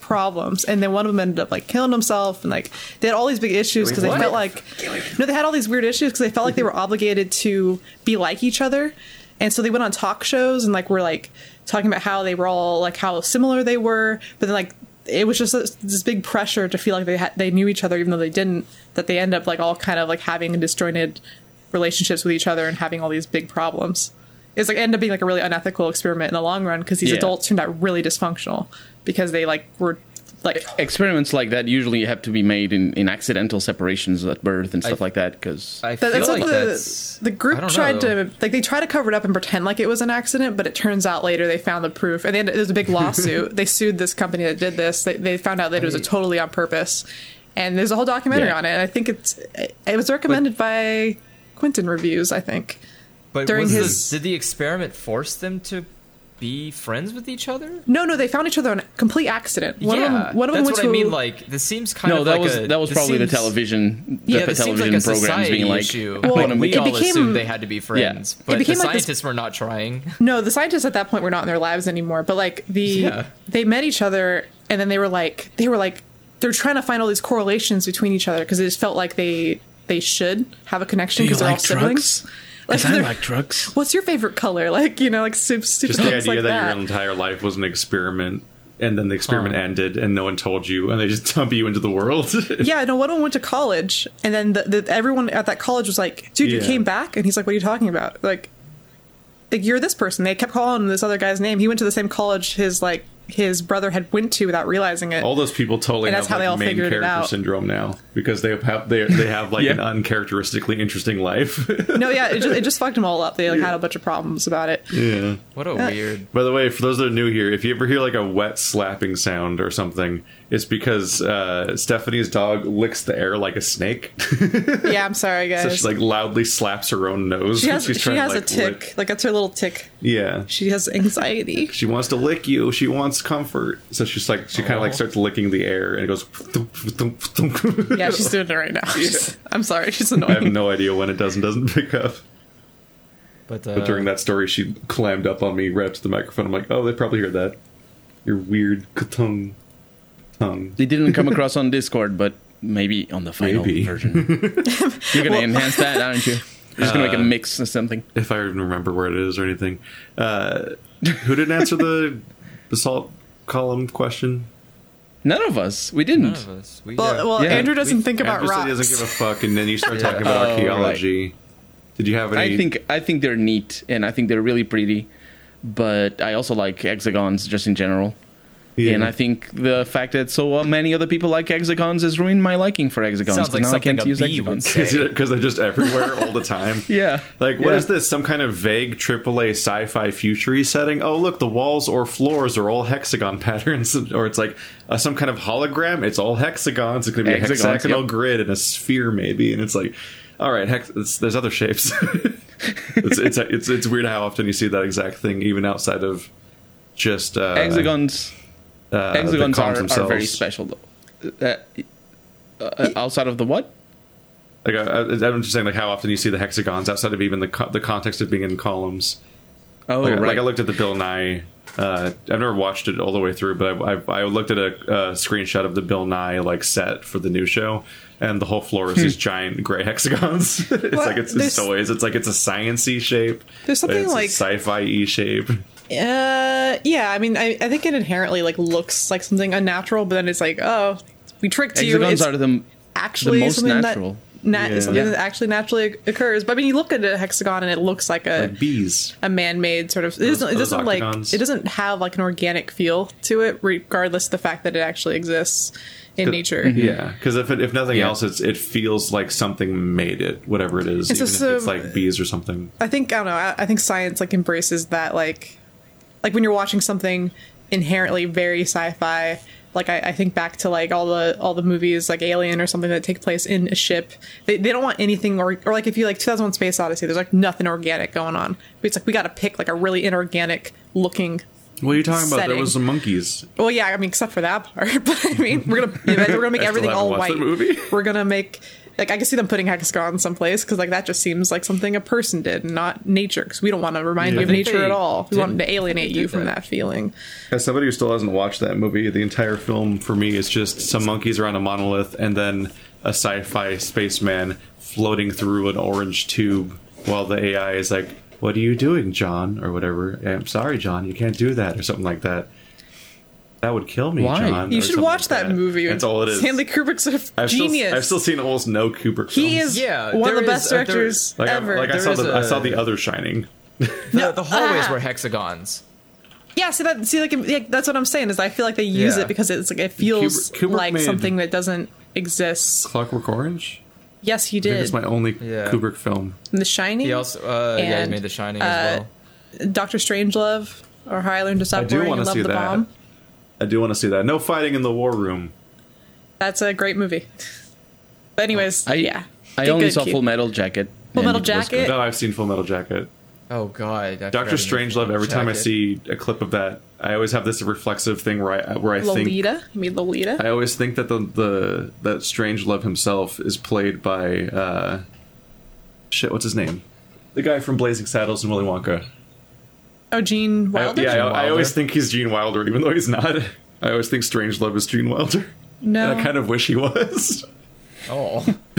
[SPEAKER 2] problems and then one of them ended up like killing himself and like they had all these big issues because they felt like no they had all these weird issues because they felt like they were (laughs) obligated to be like each other and so they went on talk shows and like were like talking about how they were all like how similar they were but then like it was just this, this big pressure to feel like they had they knew each other even though they didn't that they end up like all kind of like having disjointed relationships with each other and having all these big problems it's like ended up being like a really unethical experiment in the long run because these
[SPEAKER 3] Yeah.
[SPEAKER 2] adults turned out really dysfunctional because they like were like
[SPEAKER 3] Experiments like that usually have to be made in, in accidental separations at birth and stuff
[SPEAKER 4] I-
[SPEAKER 3] like that because
[SPEAKER 4] I
[SPEAKER 2] That-
[SPEAKER 4] feel
[SPEAKER 2] that's
[SPEAKER 4] like
[SPEAKER 2] what the
[SPEAKER 4] that's
[SPEAKER 2] the group tried
[SPEAKER 4] know.
[SPEAKER 2] to like they tried to cover it up and pretend like it was an accident, but it turns out later they found the proof and then there was a big (laughs) lawsuit. they sued this company that did this. They, they found out that it was a totally on purpose, and there's a whole documentary
[SPEAKER 3] Yeah.
[SPEAKER 2] on it. And I think it's it was recommended by Quinton Reviews. I think.
[SPEAKER 4] But
[SPEAKER 2] during
[SPEAKER 4] was the-
[SPEAKER 2] his-
[SPEAKER 4] did the experiment force them to be friends with each other?
[SPEAKER 2] No, no, they found each other on a complete accident. One
[SPEAKER 4] yeah,
[SPEAKER 2] of them, one of them
[SPEAKER 4] that's
[SPEAKER 2] went
[SPEAKER 4] what
[SPEAKER 2] to
[SPEAKER 4] I mean. Like this seems kind
[SPEAKER 3] no,
[SPEAKER 4] of
[SPEAKER 3] that
[SPEAKER 4] like
[SPEAKER 3] was
[SPEAKER 4] a,
[SPEAKER 3] that was
[SPEAKER 4] this
[SPEAKER 3] probably the
[SPEAKER 4] seems-
[SPEAKER 3] television
[SPEAKER 4] Yeah,
[SPEAKER 3] the
[SPEAKER 4] this seems
[SPEAKER 3] television
[SPEAKER 4] like a
[SPEAKER 3] programs
[SPEAKER 4] society
[SPEAKER 3] being like
[SPEAKER 4] issue.
[SPEAKER 2] Well,
[SPEAKER 4] when we all
[SPEAKER 2] became-
[SPEAKER 4] assumed they had to be friends, but the
[SPEAKER 2] became like this-
[SPEAKER 4] scientists were not trying.
[SPEAKER 2] No, the scientists at that point were not in their lives anymore. But like the
[SPEAKER 4] Yeah.
[SPEAKER 2] they met each other, and then they were like they were like they're trying to find all these correlations between each other because it just felt like they they should have a connection because they're all siblings. Like,
[SPEAKER 3] I
[SPEAKER 2] they're-
[SPEAKER 3] like drugs.
[SPEAKER 2] what's your favorite color? Like you know, like stupid, stupid
[SPEAKER 1] Just the idea
[SPEAKER 2] like
[SPEAKER 1] that,
[SPEAKER 2] that.
[SPEAKER 1] your entire life was an experiment, and then the experiment
[SPEAKER 4] Huh.
[SPEAKER 1] ended, and no one told you, and they just (laughs) dump you into the world. (laughs)
[SPEAKER 2] yeah, no, one of them went to college, and then the, the, everyone at that college was like, "Dude, you came back," and he's like, "What are you talking about?" Like, like you're this person. They kept calling this other guy's name. He went to the same college his like his brother had went to without realizing it.
[SPEAKER 1] all those people totally
[SPEAKER 2] And
[SPEAKER 1] have
[SPEAKER 2] that's how
[SPEAKER 1] like,
[SPEAKER 2] they all
[SPEAKER 1] main
[SPEAKER 2] figured it
[SPEAKER 1] character
[SPEAKER 2] out.
[SPEAKER 1] syndrome now because they have they, they have like
[SPEAKER 3] Yeah.
[SPEAKER 1] an uncharacteristically interesting life. (laughs)
[SPEAKER 2] no, yeah, it just, it just fucked them all up. They like had a bunch of problems about it.
[SPEAKER 1] yeah.
[SPEAKER 4] What a
[SPEAKER 2] Yeah.
[SPEAKER 4] weird.
[SPEAKER 1] By the way, for those that are new here, if you ever hear like a wet slapping sound or something, it's because uh, Stephanie's dog licks the air like a snake. (laughs)
[SPEAKER 2] Yeah, I'm sorry, guys.
[SPEAKER 1] so
[SPEAKER 2] guys.
[SPEAKER 1] she like loudly slaps her own nose.
[SPEAKER 2] she
[SPEAKER 1] when
[SPEAKER 2] has
[SPEAKER 1] she's
[SPEAKER 2] she
[SPEAKER 1] trying to,
[SPEAKER 2] has a tick.
[SPEAKER 1] lick-
[SPEAKER 2] Like that's her little tick.
[SPEAKER 1] Yeah.
[SPEAKER 2] She has anxiety. (laughs)
[SPEAKER 1] She wants to lick you. She wants comfort. So she's like, she kind of like starts licking the air, and it goes. thump, thump, thump.
[SPEAKER 2] Yeah, she's (laughs) doing it right now. She's- I'm sorry, she's annoying.
[SPEAKER 1] I have
[SPEAKER 2] annoying.
[SPEAKER 1] no idea when it does and doesn't pick up.
[SPEAKER 4] But, uh,
[SPEAKER 1] But during that story, she clammed up on me right to the microphone. I'm like, oh, they probably heard that. Your weird tongue. Tongue.
[SPEAKER 3] They didn't come across on Discord, but maybe on the final
[SPEAKER 1] Maybe.
[SPEAKER 3] version. (laughs) You're gonna
[SPEAKER 2] Well-
[SPEAKER 3] enhance that, aren't you? You're just gonna make a
[SPEAKER 1] Uh,
[SPEAKER 3] mix or something.
[SPEAKER 1] If I even remember where it is or anything. Uh, who didn't answer the (laughs) basalt column question?
[SPEAKER 3] None of us. We didn't.
[SPEAKER 4] of us. We,
[SPEAKER 2] Well,
[SPEAKER 4] yeah.
[SPEAKER 2] well,
[SPEAKER 3] Yeah,
[SPEAKER 2] Andrew doesn't
[SPEAKER 4] we-
[SPEAKER 2] think about
[SPEAKER 1] Andrew said he
[SPEAKER 2] rocks.
[SPEAKER 1] doesn't give a fuck, and then you start talking about (laughs)
[SPEAKER 3] Oh,
[SPEAKER 1] archaeology. Did you have any?
[SPEAKER 3] I think I think they're neat and I think they're really pretty, but I also like hexagons just in general.
[SPEAKER 1] Yeah.
[SPEAKER 3] And I think the fact that so uh, many other people like hexagons has ruined my liking for hexagons.
[SPEAKER 4] Sounds
[SPEAKER 3] 'cause
[SPEAKER 4] like
[SPEAKER 3] now I
[SPEAKER 4] something
[SPEAKER 3] can't
[SPEAKER 4] a
[SPEAKER 3] use
[SPEAKER 4] bee would
[SPEAKER 3] hexagons.
[SPEAKER 4] say.
[SPEAKER 1] because they're just everywhere all the time. (laughs)
[SPEAKER 3] Yeah.
[SPEAKER 1] Like, what
[SPEAKER 3] Yeah.
[SPEAKER 1] is this? Some kind of vague AAA sci-fi future setting? Oh, look, the walls or floors are all hexagon (laughs) patterns, or it's like uh, some kind of hologram. It's all hexagons. It's going to be
[SPEAKER 3] Hexagons,
[SPEAKER 1] a hexagonal
[SPEAKER 3] yep.
[SPEAKER 1] grid and a sphere, maybe. And it's like, all right, hex- it's, there's other shapes. (laughs) it's, it's it's it's weird how often you see that exact thing, even outside of just uh,
[SPEAKER 3] Hexagons
[SPEAKER 1] uh,
[SPEAKER 3] hexagons
[SPEAKER 1] columns
[SPEAKER 3] are, are very special though. Uh, uh, outside of the what?
[SPEAKER 1] Like, I, I- I'm just saying, like how often you see the hexagons outside of even the co- the context of being in columns.
[SPEAKER 3] Oh,
[SPEAKER 1] like,
[SPEAKER 3] right.
[SPEAKER 1] like I looked at the Bill Nye. Uh, I've never watched it all the way through, but I, I, I looked at a, a screenshot of the Bill Nye like set for the new show, and the whole floor is these giant gray (laughs) hexagons. (laughs) it's
[SPEAKER 2] Well,
[SPEAKER 1] like it's,
[SPEAKER 2] there's-
[SPEAKER 1] it's toys. It's like it's a sciency shape.
[SPEAKER 2] There's something
[SPEAKER 1] it's a
[SPEAKER 2] like-
[SPEAKER 1] sci-fi e shape.
[SPEAKER 2] Uh, yeah. I mean, I, I think it inherently like looks like something unnatural, but then it's like, oh, we tricked you.
[SPEAKER 3] Hexagons
[SPEAKER 2] It's
[SPEAKER 3] are the
[SPEAKER 2] actually
[SPEAKER 3] the most
[SPEAKER 2] something
[SPEAKER 3] natural.
[SPEAKER 2] that na-
[SPEAKER 1] Yeah.
[SPEAKER 2] something
[SPEAKER 3] Yeah.
[SPEAKER 2] that actually naturally occurs. But I mean, you look at a hexagon and it looks like a
[SPEAKER 1] Like bees.
[SPEAKER 2] a man-made sort of. It
[SPEAKER 1] Those-
[SPEAKER 2] doesn't. It doesn't like. It doesn't have like an organic feel to it, regardless of the fact that it actually exists in nature.
[SPEAKER 1] Yeah, because if it, if nothing
[SPEAKER 3] Yeah.
[SPEAKER 1] else, it's it feels like something made it, whatever it is,
[SPEAKER 2] It's
[SPEAKER 1] even
[SPEAKER 2] just,
[SPEAKER 1] if it's like bees or something.
[SPEAKER 2] I think I don't know. I, I think science like embraces that like, like when you're watching something inherently very sci-fi. Like I, I think back to like all the all the movies like Alien or something that take place in a ship. They, they don't want anything or or like if you like 2001 Space Odyssey, there's like nothing organic going on. It's like we got to pick like a really inorganic looking.
[SPEAKER 1] What are you talking about? There was some monkeys.
[SPEAKER 2] Well, yeah, I mean except for that part, (laughs) but I mean we're gonna we're gonna make everything all white.
[SPEAKER 1] the movie.
[SPEAKER 2] We're gonna make like I can see them putting hexagons someplace because like that just seems like something a person did, not nature. Because we don't want to remind
[SPEAKER 1] Yeah.
[SPEAKER 2] you of nature at all. We want to alienate you from
[SPEAKER 4] that.
[SPEAKER 2] that feeling.
[SPEAKER 1] As somebody who still hasn't watched that movie, the entire film for me is just some monkeys around a monolith and then a sci-fi spaceman floating through an orange tube while the AI is like, "What are you doing, John?" or whatever. Eh, "I'm sorry, John, you can't do that," or something like that. That would kill me,
[SPEAKER 3] Why?
[SPEAKER 1] John.
[SPEAKER 2] You should watch
[SPEAKER 1] like
[SPEAKER 2] that, movie.
[SPEAKER 1] That's all it is.
[SPEAKER 2] Stanley Kubrick's a
[SPEAKER 1] I've
[SPEAKER 2] genius.
[SPEAKER 1] Still, I've still seen almost no Kubrick films.
[SPEAKER 2] he is
[SPEAKER 4] Yeah,
[SPEAKER 2] one of
[SPEAKER 4] there
[SPEAKER 2] the best
[SPEAKER 4] is- uh, there-
[SPEAKER 2] directors
[SPEAKER 1] like, I,
[SPEAKER 2] ever.
[SPEAKER 1] like I saw the I saw the other Shining. (laughs)
[SPEAKER 4] The, the hallways
[SPEAKER 2] Ah.
[SPEAKER 4] were hexagons.
[SPEAKER 2] yeah, see that. See, like, like that's what I'm saying is I feel like they use
[SPEAKER 4] Yeah.
[SPEAKER 2] it because it's like it feels
[SPEAKER 1] Kubrick- Kubrick
[SPEAKER 2] like something that doesn't exist.
[SPEAKER 1] Clockwork Orange.
[SPEAKER 2] Yes, he
[SPEAKER 1] I think
[SPEAKER 2] did.
[SPEAKER 1] it's my only
[SPEAKER 4] Yeah.
[SPEAKER 1] Kubrick film.
[SPEAKER 2] The Shining,
[SPEAKER 4] He also uh, yeah, he made The Shining
[SPEAKER 2] uh,
[SPEAKER 4] as well.
[SPEAKER 2] Doctor Strangelove, or How I Learned to Stop
[SPEAKER 1] I do
[SPEAKER 2] Worrying
[SPEAKER 1] wanna
[SPEAKER 2] and Love
[SPEAKER 1] see
[SPEAKER 2] the
[SPEAKER 1] that.
[SPEAKER 2] Bomb.
[SPEAKER 1] I do want to see that. No fighting in the war room.
[SPEAKER 2] That's a great movie. But anyways,
[SPEAKER 3] I
[SPEAKER 2] yeah.
[SPEAKER 3] I
[SPEAKER 2] Get
[SPEAKER 3] only
[SPEAKER 2] good,
[SPEAKER 3] saw
[SPEAKER 2] Q.
[SPEAKER 3] Full Metal Jacket.
[SPEAKER 2] Full
[SPEAKER 3] and
[SPEAKER 2] Metal
[SPEAKER 3] it was
[SPEAKER 2] Jacket?
[SPEAKER 3] good.
[SPEAKER 1] No, I've seen Full Metal Jacket.
[SPEAKER 4] Oh god, I
[SPEAKER 1] Doctor
[SPEAKER 4] forgot he made
[SPEAKER 1] Strangelove. Every time I
[SPEAKER 4] Jacket.
[SPEAKER 1] see a clip of that, I always have this reflexive thing where I where I think
[SPEAKER 2] Lolita. You mean Lolita?
[SPEAKER 1] I always think that the the that Strangelove himself is played by uh, shit. What's his name? The guy from Blazing Saddles and Willy Wonka.
[SPEAKER 2] Oh, Gene
[SPEAKER 1] I,
[SPEAKER 2] Wilder.
[SPEAKER 1] yeah, I, I always think he's Gene Wilder, even though he's not. I always think Strangelove is Gene Wilder,
[SPEAKER 2] no.
[SPEAKER 1] and I kind of wish he was. (laughs)
[SPEAKER 4] Oh (laughs)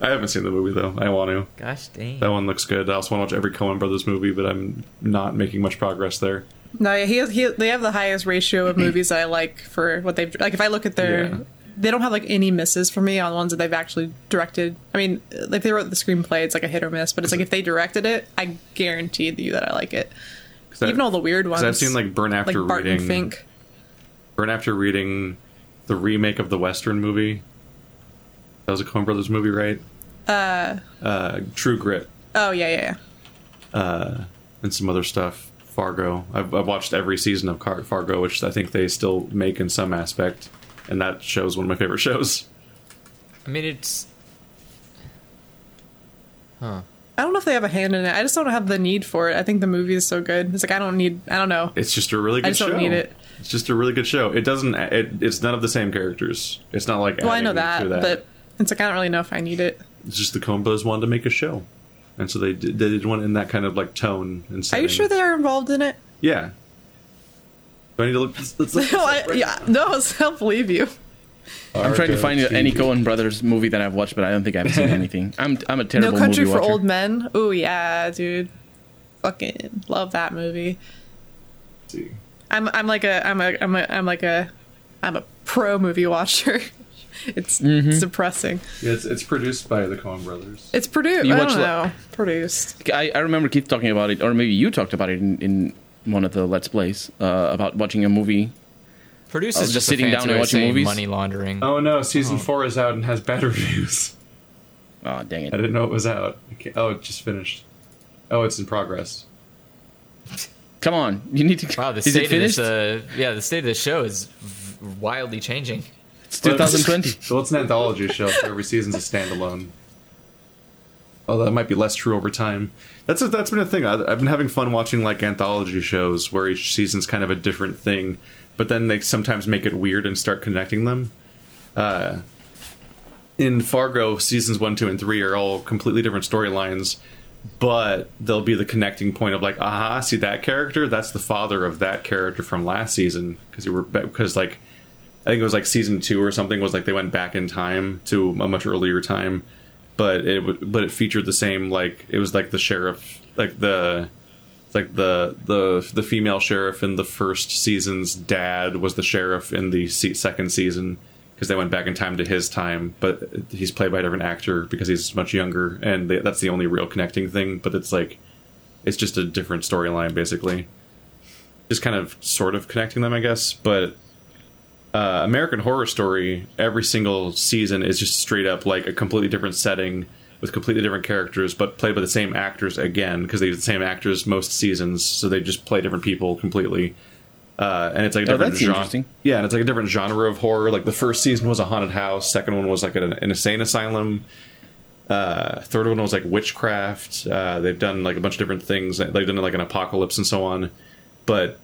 [SPEAKER 1] I haven't seen the movie though. I want to.
[SPEAKER 4] gosh dang.
[SPEAKER 1] That one looks good. I also want to watch every Coen Brothers movie, but I'm not making much progress there.
[SPEAKER 2] No, yeah, he, has, he they have the highest ratio of (clears throat) movies that I like for what they've like. If I look at their,
[SPEAKER 1] Yeah.
[SPEAKER 2] They don't have like any misses for me on the ones that they've actually directed. I mean, like they wrote the screenplay, it's like a hit or miss. But it's like if they directed it, I guarantee you that I like it.
[SPEAKER 1] I-
[SPEAKER 2] Even all the weird ones.
[SPEAKER 1] I've seen like Burn
[SPEAKER 2] like
[SPEAKER 1] After
[SPEAKER 2] Barton
[SPEAKER 1] reading
[SPEAKER 2] Fink.
[SPEAKER 1] Burn After reading the remake of the Western movie. That was a Coen Brothers movie, right? Uh, uh True Grit
[SPEAKER 2] Oh yeah, yeah, yeah.
[SPEAKER 1] Uh, and some other stuff. Fargo. I've, I've watched every season of Car- Fargo, which I think they still make in some aspect, and that show's one of my favorite shows.
[SPEAKER 4] I mean it's Huh.
[SPEAKER 2] I don't know if they have a hand in it. I just don't have the need for it. I think the movie is so good. It's like I don't need. I don't know.
[SPEAKER 1] It's just a really good
[SPEAKER 2] I just
[SPEAKER 1] show.
[SPEAKER 2] don't need it.
[SPEAKER 1] It's just a really good show. It doesn't. It, it's none of the same characters. It's not like.
[SPEAKER 2] Well, I know
[SPEAKER 1] adding
[SPEAKER 2] that, but it's like I don't really know if I need it.
[SPEAKER 1] it's just the Coen Brothers wanted to make a show, and so they did, they did one in that kind of like tone and
[SPEAKER 2] Are you sure they are involved in it?
[SPEAKER 1] Yeah. Do I need to look? Let's, let's look this (laughs)
[SPEAKER 2] no,
[SPEAKER 1] up
[SPEAKER 2] I,
[SPEAKER 1] right
[SPEAKER 2] yeah, no, I don't believe you.
[SPEAKER 3] I'm trying to find
[SPEAKER 1] Fargo
[SPEAKER 3] any
[SPEAKER 1] TV.
[SPEAKER 3] Coen Brothers movie that I've watched, but I don't think I've seen (laughs) anything. I'm I'm a terrible
[SPEAKER 2] No Country
[SPEAKER 3] movie
[SPEAKER 2] for
[SPEAKER 3] watcher.
[SPEAKER 2] Old Men. Oh yeah, dude. Fucking love that movie.
[SPEAKER 1] Let's see.
[SPEAKER 2] I'm I'm like a I'm a I'm a I'm like a I'm a pro movie watcher. (laughs) it's
[SPEAKER 3] Mm-hmm.
[SPEAKER 2] depressing.
[SPEAKER 1] Yeah, it's, it's produced by the Coen Brothers.
[SPEAKER 2] It's produced.
[SPEAKER 3] You
[SPEAKER 2] I don't
[SPEAKER 3] the-
[SPEAKER 2] know. Produced.
[SPEAKER 3] I, I remember Keith talking about it, or maybe you talked about it in, in one of the Let's Plays uh, about watching a movie.
[SPEAKER 4] Produce
[SPEAKER 3] I
[SPEAKER 4] is
[SPEAKER 3] was
[SPEAKER 4] just
[SPEAKER 3] just sitting down
[SPEAKER 4] fancy
[SPEAKER 3] and
[SPEAKER 4] way of
[SPEAKER 3] watching movies.
[SPEAKER 4] money laundering.
[SPEAKER 1] Oh no, season four is out and has bad (laughs) reviews.
[SPEAKER 3] Oh dang it!
[SPEAKER 1] I didn't know it was out. I Oh, it just finished. Oh, it's in progress.
[SPEAKER 3] Come on, you need to.
[SPEAKER 4] Wow, the (laughs)
[SPEAKER 3] is it
[SPEAKER 4] state of
[SPEAKER 3] finished?
[SPEAKER 4] this uh, yeah, the state of the show is v- wildly changing.
[SPEAKER 3] it's 2020.
[SPEAKER 1] So (laughs) it's an anthology show. So every season's a standalone. Oh, that might be less true over time. That's a, that's been a thing. I, I've been having fun watching like anthology shows where each season's kind of a different thing, but then they sometimes make it weird and start connecting them. Uh, in Fargo, seasons one, two, and three are all completely different storylines, but there'll be the connecting point of like, aha, see that character? That's the father of that character from last season because you were because like I think it was like season two or something was like they went back in time to a much earlier time, but it but it featured the same like it was like the sheriff like the like the the the female sheriff in the first season's dad was the sheriff in the se- second season because they went back in time to his time, but he's played by a different actor because he's much younger, and they, that's the only real connecting thing. But it's like it's just a different storyline, basically, just kind of sort of connecting them, I guess. But uh, American Horror Story, every single season is just straight up like a completely different setting with completely different characters, but played by the same actors again because they use the same actors most seasons, so they just play different people completely. Uh, and it's like a
[SPEAKER 3] Oh,
[SPEAKER 1] different
[SPEAKER 3] that's
[SPEAKER 1] genre.
[SPEAKER 3] interesting.
[SPEAKER 1] Yeah, and it's like a different genre of horror. Like the first season was a haunted house, second one was like an, an insane asylum, uh, third one was like witchcraft. Uh, they've done like a bunch of different things. They've done like an apocalypse and so on. But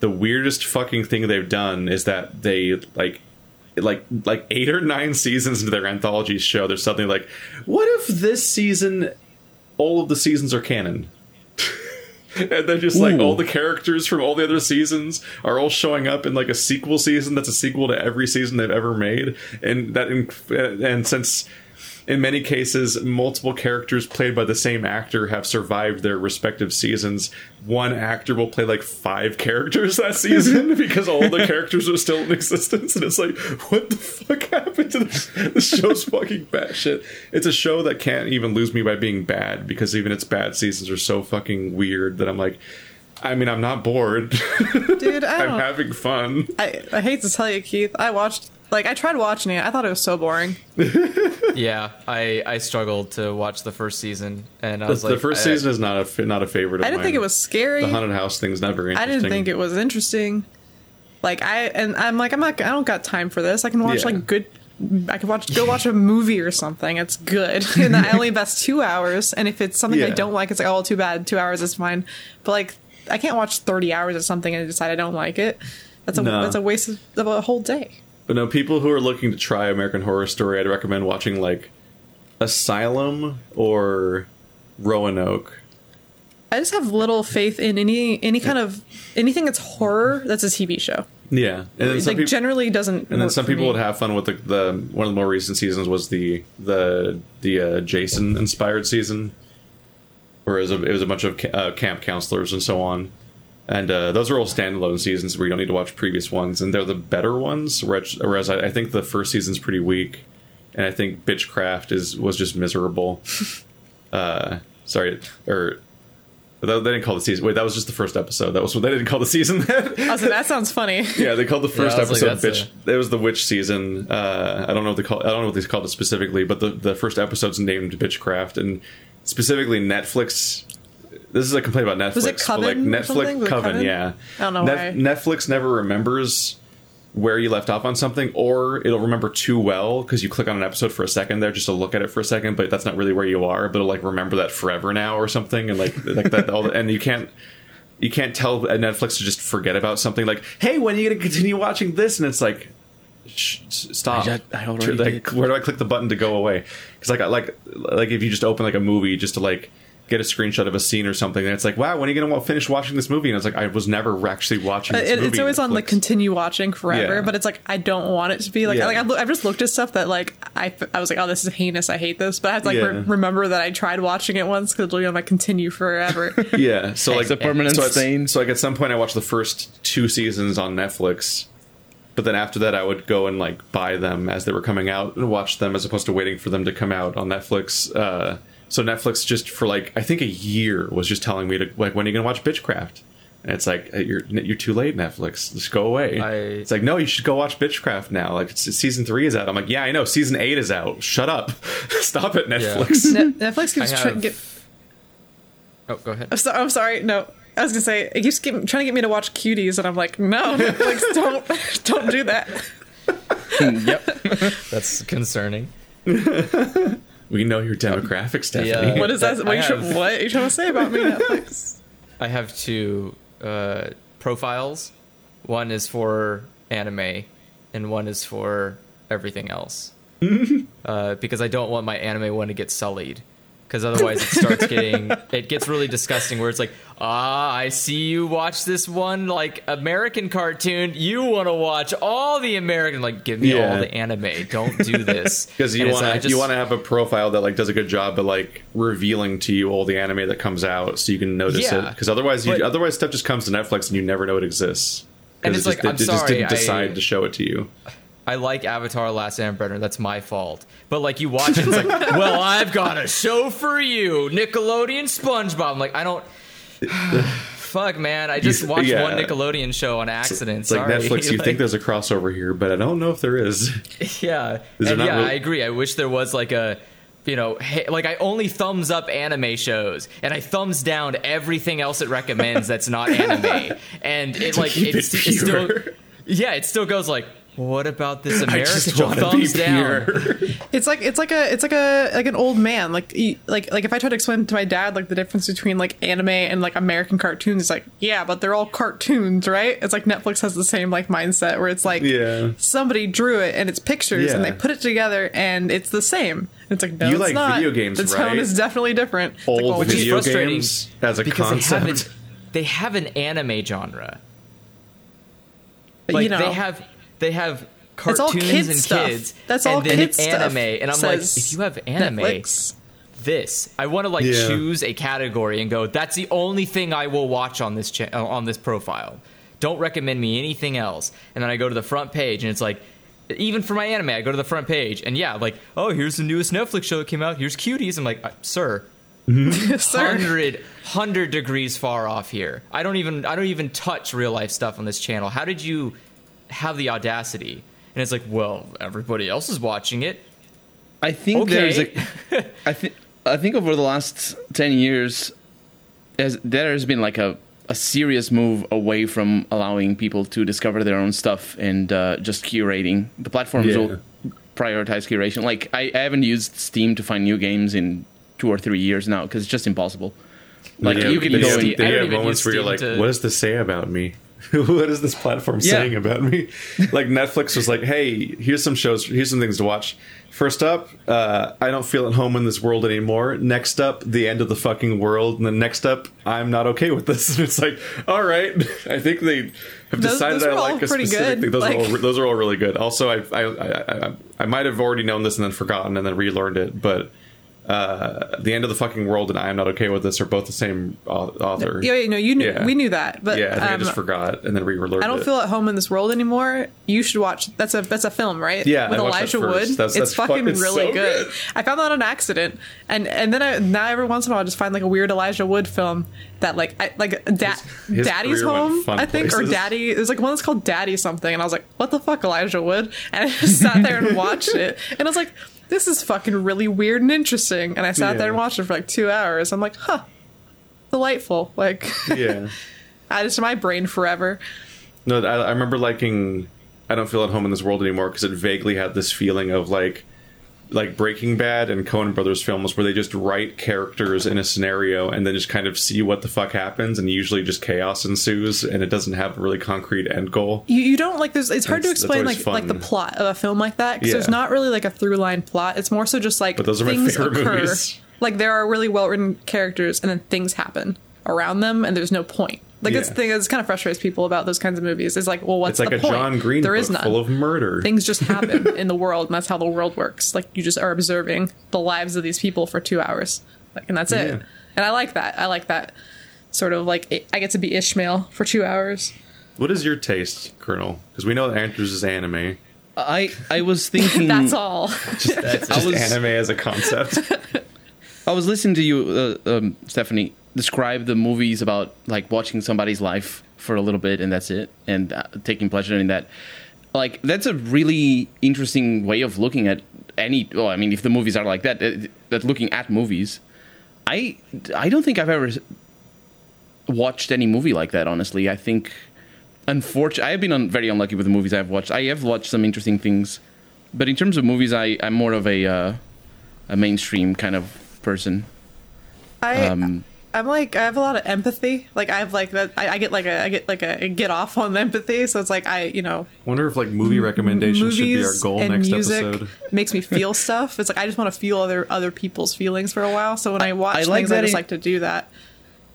[SPEAKER 1] the weirdest fucking thing they've done is that they like like like eight or nine seasons into their anthology show there's something like what if this season all of the seasons are canon (laughs) and then just like
[SPEAKER 3] Ooh.
[SPEAKER 1] all the characters from all the other seasons are all showing up in like a sequel season that's a sequel to every season they've ever made and that and since in many cases multiple characters played by the same actor have survived their respective seasons. One actor will play like five characters that season (laughs) because all the characters are still in existence and it's like what the fuck happened to this? The show's (laughs) fucking bad shit. It's a show that can't even lose me by being bad because even its bad seasons are so fucking weird that i'm like i mean i'm not bored. (laughs)
[SPEAKER 2] Dude, I
[SPEAKER 1] i'm having fun.
[SPEAKER 2] I, I hate to tell you, Keith. I watched like I tried watching it. I thought it was so boring. (laughs)
[SPEAKER 4] Yeah, I I struggled to watch the first season, and I
[SPEAKER 1] the,
[SPEAKER 4] was
[SPEAKER 1] the
[SPEAKER 4] like,
[SPEAKER 1] first
[SPEAKER 4] I-
[SPEAKER 1] season is not a not a favorite of
[SPEAKER 2] I didn't think it was scary.
[SPEAKER 1] the haunted house thing's never. very
[SPEAKER 2] I didn't think it was interesting. Like I and I'm like I'm not I don't got time for this. I can watch
[SPEAKER 1] Yeah.
[SPEAKER 2] like good. I can watch go watch a movie or something. It's good, (laughs) and I only invest two hours. And if it's something I don't like, it's like oh too bad. Two hours is fine. But like I can't watch thirty hours of something and decide I don't like it. That's a
[SPEAKER 1] No.
[SPEAKER 2] that's a waste of, of a whole day.
[SPEAKER 1] But no, people who are looking to try American Horror Story, I'd recommend watching like Asylum or Roanoke.
[SPEAKER 2] I just have little faith in any any kind of anything that's horror that's a TV show.
[SPEAKER 1] Yeah, and then
[SPEAKER 2] like
[SPEAKER 1] people,
[SPEAKER 2] generally doesn't.
[SPEAKER 1] and then some people
[SPEAKER 2] me.
[SPEAKER 1] would have fun with the, the one of the more recent seasons was the the the uh, Jason inspired season, where it was a, it was a bunch of ca- uh, camp counselors and so on. And uh, those are all standalone seasons where you don't need to watch previous ones, and they're the better ones. Whereas, whereas I, I think the first season's pretty weak, and I think Bitchcraft is was just miserable. (laughs) uh, sorry, or they they didn't call the season. Wait, that was just the first episode. That was what they didn't call the season. Then
[SPEAKER 2] I was like, that sounds funny. (laughs)
[SPEAKER 1] yeah, they called the first
[SPEAKER 4] I was like,
[SPEAKER 1] episode
[SPEAKER 4] that's
[SPEAKER 1] "Bitch." It was the witch season. Uh, I don't know what they call. I don't know what they called it specifically, but the the first episode's named "Bitchcraft," and specifically Netflix. This is a complaint about Netflix.
[SPEAKER 2] Was it
[SPEAKER 1] but, like Netflix
[SPEAKER 2] something? Was it
[SPEAKER 1] Coven,
[SPEAKER 2] Coven?
[SPEAKER 1] yeah.
[SPEAKER 2] I don't know
[SPEAKER 1] Net-
[SPEAKER 2] why.
[SPEAKER 1] Netflix never remembers where you left off on something, or it'll remember too well because you click on an episode for a second there just to look at it for a second, but that's not really where you are. But it'll like remember that forever now or something, and like like that. All the, and you can't you can't tell Netflix to just forget about something like, "Hey, when are you going to continue watching this?" And it's like, Shh, "Stop!"
[SPEAKER 3] I ju- I already
[SPEAKER 1] like,
[SPEAKER 3] did.
[SPEAKER 1] where do I click the button to go away? Because like, like, like if you just open like a movie just to like get a screenshot of a scene or something, and it's like, "Wow, when are you going to finish watching this movie?" And it's like, I was never actually watching.
[SPEAKER 2] Uh,
[SPEAKER 1] This
[SPEAKER 2] it-
[SPEAKER 1] movie,
[SPEAKER 2] it's always on like continue watching forever,
[SPEAKER 1] Yeah.
[SPEAKER 2] but it's like I don't want it to be like
[SPEAKER 1] Yeah.
[SPEAKER 2] like I've, I've just looked at stuff that like I, I was like oh this is heinous I hate this, but I have to like
[SPEAKER 1] Yeah.
[SPEAKER 2] re- remember that I tried watching it once because it'll be on my continue forever. (laughs)
[SPEAKER 1] Yeah, so like
[SPEAKER 3] It's a permanent
[SPEAKER 1] so
[SPEAKER 3] stain.
[SPEAKER 1] So like at some point, I watched the first two seasons on Netflix, but then after that, I would go and like buy them as they were coming out and watch them as opposed to waiting for them to come out on Netflix. Uh, so Netflix just for like I think a year was just telling me to like when are you gonna watch Bitchcraft? And it's like you're you're too late, Netflix. Just go away.
[SPEAKER 4] I-
[SPEAKER 1] it's like no, you should go watch Bitchcraft now. Like it's, season three is out. I'm like yeah, I know. Season eight is out. Shut up. (laughs) Stop it, Netflix.
[SPEAKER 2] Ne- Netflix keeps
[SPEAKER 4] I
[SPEAKER 2] trying to get.
[SPEAKER 4] Oh, go ahead.
[SPEAKER 2] I'm, so, I'm sorry, no. I was gonna say it keeps getting, trying to get me to watch Cuties, and I'm like, no, (laughs) Netflix, don't, don't do that. (laughs)
[SPEAKER 3] yep.
[SPEAKER 4] That's concerning.
[SPEAKER 1] We know your demographic, Stephanie.
[SPEAKER 4] Yeah.
[SPEAKER 2] What is that? What, are you,
[SPEAKER 4] have-
[SPEAKER 2] what are you trying to say about me, Netflix? (laughs)
[SPEAKER 4] I have two uh, profiles. One is for anime, and one is for everything else. (laughs) uh, because I don't want my anime one to get sullied. Because otherwise it starts getting it gets really disgusting where it's like ah i see you watch this one like american cartoon you want to watch all the american like give me
[SPEAKER 1] Yeah.
[SPEAKER 4] all the anime don't do this (laughs)
[SPEAKER 1] because you want to you want to have a profile that like does a good job of like revealing to you all the anime that comes out, so you can notice
[SPEAKER 4] Yeah.
[SPEAKER 1] it. Because otherwise, you,
[SPEAKER 4] But-
[SPEAKER 1] otherwise stuff just comes to Netflix and you never know it exists.
[SPEAKER 4] And
[SPEAKER 1] it
[SPEAKER 4] it's
[SPEAKER 1] just,
[SPEAKER 4] like,
[SPEAKER 1] it,
[SPEAKER 4] I'm
[SPEAKER 1] it just didn't decide
[SPEAKER 4] I-
[SPEAKER 1] to show it to you.
[SPEAKER 4] I like Avatar: Last Airbender. That's my fault. But like you watch it, it's like, (laughs) well, I've got a show for you, Nickelodeon SpongeBob. I'm like, I don't. (sighs) Fuck, man! I just watched
[SPEAKER 1] yeah.
[SPEAKER 4] one Nickelodeon show on accident.
[SPEAKER 1] It's like
[SPEAKER 4] Sorry.
[SPEAKER 1] Netflix. You (laughs)
[SPEAKER 4] Like-
[SPEAKER 1] think there's a crossover here, but I don't know if there is. (laughs)
[SPEAKER 4] Yeah,
[SPEAKER 1] Is
[SPEAKER 4] and yeah,
[SPEAKER 1] really-
[SPEAKER 4] I agree. I wish there was like a, you know, hey, like I only thumbs up anime shows, and I thumbs down everything else it recommends that's not anime, and it like it's,
[SPEAKER 1] it
[SPEAKER 4] it's still, yeah, it still goes like, what about this (laughs)
[SPEAKER 1] I
[SPEAKER 4] American
[SPEAKER 1] just
[SPEAKER 4] show?
[SPEAKER 1] want to
[SPEAKER 4] Thumbs
[SPEAKER 1] be
[SPEAKER 4] down.
[SPEAKER 2] It's like it's like a it's like a like an old man. Like like like if I try to explain to my dad like the difference between like anime and like American cartoons, it's like yeah, but they're all cartoons, right? It's like Netflix has the same like mindset where it's like
[SPEAKER 1] Yeah.
[SPEAKER 2] somebody drew it and it's pictures and they put it together and it's the same. It's like no,
[SPEAKER 1] You
[SPEAKER 2] it's
[SPEAKER 1] like
[SPEAKER 2] not.
[SPEAKER 1] video games,
[SPEAKER 2] The tone
[SPEAKER 1] right?
[SPEAKER 2] is definitely different.
[SPEAKER 1] Old
[SPEAKER 2] like, well,
[SPEAKER 4] Which is
[SPEAKER 1] video
[SPEAKER 4] frustrating
[SPEAKER 1] games as a
[SPEAKER 4] because they
[SPEAKER 1] concept.
[SPEAKER 4] haven't they have an anime genre.
[SPEAKER 2] but,
[SPEAKER 4] Like
[SPEAKER 2] you know,
[SPEAKER 4] they have they have cartoons
[SPEAKER 2] kids
[SPEAKER 4] and
[SPEAKER 2] stuff.
[SPEAKER 4] kids.
[SPEAKER 2] That's
[SPEAKER 4] and
[SPEAKER 2] all
[SPEAKER 4] then
[SPEAKER 2] kids stuff,
[SPEAKER 4] anime, and I'm like, if you have anime,
[SPEAKER 2] Netflix.
[SPEAKER 4] this I want to like
[SPEAKER 1] Yeah.
[SPEAKER 4] choose a category and go. That's the only thing I will watch on this cha- uh, on this profile. Don't recommend me anything else. And then I go to the front page, and it's like. Even for my anime, I go to the front page, and yeah, like, oh, here's the newest Netflix show that came out. Here's cuties. I'm like, uh, sir, (laughs)
[SPEAKER 2] Sir.
[SPEAKER 4] hundred hundred degrees far off here. I don't even I don't even touch real life stuff on this channel. How did you have the audacity? And it's like, well, everybody else is watching it.
[SPEAKER 3] I think
[SPEAKER 4] Okay.
[SPEAKER 3] there's (laughs) a. I think I think over the last ten years, as there has been like a a serious move away from allowing people to discover their own stuff and uh, just curating. The platforms
[SPEAKER 1] Yeah.
[SPEAKER 3] will prioritize curation. Like I, I haven't used Steam to find new games in two or three years now because it's just impossible. Like
[SPEAKER 1] Yeah,
[SPEAKER 3] you can
[SPEAKER 1] then
[SPEAKER 3] go
[SPEAKER 1] you have-
[SPEAKER 3] and
[SPEAKER 4] I
[SPEAKER 1] then you
[SPEAKER 4] don't
[SPEAKER 1] have moments where you're like,
[SPEAKER 4] to-
[SPEAKER 1] "What does this say about me? (laughs) what is this platform
[SPEAKER 3] Yeah.
[SPEAKER 1] saying about me?" (laughs) Like Netflix was like, "Hey, here's some shows. Here's some things to watch." First up, uh, I don't feel at home in this world anymore. Next up, the end of the fucking world, and then next up, I'm not okay with this. (laughs) And it's like, all right, I think they have
[SPEAKER 2] Those-
[SPEAKER 1] decided
[SPEAKER 2] those
[SPEAKER 1] I like a specific
[SPEAKER 2] good.
[SPEAKER 1] thing. Those are all
[SPEAKER 2] Like-
[SPEAKER 1] those are all really good. Also, I I, I I I might have already known this and then forgotten and then relearned it, but. Uh, the end of the fucking world and I am not okay with this are both the same author.
[SPEAKER 2] Yeah, yeah, no, you knew
[SPEAKER 1] Yeah.
[SPEAKER 2] we knew that, but
[SPEAKER 1] Yeah, I think I
[SPEAKER 2] um,
[SPEAKER 1] just forgot and then relearned it.
[SPEAKER 2] I don't
[SPEAKER 1] it.
[SPEAKER 2] feel at home in this world anymore. You should watch. That's a that's a film, right?
[SPEAKER 1] Yeah,
[SPEAKER 2] with
[SPEAKER 1] I
[SPEAKER 2] Elijah. Wood.
[SPEAKER 1] That's-
[SPEAKER 2] it's
[SPEAKER 1] that's
[SPEAKER 2] fucking
[SPEAKER 1] it's
[SPEAKER 2] really
[SPEAKER 1] so
[SPEAKER 2] good.
[SPEAKER 1] good.
[SPEAKER 2] I found that on accident, and and then I, now every once in a while I just find like a weird Elijah Wood film that like I, like da-
[SPEAKER 1] his
[SPEAKER 2] Daddy's Home, I think, or. Daddy. There's like one that's called Daddy something, and I was like, what the fuck, Elijah Wood? And I just sat there and watched it, and I was like. This is fucking really weird and interesting. And I sat there and watched it for like two hours. I'm like, huh, delightful. Like, (laughs)
[SPEAKER 1] yeah.
[SPEAKER 2] added to my brain forever.
[SPEAKER 1] No, I, I remember liking. I don't feel at home in this world anymore because it vaguely had this feeling of like, like Breaking Bad and Coen Brothers films where they just write characters in a scenario and then just kind of see what the fuck happens and usually just chaos ensues and it doesn't have a really concrete end goal.
[SPEAKER 2] you, you don't like there's it's hard to
[SPEAKER 1] That's- that's
[SPEAKER 2] explain like like the plot of a film like that because
[SPEAKER 1] Yeah.
[SPEAKER 2] there's not really like a through line plot it's more so just like
[SPEAKER 1] But those are my
[SPEAKER 2] things
[SPEAKER 1] favorite
[SPEAKER 2] occur
[SPEAKER 1] movies.
[SPEAKER 2] like there are really well written characters and then things happen around them and there's no point like that's the thing that kind of frustrates people about those kinds of movies. Is like well what's
[SPEAKER 1] It's like
[SPEAKER 2] the
[SPEAKER 1] a
[SPEAKER 2] point?
[SPEAKER 1] John Green
[SPEAKER 2] there
[SPEAKER 1] book
[SPEAKER 2] is none.
[SPEAKER 1] full of murder.
[SPEAKER 2] things just (laughs) happen in the world and that's how the world works. Like you just are observing the lives of these people for two hours. Like and that's it. And i like that. I like that sort of like i get to be ishmael for two hours.
[SPEAKER 1] What is your taste, Colonel? Because we know that Andrews is anime.
[SPEAKER 3] I I was (laughs) thinking
[SPEAKER 2] that's all.
[SPEAKER 4] That's
[SPEAKER 1] Just
[SPEAKER 3] was-
[SPEAKER 1] anime as a concept. (laughs)
[SPEAKER 3] I was listening to you, uh, um, Stephanie, describe the movies about like watching somebody's life for a little bit and that's it, and uh, taking pleasure in that. Like that's a really interesting way of looking at any. Well, I mean, if the movies are like that, uh, that looking at movies, I I don't think I've ever watched any movie like that. Honestly, I think. Unfortunately, I have been un- very unlucky with the movies I've watched. I have watched some interesting things, but in terms of movies, I, I'm more of a uh, a mainstream kind of person.
[SPEAKER 2] I
[SPEAKER 3] Um,
[SPEAKER 2] I'm like I have a lot of empathy. Like I have like that. I, I get like a I get like a, a get off on empathy. So it's like I you know
[SPEAKER 1] Wonder if like movie recommendations should be our
[SPEAKER 2] movies
[SPEAKER 1] goal
[SPEAKER 2] and
[SPEAKER 1] next
[SPEAKER 2] music
[SPEAKER 1] episode.
[SPEAKER 2] makes me feel (laughs) stuff. It's like I just want to feel other other people's feelings for a while. So when I, watch
[SPEAKER 3] I like
[SPEAKER 2] things, I just
[SPEAKER 3] in-
[SPEAKER 2] like to do that.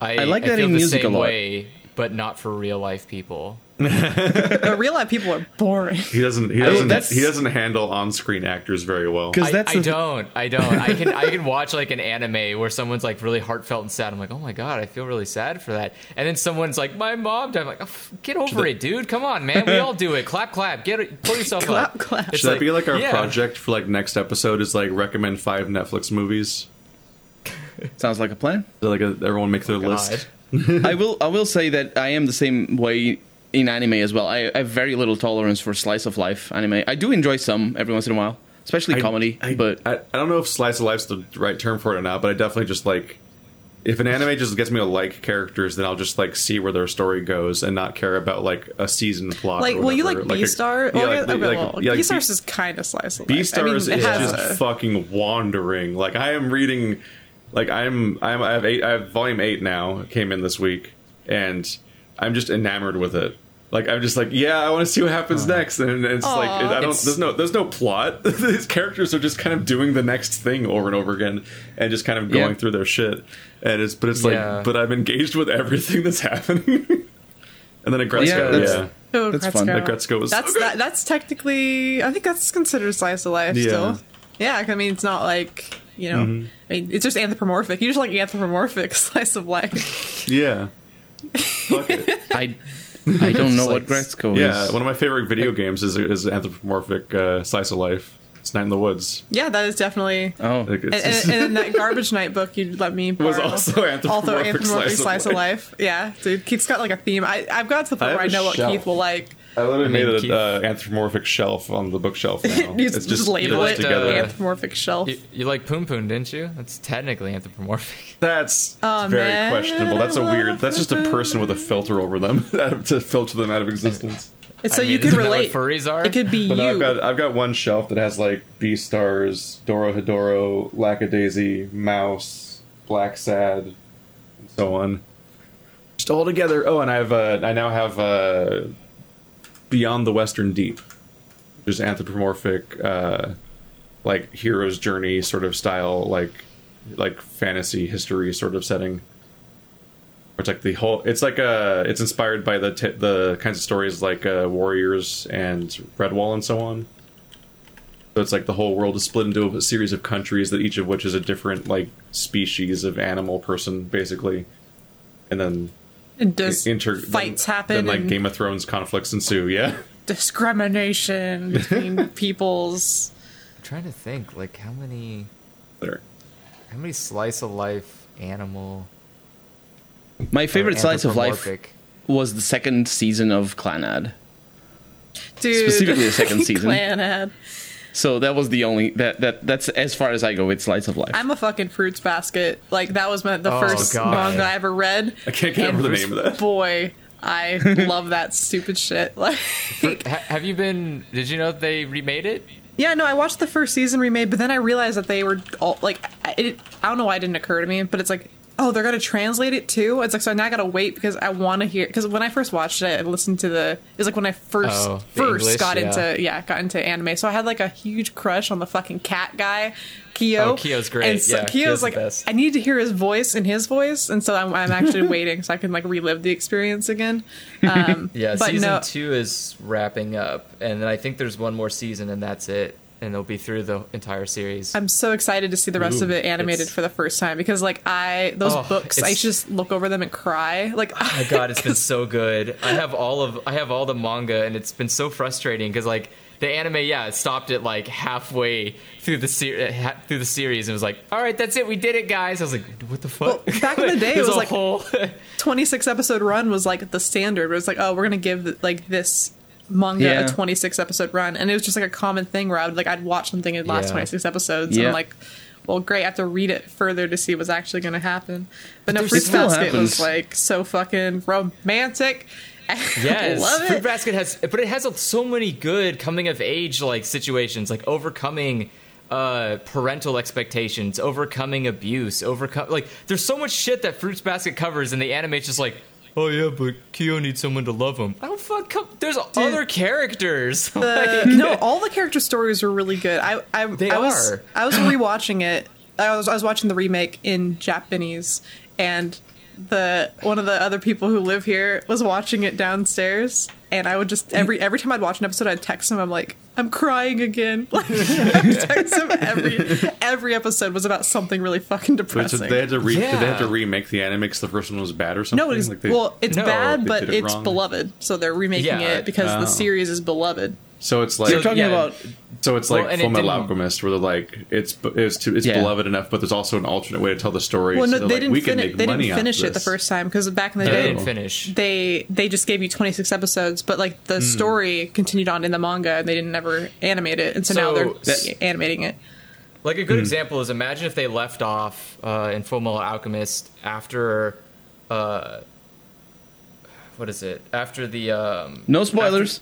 [SPEAKER 4] I,
[SPEAKER 3] I like
[SPEAKER 4] I
[SPEAKER 3] that
[SPEAKER 4] feel
[SPEAKER 3] in
[SPEAKER 4] the
[SPEAKER 3] music a
[SPEAKER 4] same
[SPEAKER 3] lot.
[SPEAKER 4] way, but not for real life people.
[SPEAKER 2] But (laughs) real life people are boring.
[SPEAKER 1] He doesn't. He doesn't.
[SPEAKER 3] that's-
[SPEAKER 1] he doesn't handle on-screen actors very well.
[SPEAKER 3] 'Cause
[SPEAKER 4] I,
[SPEAKER 3] that's
[SPEAKER 4] I
[SPEAKER 3] the-
[SPEAKER 4] don't. I don't. I can. I can watch like an anime where someone's like really heartfelt and sad. I'm like, oh my god, I feel really sad for that. And then someone's like, my mom died. I'm like, oh, get over it, dude. Come on, man. We all do it. Clap, clap. Get it. Pull yourself
[SPEAKER 2] Clap,
[SPEAKER 4] up.
[SPEAKER 2] clap.
[SPEAKER 4] It's
[SPEAKER 1] Should that be like our
[SPEAKER 4] yeah.
[SPEAKER 1] project for like next episode? Is like recommend five Netflix movies. (laughs)
[SPEAKER 3] Sounds like a plan.
[SPEAKER 1] Like a, everyone make their
[SPEAKER 4] God.
[SPEAKER 1] list. (laughs)
[SPEAKER 3] I will. I will say that I am the same way in anime as well. I, I have very little tolerance for slice of life anime. I do enjoy some every once in a while, especially comedy.
[SPEAKER 1] I,
[SPEAKER 3] but
[SPEAKER 1] I, I don't know if slice of life's the right term for it or not, but I definitely just like if an anime just gets me to like characters, then I'll just like see where their story goes and not care about like a season plot.
[SPEAKER 2] Like,
[SPEAKER 1] or
[SPEAKER 2] well, you like
[SPEAKER 1] whatever. a-
[SPEAKER 2] Beastar?
[SPEAKER 1] yeah, like-
[SPEAKER 2] okay,
[SPEAKER 1] like-
[SPEAKER 2] well,
[SPEAKER 1] yeah, like
[SPEAKER 2] Beastars is kind of slice of life.
[SPEAKER 1] Beastars
[SPEAKER 2] I mean,
[SPEAKER 1] is
[SPEAKER 2] has
[SPEAKER 1] just
[SPEAKER 2] a-
[SPEAKER 1] fucking wandering. Like I am reading, like I'm I'm I have eight I have volume eight now. Came in this week, and I'm just enamored with it. Like I'm just like yeah, I want to see what happens next, and it's like
[SPEAKER 2] Aw.
[SPEAKER 1] I don't.
[SPEAKER 4] It's-
[SPEAKER 1] there's no there's no plot. (laughs) These characters are just kind of doing the next thing over and over again, and just kind of going
[SPEAKER 3] Yeah.
[SPEAKER 1] through their shit. And it's but it's like
[SPEAKER 4] Yeah.
[SPEAKER 1] but I'm engaged with everything that's (laughs) happening. and then Aggretsuko,
[SPEAKER 3] Yeah,
[SPEAKER 1] yeah.
[SPEAKER 3] that's-
[SPEAKER 2] Oh,
[SPEAKER 3] That's
[SPEAKER 2] Aggretsuko.
[SPEAKER 3] fun.
[SPEAKER 1] The Aggretsuko was so
[SPEAKER 2] That's
[SPEAKER 1] good.
[SPEAKER 2] that, that's technically I think that's considered slice of life
[SPEAKER 1] Yeah.
[SPEAKER 2] still. Yeah, I mean it's not like you know.
[SPEAKER 1] Mm-hmm.
[SPEAKER 2] I mean it's just anthropomorphic. You just like anthropomorphic (laughs) slice of life.
[SPEAKER 1] yeah. Fuck it.
[SPEAKER 3] I I don't know what
[SPEAKER 4] like-
[SPEAKER 3] Aggretsuko
[SPEAKER 1] Yeah,
[SPEAKER 3] is.
[SPEAKER 1] one of my favorite video games is is anthropomorphic uh, slice of life. It's Night in the Woods.
[SPEAKER 2] Yeah, that is definitely.
[SPEAKER 3] oh,
[SPEAKER 2] And, and, and in that garbage night book you let me borrow,
[SPEAKER 1] was also (laughs) anthropomorphic,
[SPEAKER 2] also anthropomorphic
[SPEAKER 1] slice, of life.
[SPEAKER 2] Yeah, dude, Keith's got like a theme. I, I've got to the point
[SPEAKER 1] I
[SPEAKER 2] where I know what
[SPEAKER 1] shelf.
[SPEAKER 2] Keith will like.
[SPEAKER 1] I literally
[SPEAKER 4] mean,
[SPEAKER 1] made an uh, anthropomorphic shelf on the bookshelf (laughs) now.
[SPEAKER 2] You
[SPEAKER 1] it's
[SPEAKER 2] just, just label
[SPEAKER 1] put
[SPEAKER 2] it
[SPEAKER 1] together.
[SPEAKER 4] uh,
[SPEAKER 2] anthropomorphic shelf.
[SPEAKER 4] You, you like Punpun, didn't you? That's technically anthropomorphic. (laughs)
[SPEAKER 1] That's
[SPEAKER 2] Oh,
[SPEAKER 1] very
[SPEAKER 2] man.
[SPEAKER 1] questionable. That's a weird. That's just a person with a filter over them (laughs) to filter them out of existence.
[SPEAKER 2] It's so
[SPEAKER 4] I mean,
[SPEAKER 2] you can
[SPEAKER 4] isn't that what
[SPEAKER 2] relate.
[SPEAKER 4] furries are.
[SPEAKER 2] It could be
[SPEAKER 1] But
[SPEAKER 2] you.
[SPEAKER 1] I've got I've got one shelf that has like Beastars, Doro Hedoro, Lackadaisy, Maus, Black Sad, and so on. Just all together. Oh, and I have uh, I now have uh, Beyond the Western Deep, is anthropomorphic, uh, like hero's journey sort of style, like like fantasy history sort of setting. It's like the whole. It's like a. It's inspired by the t- the kinds of stories like uh, Warriors and Redwall and so on. So it's like the whole world is split into a series of countries that each of which is a different like species of animal person, basically, and then
[SPEAKER 2] and does
[SPEAKER 1] inter
[SPEAKER 2] fights
[SPEAKER 1] then,
[SPEAKER 2] happen
[SPEAKER 1] Then like
[SPEAKER 2] and
[SPEAKER 1] Game of Thrones conflicts ensue. Yeah, (laughs)
[SPEAKER 2] discrimination between (laughs) peoples.
[SPEAKER 4] I'm trying to think, like how many,
[SPEAKER 1] there.
[SPEAKER 4] how many slice of life animal.
[SPEAKER 3] my favorite slice of life was the second season of Clannad.
[SPEAKER 2] Dude,
[SPEAKER 3] Specifically the second (laughs) season.
[SPEAKER 2] Clannad.
[SPEAKER 3] So that was the only that that that's as far as I go with slice of life.
[SPEAKER 2] I'm a fucking fruits basket. Like that was my, the
[SPEAKER 4] Oh,
[SPEAKER 2] first
[SPEAKER 4] God.
[SPEAKER 2] manga I ever read.
[SPEAKER 1] I can't get
[SPEAKER 2] And
[SPEAKER 1] over the name of that.
[SPEAKER 2] Boy, I (laughs) love that stupid shit. (laughs) Like,
[SPEAKER 4] Ha- have you been? Did you know that they remade it?
[SPEAKER 2] yeah, no, I watched the first season remade, but then I realized that they were all like, it, I don't know why it didn't occur to me, but it's like, oh, they're gonna translate it too. It's like so I now I gotta wait because I want to hear. Because when I first watched it, I listened to the. It was like when I first
[SPEAKER 4] Oh,
[SPEAKER 2] first
[SPEAKER 4] English,
[SPEAKER 2] got
[SPEAKER 4] yeah.
[SPEAKER 2] into yeah got into anime, so I had like a huge crush on the fucking cat guy. Kyo.
[SPEAKER 4] Oh, Kyo's great.
[SPEAKER 2] And so
[SPEAKER 4] Yeah,
[SPEAKER 2] Kyo's
[SPEAKER 4] Kyo's
[SPEAKER 2] like,
[SPEAKER 4] best.
[SPEAKER 2] I need to hear his voice in his voice, and so I'm, I'm actually (laughs) waiting so I can like relive the experience again. (laughs) Um,
[SPEAKER 4] Yeah,
[SPEAKER 2] but
[SPEAKER 4] season
[SPEAKER 2] no,
[SPEAKER 4] two is wrapping up, and then I think there's one more season, and that's it, and it'll be through the entire series.
[SPEAKER 2] I'm so excited to see the rest
[SPEAKER 1] Ooh,
[SPEAKER 2] of it animated for the first time because like I those
[SPEAKER 4] Oh,
[SPEAKER 2] books I just look over them and cry. Like
[SPEAKER 4] Oh my god, it's been (laughs) so good. I have all of I have all the manga, and it's been so frustrating because like the anime, yeah, it stopped it like halfway through the ser- eh, ha- through the series, and was like, all right, that's it, we did it, guys. I was like, what the fuck?
[SPEAKER 2] Well, back in the (laughs) day, it
[SPEAKER 4] There's
[SPEAKER 2] was
[SPEAKER 4] a
[SPEAKER 2] like-
[SPEAKER 4] whole (laughs)
[SPEAKER 2] 26 episode run was like the standard. It was like, oh, we're gonna give like this manga
[SPEAKER 3] Yeah.
[SPEAKER 2] a 26 episode run, and it was just like a common thing where I would like I'd watch something in the last
[SPEAKER 4] Yeah.
[SPEAKER 2] 26 episodes, and I'm like, well, great, I have to read it further to see what's actually gonna happen. But no,
[SPEAKER 3] still
[SPEAKER 2] Basket was like so fucking romantic. (laughs)
[SPEAKER 4] Yes,
[SPEAKER 2] love
[SPEAKER 4] Fruit
[SPEAKER 2] it.
[SPEAKER 4] Basket has, but it has so many good coming of age like situations, like overcoming uh, parental expectations, overcoming abuse, overcome like there's so much shit that Fruits Basket covers, and the anime's just like, oh yeah, but Kyo needs someone to love him. I don't fuck. Come, there's other characters. (laughs)
[SPEAKER 2] The, no, all the character stories were really good. I I,
[SPEAKER 4] They
[SPEAKER 2] I was
[SPEAKER 4] are.
[SPEAKER 2] I was rewatching it. I was I was watching the remake in Japanese, and the one of the other people who live here was watching it downstairs, and I would just every every time I'd watch an episode, I'd text him. I'm like, I'm crying again. (laughs) Like, I would text him every every episode was about something really fucking
[SPEAKER 1] But so
[SPEAKER 2] depressing.
[SPEAKER 1] they had to re- did they have to remake the anime because the first one was bad or something?
[SPEAKER 2] no, it's
[SPEAKER 1] Like they-
[SPEAKER 2] well, it's
[SPEAKER 4] No,
[SPEAKER 2] bad, but
[SPEAKER 1] it
[SPEAKER 2] it's
[SPEAKER 1] wrong.
[SPEAKER 2] beloved, so they're remaking
[SPEAKER 4] Yeah.
[SPEAKER 2] it because
[SPEAKER 1] Oh.
[SPEAKER 2] the um, series is beloved.
[SPEAKER 1] So it's like
[SPEAKER 3] You're talking
[SPEAKER 4] yeah.
[SPEAKER 3] about
[SPEAKER 1] so it's
[SPEAKER 4] Well,
[SPEAKER 1] like
[SPEAKER 4] and it Fullmetal
[SPEAKER 1] Alchemist, where they're like it's it's too, it's
[SPEAKER 3] Yeah.
[SPEAKER 1] beloved enough, but there's also an alternate way to tell the story.
[SPEAKER 2] Well, no,
[SPEAKER 1] they're
[SPEAKER 2] they
[SPEAKER 1] like,
[SPEAKER 2] didn't
[SPEAKER 1] we can
[SPEAKER 2] finish.
[SPEAKER 1] make
[SPEAKER 2] They
[SPEAKER 1] money
[SPEAKER 2] didn't finish it the first time because back in the
[SPEAKER 4] they
[SPEAKER 2] day,
[SPEAKER 4] didn't finish.
[SPEAKER 2] they they just gave you 26 episodes but like the story continued on in the manga and they didn't ever animate it and so, now they're
[SPEAKER 4] That-
[SPEAKER 2] animating it
[SPEAKER 4] Like a good example is imagine if they left off uh, in Fullmetal Alchemist after, uh, what is it? After the um,
[SPEAKER 3] no spoilers.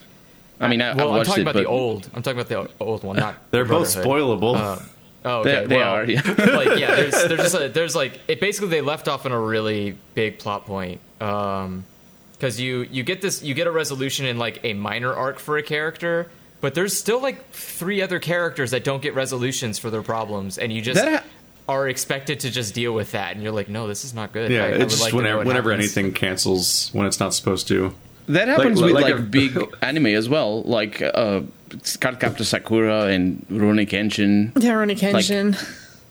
[SPEAKER 3] I mean, I,
[SPEAKER 4] well,
[SPEAKER 3] I've
[SPEAKER 4] I'm talking
[SPEAKER 3] it,
[SPEAKER 4] about
[SPEAKER 3] but
[SPEAKER 4] the old. I'm talking about the old one, not.
[SPEAKER 1] They're both spoilable.
[SPEAKER 4] Uh, oh,
[SPEAKER 3] They,
[SPEAKER 4] okay.
[SPEAKER 3] they
[SPEAKER 4] well,
[SPEAKER 3] are. Yeah. (laughs)
[SPEAKER 4] like yeah, (laughs) there's there's just a, there's like it basically they left off on a really big plot point. Um, because you you get this you get a resolution in like a minor arc for a character, but there's still like three other characters that don't get resolutions for their problems, and you just
[SPEAKER 3] ha-
[SPEAKER 4] are expected to just deal with that, and you're like, no, this is not good.
[SPEAKER 1] yeah,
[SPEAKER 4] I, I
[SPEAKER 1] it's
[SPEAKER 4] would
[SPEAKER 1] just
[SPEAKER 4] like
[SPEAKER 1] whenever, whenever
[SPEAKER 4] happens.
[SPEAKER 1] anything cancels when it's not supposed to.
[SPEAKER 3] That happens
[SPEAKER 1] Like-
[SPEAKER 3] with
[SPEAKER 1] like
[SPEAKER 3] like,
[SPEAKER 1] a-
[SPEAKER 3] big (laughs) (laughs) anime as well, like uh, Cardcaptor Sakura and Rurouni Kenshin.
[SPEAKER 2] yeah Rurouni Kenshin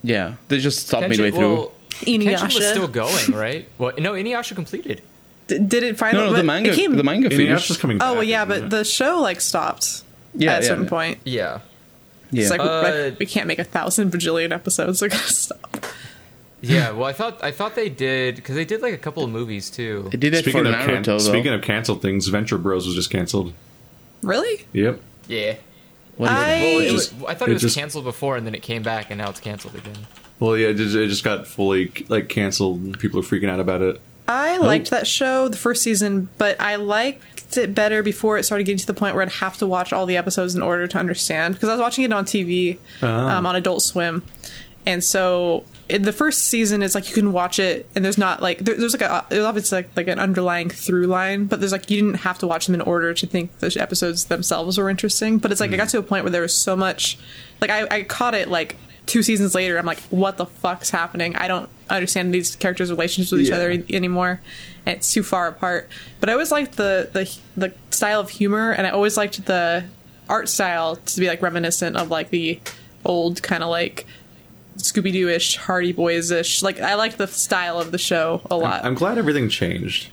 [SPEAKER 3] Yeah, they just stopped
[SPEAKER 4] Kenshin-
[SPEAKER 3] midway through.
[SPEAKER 4] well, Kenshin was still going, right? Well, no, Inuyasha completed.
[SPEAKER 2] D- did it finally
[SPEAKER 3] no, no, the manga,
[SPEAKER 2] it came,
[SPEAKER 3] the manga
[SPEAKER 1] Inuyasha's
[SPEAKER 3] finished.
[SPEAKER 1] coming back.
[SPEAKER 2] oh well yeah but
[SPEAKER 1] it?
[SPEAKER 2] the show like stopped
[SPEAKER 3] Yeah,
[SPEAKER 2] at a
[SPEAKER 3] yeah,
[SPEAKER 2] certain
[SPEAKER 3] yeah.
[SPEAKER 2] point
[SPEAKER 4] Yeah.
[SPEAKER 3] Yeah,
[SPEAKER 2] it's like,
[SPEAKER 4] Uh,
[SPEAKER 2] like, we can't make a thousand bajillion episodes we gotta stop
[SPEAKER 4] Yeah, well, I thought I thought they did because they did like a couple of movies too.
[SPEAKER 3] they did that
[SPEAKER 1] Speaking
[SPEAKER 3] for
[SPEAKER 1] of, can-
[SPEAKER 3] Naruto. though.
[SPEAKER 1] speaking of canceled things, Venture Bros was just canceled.
[SPEAKER 2] really
[SPEAKER 1] Yep.
[SPEAKER 4] Yeah.
[SPEAKER 3] What is?
[SPEAKER 2] I-
[SPEAKER 4] Well, it was, I thought it
[SPEAKER 1] it
[SPEAKER 4] was
[SPEAKER 1] just-
[SPEAKER 4] canceled before, and then it came back, and now it's canceled again.
[SPEAKER 1] Well, yeah, it just, it just got fully like canceled. and People are freaking out about it.
[SPEAKER 2] I liked that show the first season, but I liked it better before it started getting to the point where I'd have to watch all the episodes in order to understand. Because I was watching it on TV,
[SPEAKER 1] Ah.
[SPEAKER 2] um, on Adult Swim, and so in the first season, it's like you can watch it, and there's not like there, there's like a there's obviously like, like an underlying through line, but there's like you didn't have to watch them in order to think the episodes themselves were interesting. But it's like I got to a point where there was so much, like I, I caught it like two seasons later. I'm like, what the fuck's happening? I don't understand these characters' relationships with each
[SPEAKER 1] Yeah.
[SPEAKER 2] other anymore. And it's too far apart. But I always liked the the the style of humor, and I always liked the art style to be like reminiscent of like the old kind of like Scooby Doo ish, Hardy Boys ish. Like I liked the style of the show a lot.
[SPEAKER 1] I'm glad everything changed.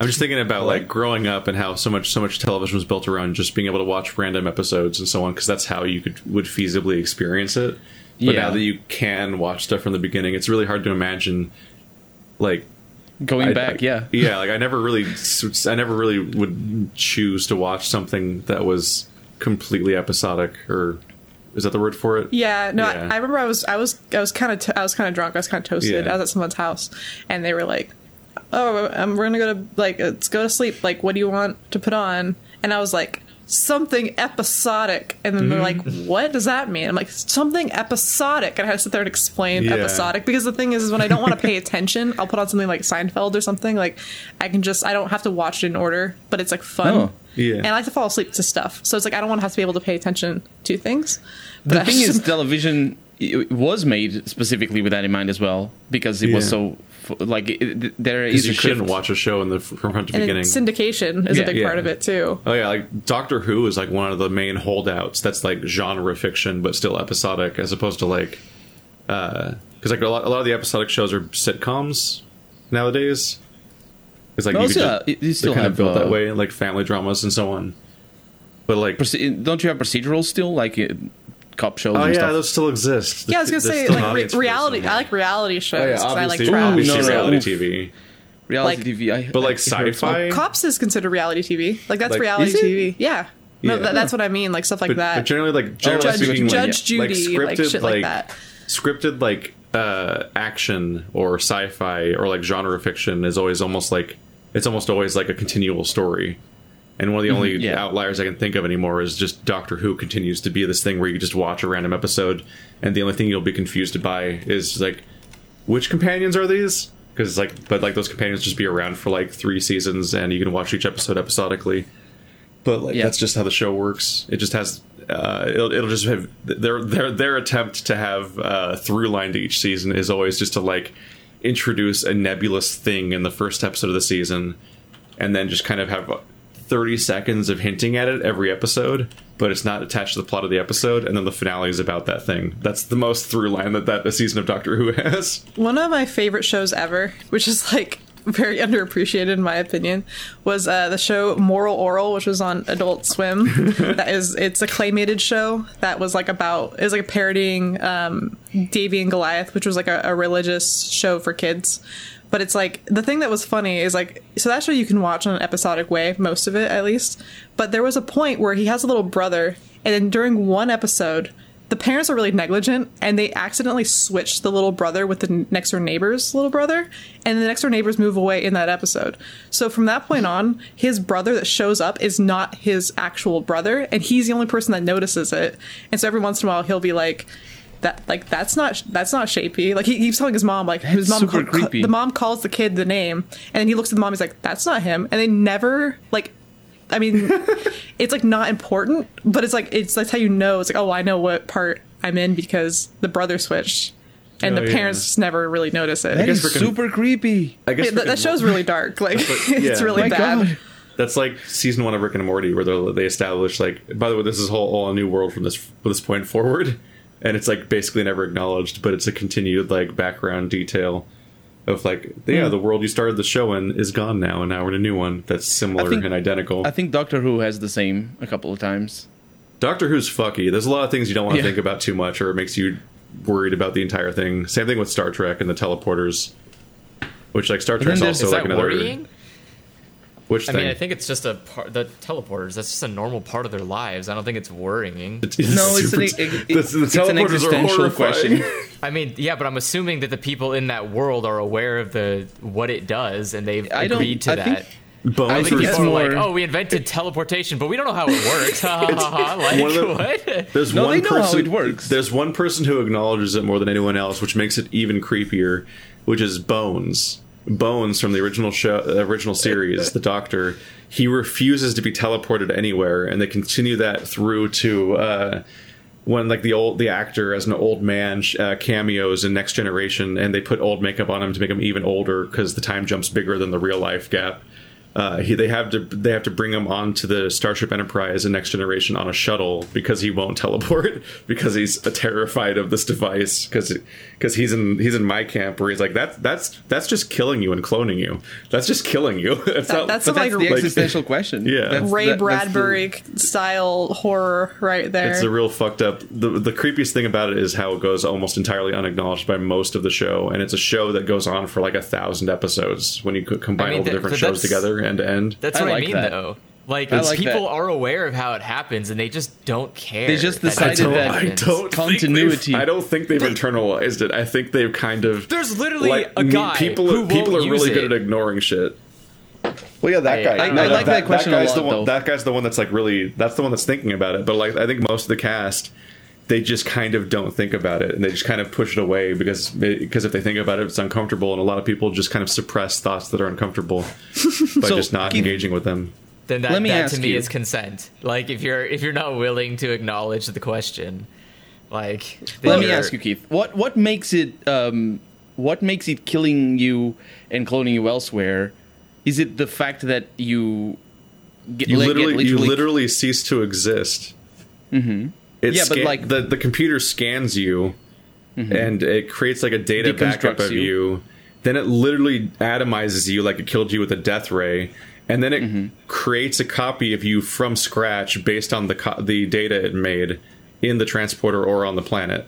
[SPEAKER 1] I'm just thinking about like growing up and how so much so much television was built around just being able to watch random episodes and so on because that's how you could would feasibly experience it. But
[SPEAKER 3] Yeah.
[SPEAKER 1] now that you can watch stuff from the beginning, it's really hard to imagine. Like
[SPEAKER 3] Going
[SPEAKER 1] I-
[SPEAKER 3] back,
[SPEAKER 1] I-
[SPEAKER 3] yeah.
[SPEAKER 1] yeah. Like I never really, I never really would choose to watch something that was completely episodic, or is that the word for it?
[SPEAKER 2] Yeah, no,
[SPEAKER 1] Yeah.
[SPEAKER 2] I, I remember I was I was I was kind of I was kind of drunk. I was kind of toasted.
[SPEAKER 1] Yeah.
[SPEAKER 2] I was at someone's house, and they were like, "Oh, um, we're gonna go to like let's go to sleep. Like, what do you want to put on?" And I was like, "Something episodic." And then they're like,
[SPEAKER 1] Mm-hmm.
[SPEAKER 2] "What does that mean?" I'm like, "Something episodic." And I had to sit there and explain
[SPEAKER 1] Yeah.
[SPEAKER 2] episodic because the thing is, is when I don't want to pay attention, I'll put on something like Seinfeld or something. Like, I can just I don't have to watch it in order, but it's like fun.
[SPEAKER 3] Oh,
[SPEAKER 1] yeah.
[SPEAKER 2] And I like to fall asleep to stuff, so it's like I don't want to have to be able to pay attention to things. But
[SPEAKER 3] The
[SPEAKER 2] I
[SPEAKER 3] thing (laughs) is, television it was made specifically with that in mind as well because it was so f- like it, there
[SPEAKER 1] you
[SPEAKER 3] a
[SPEAKER 1] couldn't
[SPEAKER 3] shift.
[SPEAKER 1] watch a show in the from front to beginning.
[SPEAKER 2] syndication is
[SPEAKER 3] Yeah.
[SPEAKER 2] a big
[SPEAKER 1] Yeah.
[SPEAKER 2] part of it too.
[SPEAKER 1] Oh yeah, like Doctor Who is like one of the main holdouts. That's like genre fiction, but still episodic, as opposed to like, because like a lot, a lot of the episodic shows are sitcoms nowadays. It's like
[SPEAKER 3] Oh,
[SPEAKER 1] you could
[SPEAKER 3] yeah,
[SPEAKER 1] just,
[SPEAKER 3] you- you still
[SPEAKER 1] kind
[SPEAKER 3] have,
[SPEAKER 1] of built that
[SPEAKER 3] uh,
[SPEAKER 1] way, like family dramas and so on. But like,
[SPEAKER 3] Don't you have procedurals still, like uh, cop shows
[SPEAKER 1] oh
[SPEAKER 3] and
[SPEAKER 1] yeah,
[SPEAKER 3] stuff?
[SPEAKER 1] those still exist.
[SPEAKER 2] Yeah, I was gonna
[SPEAKER 1] There's
[SPEAKER 2] say
[SPEAKER 1] still
[SPEAKER 2] like
[SPEAKER 1] audience
[SPEAKER 2] re-
[SPEAKER 1] for
[SPEAKER 2] reality. I like reality shows.
[SPEAKER 1] Oh yeah,
[SPEAKER 2] 'cause I like
[SPEAKER 1] obviously,
[SPEAKER 2] trash.
[SPEAKER 1] obviously
[SPEAKER 3] no, no,
[SPEAKER 1] reality. TV.
[SPEAKER 3] reality
[SPEAKER 2] like-
[SPEAKER 3] TV. I,
[SPEAKER 1] But like
[SPEAKER 3] I heard some-
[SPEAKER 1] sci-fi,
[SPEAKER 2] Cops is considered reality TV. Like that's
[SPEAKER 1] Like,
[SPEAKER 2] reality
[SPEAKER 3] is it?
[SPEAKER 2] TV. Yeah. No,
[SPEAKER 1] Yeah.
[SPEAKER 2] that, that's what I mean. Like stuff like
[SPEAKER 1] but,
[SPEAKER 2] that.
[SPEAKER 1] but generally like generally
[SPEAKER 2] Judge,
[SPEAKER 1] speaking, like,
[SPEAKER 2] Judge Judy, like,
[SPEAKER 1] scripted,
[SPEAKER 2] shit like that.
[SPEAKER 1] scripted like uh action or sci-fi or like genre fiction is always almost like it's almost always like a continual story And one of the only
[SPEAKER 3] yeah.
[SPEAKER 1] outliers I can think of anymore is just Doctor Who continues to be this thing where you just watch a random episode, and the only thing you'll be confused by is like, which companions are these? Because it's like, but like those companions just be around for like three seasons, and you can watch each episode episodically. But like
[SPEAKER 3] Yeah.
[SPEAKER 1] that's just how the show works. It just has uh, it'll, it'll just have their their their attempt to have uh, through line to each season is always just to like introduce a nebulous thing in the first episode of the season, and then just kind of have thirty seconds of hinting at it every episode, but it's not attached to the plot of the episode, and then the finale is about that thing. That's the most through line that that a season of Doctor Who (laughs) has.
[SPEAKER 2] One of my favorite shows ever, which is like very (laughs) underappreciated in my opinion, was uh, the show Moral Orel, which was on Adult Swim. (laughs) that is, it's a claymated show that was like about it was like parodying um, Davey and Goliath, which was like a, a religious show for kids. But it's like the thing that was funny is like so that show you can watch on an episodic way, most of it at least. But there was a point where he has a little brother, and then during one episode, the parents are really negligent and they accidentally switch the little brother with the next door neighbor's little brother and the next door neighbors move away in that episode so from that point on his brother that shows up is not his actual brother and he's the only person that notices it and so every once in a while he'll be like that like that's not that's not Shapey like he keeps telling his mom like his mom
[SPEAKER 3] super
[SPEAKER 2] ca-
[SPEAKER 3] creepy.
[SPEAKER 2] the mom calls the kid the name and then he looks at the mom he's like that's not him and they never like I mean, (laughs) it's like not important, but it's like it's that's how you know. It's like, oh, I know what part I'm in because the brother switched, and
[SPEAKER 1] Oh,
[SPEAKER 2] the
[SPEAKER 1] yeah.
[SPEAKER 2] parents just never really notice it.
[SPEAKER 3] That
[SPEAKER 1] guess
[SPEAKER 3] is
[SPEAKER 1] freaking-
[SPEAKER 3] super creepy.
[SPEAKER 1] I guess
[SPEAKER 2] Yeah, that, that show's really dark. Like
[SPEAKER 1] what- (laughs)
[SPEAKER 2] it's really
[SPEAKER 3] My
[SPEAKER 2] bad.
[SPEAKER 3] God.
[SPEAKER 1] That's like season one of Rick and Morty, where they they establish like, by the way, this is whole, all a new world from this from this point forward, and it's like basically never acknowledged, but it's a continued like background detail of like, yeah, hmm. the world you started the show in is gone now, and now we're in a new one that's similar
[SPEAKER 3] think-
[SPEAKER 1] and identical.
[SPEAKER 3] I think Doctor Who has the same a couple of times.
[SPEAKER 1] Doctor Who's fucky. There's a lot of things you don't want to
[SPEAKER 3] Yeah.
[SPEAKER 1] think about too much, or it makes you worried about the entire thing. Same thing with Star Trek and the teleporters, which like Star
[SPEAKER 3] then
[SPEAKER 1] Trek's also like another.
[SPEAKER 4] worrying?
[SPEAKER 1] Which
[SPEAKER 4] I
[SPEAKER 1] thing?
[SPEAKER 4] mean, I think it's just a part. The teleporters. That's just a normal part of their lives. I don't think it's worrying.
[SPEAKER 1] It's
[SPEAKER 3] No, it's an,
[SPEAKER 1] super-
[SPEAKER 3] it,
[SPEAKER 1] the- the
[SPEAKER 3] it's an existential question. (laughs)
[SPEAKER 4] I mean, yeah, but I'm assuming that the people in that world are aware of the what it does, and they've
[SPEAKER 3] I don't-
[SPEAKER 4] agreed to
[SPEAKER 3] I
[SPEAKER 4] that.
[SPEAKER 3] think-
[SPEAKER 1] Bones
[SPEAKER 3] I
[SPEAKER 4] I
[SPEAKER 3] think
[SPEAKER 4] think
[SPEAKER 3] it's
[SPEAKER 4] people are like,
[SPEAKER 3] more-
[SPEAKER 4] "Oh, we invented teleportation, but we don't know how it works." Like
[SPEAKER 1] One the-
[SPEAKER 4] what?
[SPEAKER 1] There's
[SPEAKER 3] No,
[SPEAKER 1] one
[SPEAKER 3] they know how
[SPEAKER 1] person,
[SPEAKER 3] it works.
[SPEAKER 1] There's one person who acknowledges it more than anyone else, which makes it even creepier, which is Bones. Bones from the original show, original series, the Doctor. He refuses to be teleported anywhere, and they continue that through to uh, when like the old the actor as an old man uh, cameos in Next Generation, and they put old makeup on him to make him even older because the time jump's bigger than the real life gap. Uh, he, they have to they have to bring him onto the Starship Enterprise in Next Generation on a shuttle because he won't (laughs) teleport because he's terrified of this device because because he's in he's in my camp where he's like that's that's that's just killing you and cloning you that's just killing you (laughs) it's
[SPEAKER 2] That-
[SPEAKER 1] not,
[SPEAKER 2] that's
[SPEAKER 3] But
[SPEAKER 2] like
[SPEAKER 3] the
[SPEAKER 2] a-
[SPEAKER 3] existential question.
[SPEAKER 1] Yeah.
[SPEAKER 3] That's-
[SPEAKER 2] Ray
[SPEAKER 3] that- that's the-
[SPEAKER 2] Bradbury style horror right there.
[SPEAKER 1] It's a real fucked up. The the creepiest thing about it is how it goes almost entirely unacknowledged by most of the show, and it's a show that goes on for like a thousand episodes when you combine
[SPEAKER 4] I mean,
[SPEAKER 1] all the
[SPEAKER 4] that-
[SPEAKER 1] different
[SPEAKER 4] but
[SPEAKER 1] shows together end to end.
[SPEAKER 4] That's
[SPEAKER 3] I
[SPEAKER 4] what I,
[SPEAKER 3] like
[SPEAKER 4] mean,
[SPEAKER 3] that.
[SPEAKER 4] though. Like,
[SPEAKER 3] like
[SPEAKER 4] people
[SPEAKER 3] that.
[SPEAKER 4] are aware of how it happens, and they just don't care.
[SPEAKER 3] They just
[SPEAKER 4] that
[SPEAKER 3] decided
[SPEAKER 4] that's what
[SPEAKER 3] that-
[SPEAKER 1] I don't
[SPEAKER 3] Continuity.
[SPEAKER 1] I don't think they've internalized it. I think they've kind of.
[SPEAKER 4] There's literally
[SPEAKER 1] like,
[SPEAKER 4] a guy
[SPEAKER 1] people.
[SPEAKER 4] who
[SPEAKER 1] people
[SPEAKER 4] won't
[SPEAKER 1] are really
[SPEAKER 4] use
[SPEAKER 1] good
[SPEAKER 4] it.
[SPEAKER 1] at ignoring shit. Well, yeah, that guy.
[SPEAKER 4] I-
[SPEAKER 1] No,
[SPEAKER 4] I like
[SPEAKER 3] that question a
[SPEAKER 1] guy's
[SPEAKER 3] lot,
[SPEAKER 1] the one.
[SPEAKER 3] though.
[SPEAKER 1] That guy's the one that's like really. That's the one that's thinking about it. But like, I think most of the cast, they just kind of don't think about it, and they just kind of push it away because because if they think about it, it's uncomfortable, and a lot of people just kind of suppress thoughts that are uncomfortable (laughs) by
[SPEAKER 3] So,
[SPEAKER 1] just not
[SPEAKER 3] Keith-
[SPEAKER 1] engaging with them.
[SPEAKER 4] Then that,
[SPEAKER 3] Let me
[SPEAKER 4] that
[SPEAKER 3] ask
[SPEAKER 4] to me
[SPEAKER 3] you.
[SPEAKER 4] is consent. Like if you're if you're not willing to acknowledge the question, like
[SPEAKER 3] Let me ask you, Keith. What what makes it um, what makes it killing you and cloning you elsewhere? Is it the fact that you get,
[SPEAKER 1] You literally,
[SPEAKER 3] get
[SPEAKER 1] you literally cease to exist. Mm-hmm. It
[SPEAKER 3] Yeah, but, like-
[SPEAKER 1] the the computer scans you, mm-hmm. and it creates like a data backup of
[SPEAKER 3] you.
[SPEAKER 1] you. Then it literally atomizes you like it killed you with a death ray, and then it mm-hmm. creates a copy of you from scratch based on the co- the data it made in the transporter or on the planet.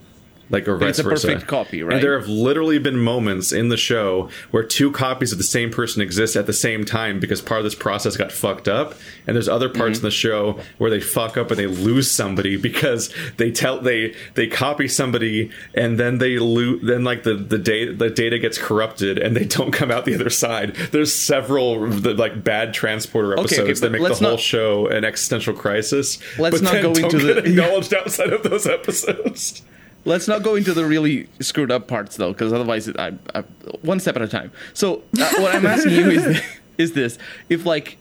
[SPEAKER 1] Like or vice
[SPEAKER 3] it's a
[SPEAKER 1] versa.
[SPEAKER 3] perfect copy, right?
[SPEAKER 1] And there have literally been moments in the show where two copies of the same person exist at the same time because part of this process got fucked up, and there's other
[SPEAKER 3] Mm-hmm.
[SPEAKER 1] parts in the show where they fuck up and they lose somebody (laughs) because they tell they they copy somebody and then they lose then like the the data the data gets corrupted and they don't come out the other side. There's several the, like bad transporter
[SPEAKER 3] okay,
[SPEAKER 1] episodes that make the whole
[SPEAKER 3] not-
[SPEAKER 1] show an existential crisis.
[SPEAKER 3] Let's
[SPEAKER 1] but
[SPEAKER 3] not go into
[SPEAKER 1] get
[SPEAKER 3] the-
[SPEAKER 1] acknowledged outside of those episodes. (laughs)
[SPEAKER 3] Let's not go into the really screwed up parts though, because otherwise, it, I, I, one step at a time. So uh, what I'm asking you is, (laughs) is this: if like,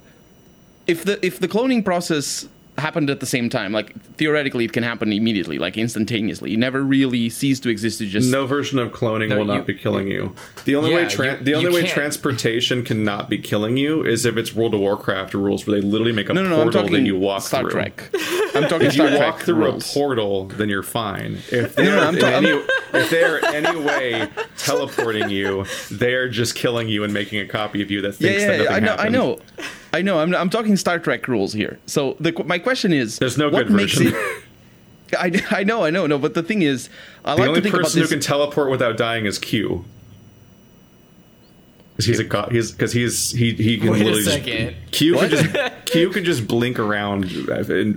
[SPEAKER 3] if the if the cloning process happened at the same time, like theoretically, it can happen immediately, like instantaneously. It never really ceased to exist. It just
[SPEAKER 1] No version of cloning
[SPEAKER 4] No,
[SPEAKER 1] will not
[SPEAKER 4] you-
[SPEAKER 1] be killing you. The only
[SPEAKER 4] Yeah,
[SPEAKER 1] way tran
[SPEAKER 4] you-
[SPEAKER 1] the only way
[SPEAKER 4] can't-
[SPEAKER 1] transportation cannot be killing you is if it's World of Warcraft rules where they literally make a
[SPEAKER 3] no, no.
[SPEAKER 1] Portal that you walk
[SPEAKER 3] Star
[SPEAKER 1] through.
[SPEAKER 3] Trek. I'm talking
[SPEAKER 1] If
[SPEAKER 3] Star
[SPEAKER 1] you
[SPEAKER 3] Trek
[SPEAKER 1] walk through
[SPEAKER 3] rules.
[SPEAKER 1] a portal, then you're fine. If they're,
[SPEAKER 3] no, I'm ta-
[SPEAKER 1] any, (laughs) if they're any way teleporting you, they're just killing you and making a copy of you that thinks
[SPEAKER 3] yeah,
[SPEAKER 1] that
[SPEAKER 3] yeah,
[SPEAKER 1] nothing
[SPEAKER 3] I know, I know, I know. I'm, I'm talking Star Trek rules here. So the my question is,
[SPEAKER 1] There's no
[SPEAKER 3] what
[SPEAKER 1] good
[SPEAKER 3] makes
[SPEAKER 1] version.
[SPEAKER 3] it? (laughs) I, I know, I know, no. But the thing is, I
[SPEAKER 1] The
[SPEAKER 3] like
[SPEAKER 1] only
[SPEAKER 3] to think about
[SPEAKER 1] person who can teleport without dying is Q. Because he's a god. He's because he's he he can
[SPEAKER 4] Wait a
[SPEAKER 1] literally just-
[SPEAKER 4] second.
[SPEAKER 1] Q can just (laughs) Q can just blink around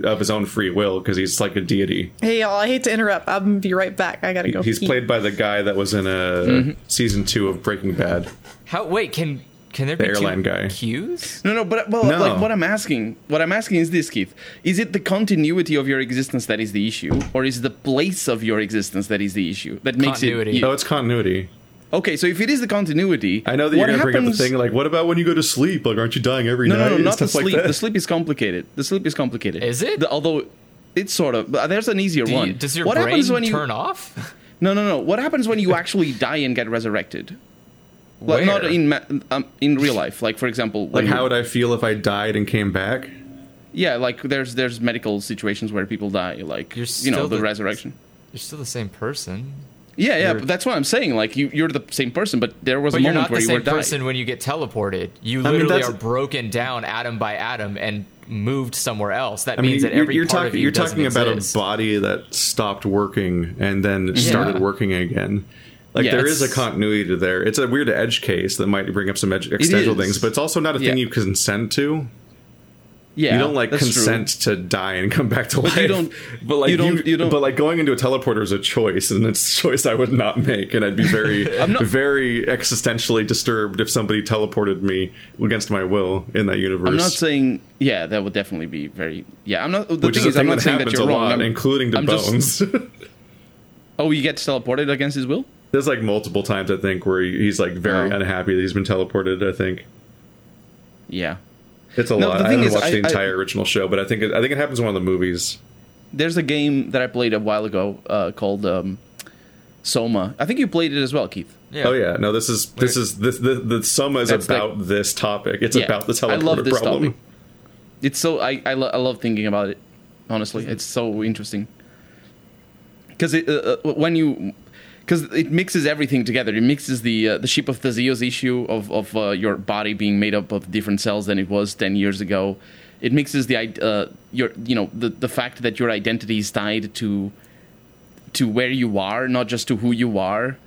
[SPEAKER 1] of his own free will because he's like a deity.
[SPEAKER 2] Hey y'all, I hate to interrupt. I'm gonna be right back. I gotta go.
[SPEAKER 1] He's
[SPEAKER 2] pee.
[SPEAKER 1] played by the guy that was in a
[SPEAKER 3] Mm-hmm.
[SPEAKER 1] season two of Breaking Bad.
[SPEAKER 4] How? Wait, can can there
[SPEAKER 1] The
[SPEAKER 4] be
[SPEAKER 1] airline
[SPEAKER 4] two
[SPEAKER 1] guy.
[SPEAKER 4] Qs?
[SPEAKER 3] No, no, but well,
[SPEAKER 1] No.
[SPEAKER 3] like what I'm asking, what I'm asking is this, Keith: Is it the continuity of your existence that is the issue, or is it the place of your existence that is the issue that makes
[SPEAKER 4] Continuity.
[SPEAKER 3] it?
[SPEAKER 1] No, oh, it's continuity.
[SPEAKER 3] Okay, so if it is the continuity,
[SPEAKER 1] I know that you're going to bring up the thing like, what about when you go to sleep? Like, aren't you dying every
[SPEAKER 3] No,
[SPEAKER 1] night?
[SPEAKER 3] no, no, (laughs)
[SPEAKER 1] and
[SPEAKER 3] not the
[SPEAKER 1] stuff like
[SPEAKER 3] sleep. the sleep is complicated. The sleep is complicated.
[SPEAKER 4] Is it?
[SPEAKER 3] The- although it's sort of. But there's an easier
[SPEAKER 4] Do
[SPEAKER 3] one.
[SPEAKER 4] you, does your
[SPEAKER 3] what
[SPEAKER 4] brain
[SPEAKER 3] happens when you?
[SPEAKER 4] turn off?
[SPEAKER 3] No, no, no. What happens when you actually die and get resurrected? Like, not in ma- um, in real life. Like for example,
[SPEAKER 1] Like, how would I feel if I died and came back?
[SPEAKER 3] Yeah, like there's there's medical situations where people die, like
[SPEAKER 4] You're
[SPEAKER 3] you know
[SPEAKER 4] still
[SPEAKER 3] the,
[SPEAKER 4] the-
[SPEAKER 3] resurrection.
[SPEAKER 4] You're still the same person.
[SPEAKER 3] Yeah, yeah,
[SPEAKER 1] You're-
[SPEAKER 3] but that's what I'm saying. Like you, you're the same person, but there was
[SPEAKER 4] But
[SPEAKER 3] a
[SPEAKER 4] you're
[SPEAKER 3] moment
[SPEAKER 4] not
[SPEAKER 3] where
[SPEAKER 4] the
[SPEAKER 3] you were
[SPEAKER 4] same
[SPEAKER 3] dying.
[SPEAKER 4] person when you get teleported. You
[SPEAKER 1] mean,
[SPEAKER 4] literally
[SPEAKER 1] that's-
[SPEAKER 4] are broken down atom by atom and moved somewhere else. That
[SPEAKER 1] I mean,
[SPEAKER 4] means that
[SPEAKER 1] you're,
[SPEAKER 4] every
[SPEAKER 1] you're
[SPEAKER 4] part
[SPEAKER 1] talking
[SPEAKER 4] of you
[SPEAKER 1] you're
[SPEAKER 4] doesn't
[SPEAKER 1] talking about
[SPEAKER 4] exist.
[SPEAKER 1] a body that stopped working and then started
[SPEAKER 4] Yeah.
[SPEAKER 1] working again. Like
[SPEAKER 3] Yeah,
[SPEAKER 1] there is a continuity to there. It's a weird edge case that might bring up some edge, existential things, but it's also not a thing
[SPEAKER 3] Yeah.
[SPEAKER 1] you consent to.
[SPEAKER 3] Yeah,
[SPEAKER 1] you don't like
[SPEAKER 3] that's true.
[SPEAKER 1] consent to die and come back to life.
[SPEAKER 3] you don't- (laughs)
[SPEAKER 1] But like
[SPEAKER 3] you don't- you don't-
[SPEAKER 1] But like going into a teleporter is a choice, and it's a choice I would not make, and I'd be very, (laughs)
[SPEAKER 3] not-
[SPEAKER 1] very existentially disturbed if somebody teleported me against my will in that universe.
[SPEAKER 3] I'm not saying. Yeah, that would definitely be very. Yeah, I'm not. The
[SPEAKER 1] which
[SPEAKER 3] thing
[SPEAKER 1] is a
[SPEAKER 3] is, I'm
[SPEAKER 1] thing
[SPEAKER 3] not
[SPEAKER 1] that
[SPEAKER 3] saying that
[SPEAKER 1] happens
[SPEAKER 3] you're
[SPEAKER 1] a
[SPEAKER 3] wrong.
[SPEAKER 1] lot,
[SPEAKER 3] I'm-
[SPEAKER 1] including to
[SPEAKER 3] I'm just-
[SPEAKER 1] Bones. (laughs)
[SPEAKER 3] oh, he gets teleported against his will.
[SPEAKER 1] There's like multiple times I think where he's like very
[SPEAKER 3] Oh.
[SPEAKER 1] unhappy that he's been teleported. I think
[SPEAKER 3] Yeah,
[SPEAKER 1] it's a
[SPEAKER 3] No,
[SPEAKER 1] lot.
[SPEAKER 3] the
[SPEAKER 1] I haven't
[SPEAKER 3] is,
[SPEAKER 1] watched
[SPEAKER 3] I-
[SPEAKER 1] the
[SPEAKER 3] I-
[SPEAKER 1] entire original show, but I think it, I think it happens in one of the movies.
[SPEAKER 3] there's a game that I played a while ago uh, called um, Soma. I think you played it as well, Keith.
[SPEAKER 4] Yeah.
[SPEAKER 1] Oh yeah, no, this is this is this the the Soma is
[SPEAKER 3] That's the-
[SPEAKER 1] about this topic. It's
[SPEAKER 3] Yeah,
[SPEAKER 1] about the
[SPEAKER 3] I
[SPEAKER 1] teleporter
[SPEAKER 3] love this
[SPEAKER 1] problem.
[SPEAKER 3] topic. It's so I I, lo- I love thinking about it. Honestly, it's so interesting because it uh, uh, when you because it mixes everything together. It mixes the uh, the ship of the Theseus issue of of uh, your body being made up of different cells than it was ten years ago. It mixes the uh, your you know the the fact that your identity is tied to to where you are, not just to who you are.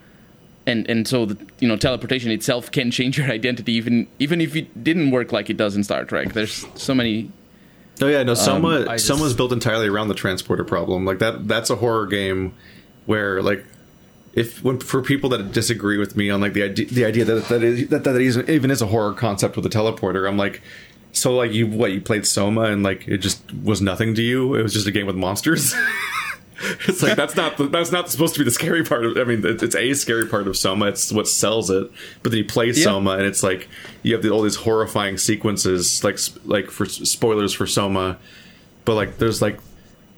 [SPEAKER 3] And and so the you know teleportation itself can change your identity even even if it didn't work like it does in Star Trek. There's so many
[SPEAKER 1] Oh yeah, no, Soma
[SPEAKER 4] I just-
[SPEAKER 1] Soma's built entirely around the transporter problem. Like that that's a horror game where like if when for people that disagree with me on like the idea the idea that that is, that, that is, even is a horror concept with a teleporter, I'm like so like you what you played Soma and like it just was nothing to you. It was just a game with monsters. (laughs) it's like that's not the, that's not supposed to be the scary part of. I mean, it- it's a scary part of Soma. It's what sells it. But then you play Soma, and it's like you have the, all these horrifying sequences, like like for spoilers for Soma. But like, there's like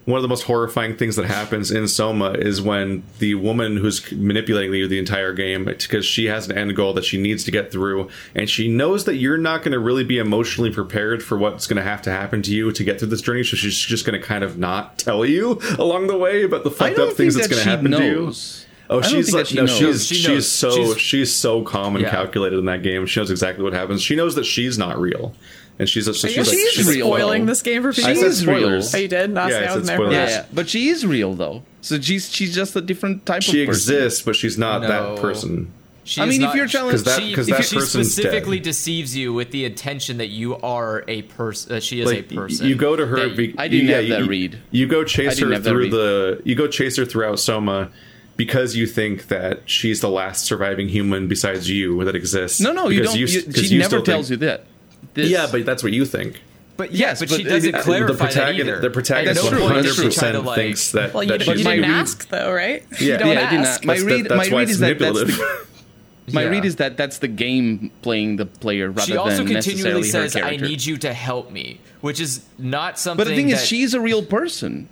[SPEAKER 1] one of the most horrifying things that happens in Soma is when the woman who's manipulating you the entire game because she has an end goal that she needs to get through, and she knows that you're not going to really be emotionally prepared for what's going to have to happen to you to get through this journey. So she's just going to kind of not tell you along the way about the fucked up things
[SPEAKER 3] think
[SPEAKER 1] that's
[SPEAKER 3] that
[SPEAKER 1] going to
[SPEAKER 3] she
[SPEAKER 1] happen to you. Oh, she's like
[SPEAKER 3] she
[SPEAKER 1] no,
[SPEAKER 3] knows.
[SPEAKER 1] she's
[SPEAKER 4] She
[SPEAKER 1] she's so
[SPEAKER 4] She's-
[SPEAKER 1] she's, so calm and
[SPEAKER 4] Yeah.
[SPEAKER 1] calculated in that game. She knows exactly what happens. She knows that she's not real, and she's so
[SPEAKER 2] Are
[SPEAKER 1] she's
[SPEAKER 2] you
[SPEAKER 1] like,
[SPEAKER 3] she's
[SPEAKER 1] she's
[SPEAKER 3] real,
[SPEAKER 2] spoiling
[SPEAKER 3] though.
[SPEAKER 2] this game for people?
[SPEAKER 1] I said
[SPEAKER 3] is real.
[SPEAKER 1] spoilers.
[SPEAKER 2] Oh, you did? No,
[SPEAKER 1] Yeah, I
[SPEAKER 2] I
[SPEAKER 1] said
[SPEAKER 2] wasn't there.
[SPEAKER 3] Yeah,
[SPEAKER 2] Yeah.
[SPEAKER 3] yeah, but she is real though. So she's she's just a different type
[SPEAKER 1] She
[SPEAKER 3] of person.
[SPEAKER 1] She exists, but she's not
[SPEAKER 4] No.
[SPEAKER 1] that person.
[SPEAKER 4] She
[SPEAKER 3] I
[SPEAKER 4] is
[SPEAKER 3] mean, if you're challenged-
[SPEAKER 1] 'Cause that-
[SPEAKER 4] she,
[SPEAKER 1] 'cause
[SPEAKER 4] if
[SPEAKER 1] that
[SPEAKER 4] she specifically
[SPEAKER 1] dead.
[SPEAKER 4] deceives you with the intention that you are a person, that uh, she is
[SPEAKER 1] Like
[SPEAKER 4] a person.
[SPEAKER 1] you go to her.
[SPEAKER 4] that-
[SPEAKER 1] be-
[SPEAKER 3] I didn't
[SPEAKER 1] yeah,
[SPEAKER 3] have that
[SPEAKER 1] you,
[SPEAKER 3] read.
[SPEAKER 1] You go chase her through the. You go chase her throughout Soma because you think that she's the last surviving human besides you that exists.
[SPEAKER 3] No, no, you
[SPEAKER 1] Because
[SPEAKER 3] don't. You,
[SPEAKER 1] because
[SPEAKER 3] she
[SPEAKER 1] you
[SPEAKER 3] never tells
[SPEAKER 1] think-
[SPEAKER 3] you that. This-
[SPEAKER 1] Yeah, but that's what you think.
[SPEAKER 4] but yeah,
[SPEAKER 3] Yes,
[SPEAKER 4] but,
[SPEAKER 3] but
[SPEAKER 4] she doesn't
[SPEAKER 3] it-
[SPEAKER 4] clarify
[SPEAKER 1] the protagonist,
[SPEAKER 4] that either.
[SPEAKER 1] the protagonist
[SPEAKER 3] That's
[SPEAKER 1] one
[SPEAKER 3] true,
[SPEAKER 1] hundred percent
[SPEAKER 4] Try to, like-
[SPEAKER 1] thinks that.
[SPEAKER 2] Well, you,
[SPEAKER 1] that
[SPEAKER 2] did, you
[SPEAKER 1] she's
[SPEAKER 3] my
[SPEAKER 2] didn't
[SPEAKER 3] read-
[SPEAKER 2] ask though, right?
[SPEAKER 1] Yeah.
[SPEAKER 2] You don't
[SPEAKER 1] Yeah, I
[SPEAKER 3] did not. My
[SPEAKER 1] That's-
[SPEAKER 3] read,
[SPEAKER 1] that's
[SPEAKER 3] my read is that that's
[SPEAKER 1] manipulative.
[SPEAKER 3] my
[SPEAKER 4] Yeah.
[SPEAKER 3] read is that that's the game playing the player rather than necessarily
[SPEAKER 4] she also
[SPEAKER 3] than
[SPEAKER 4] continually says, "I need you to help me," which is not something.
[SPEAKER 3] But the thing
[SPEAKER 4] that,
[SPEAKER 3] is, she's a real person.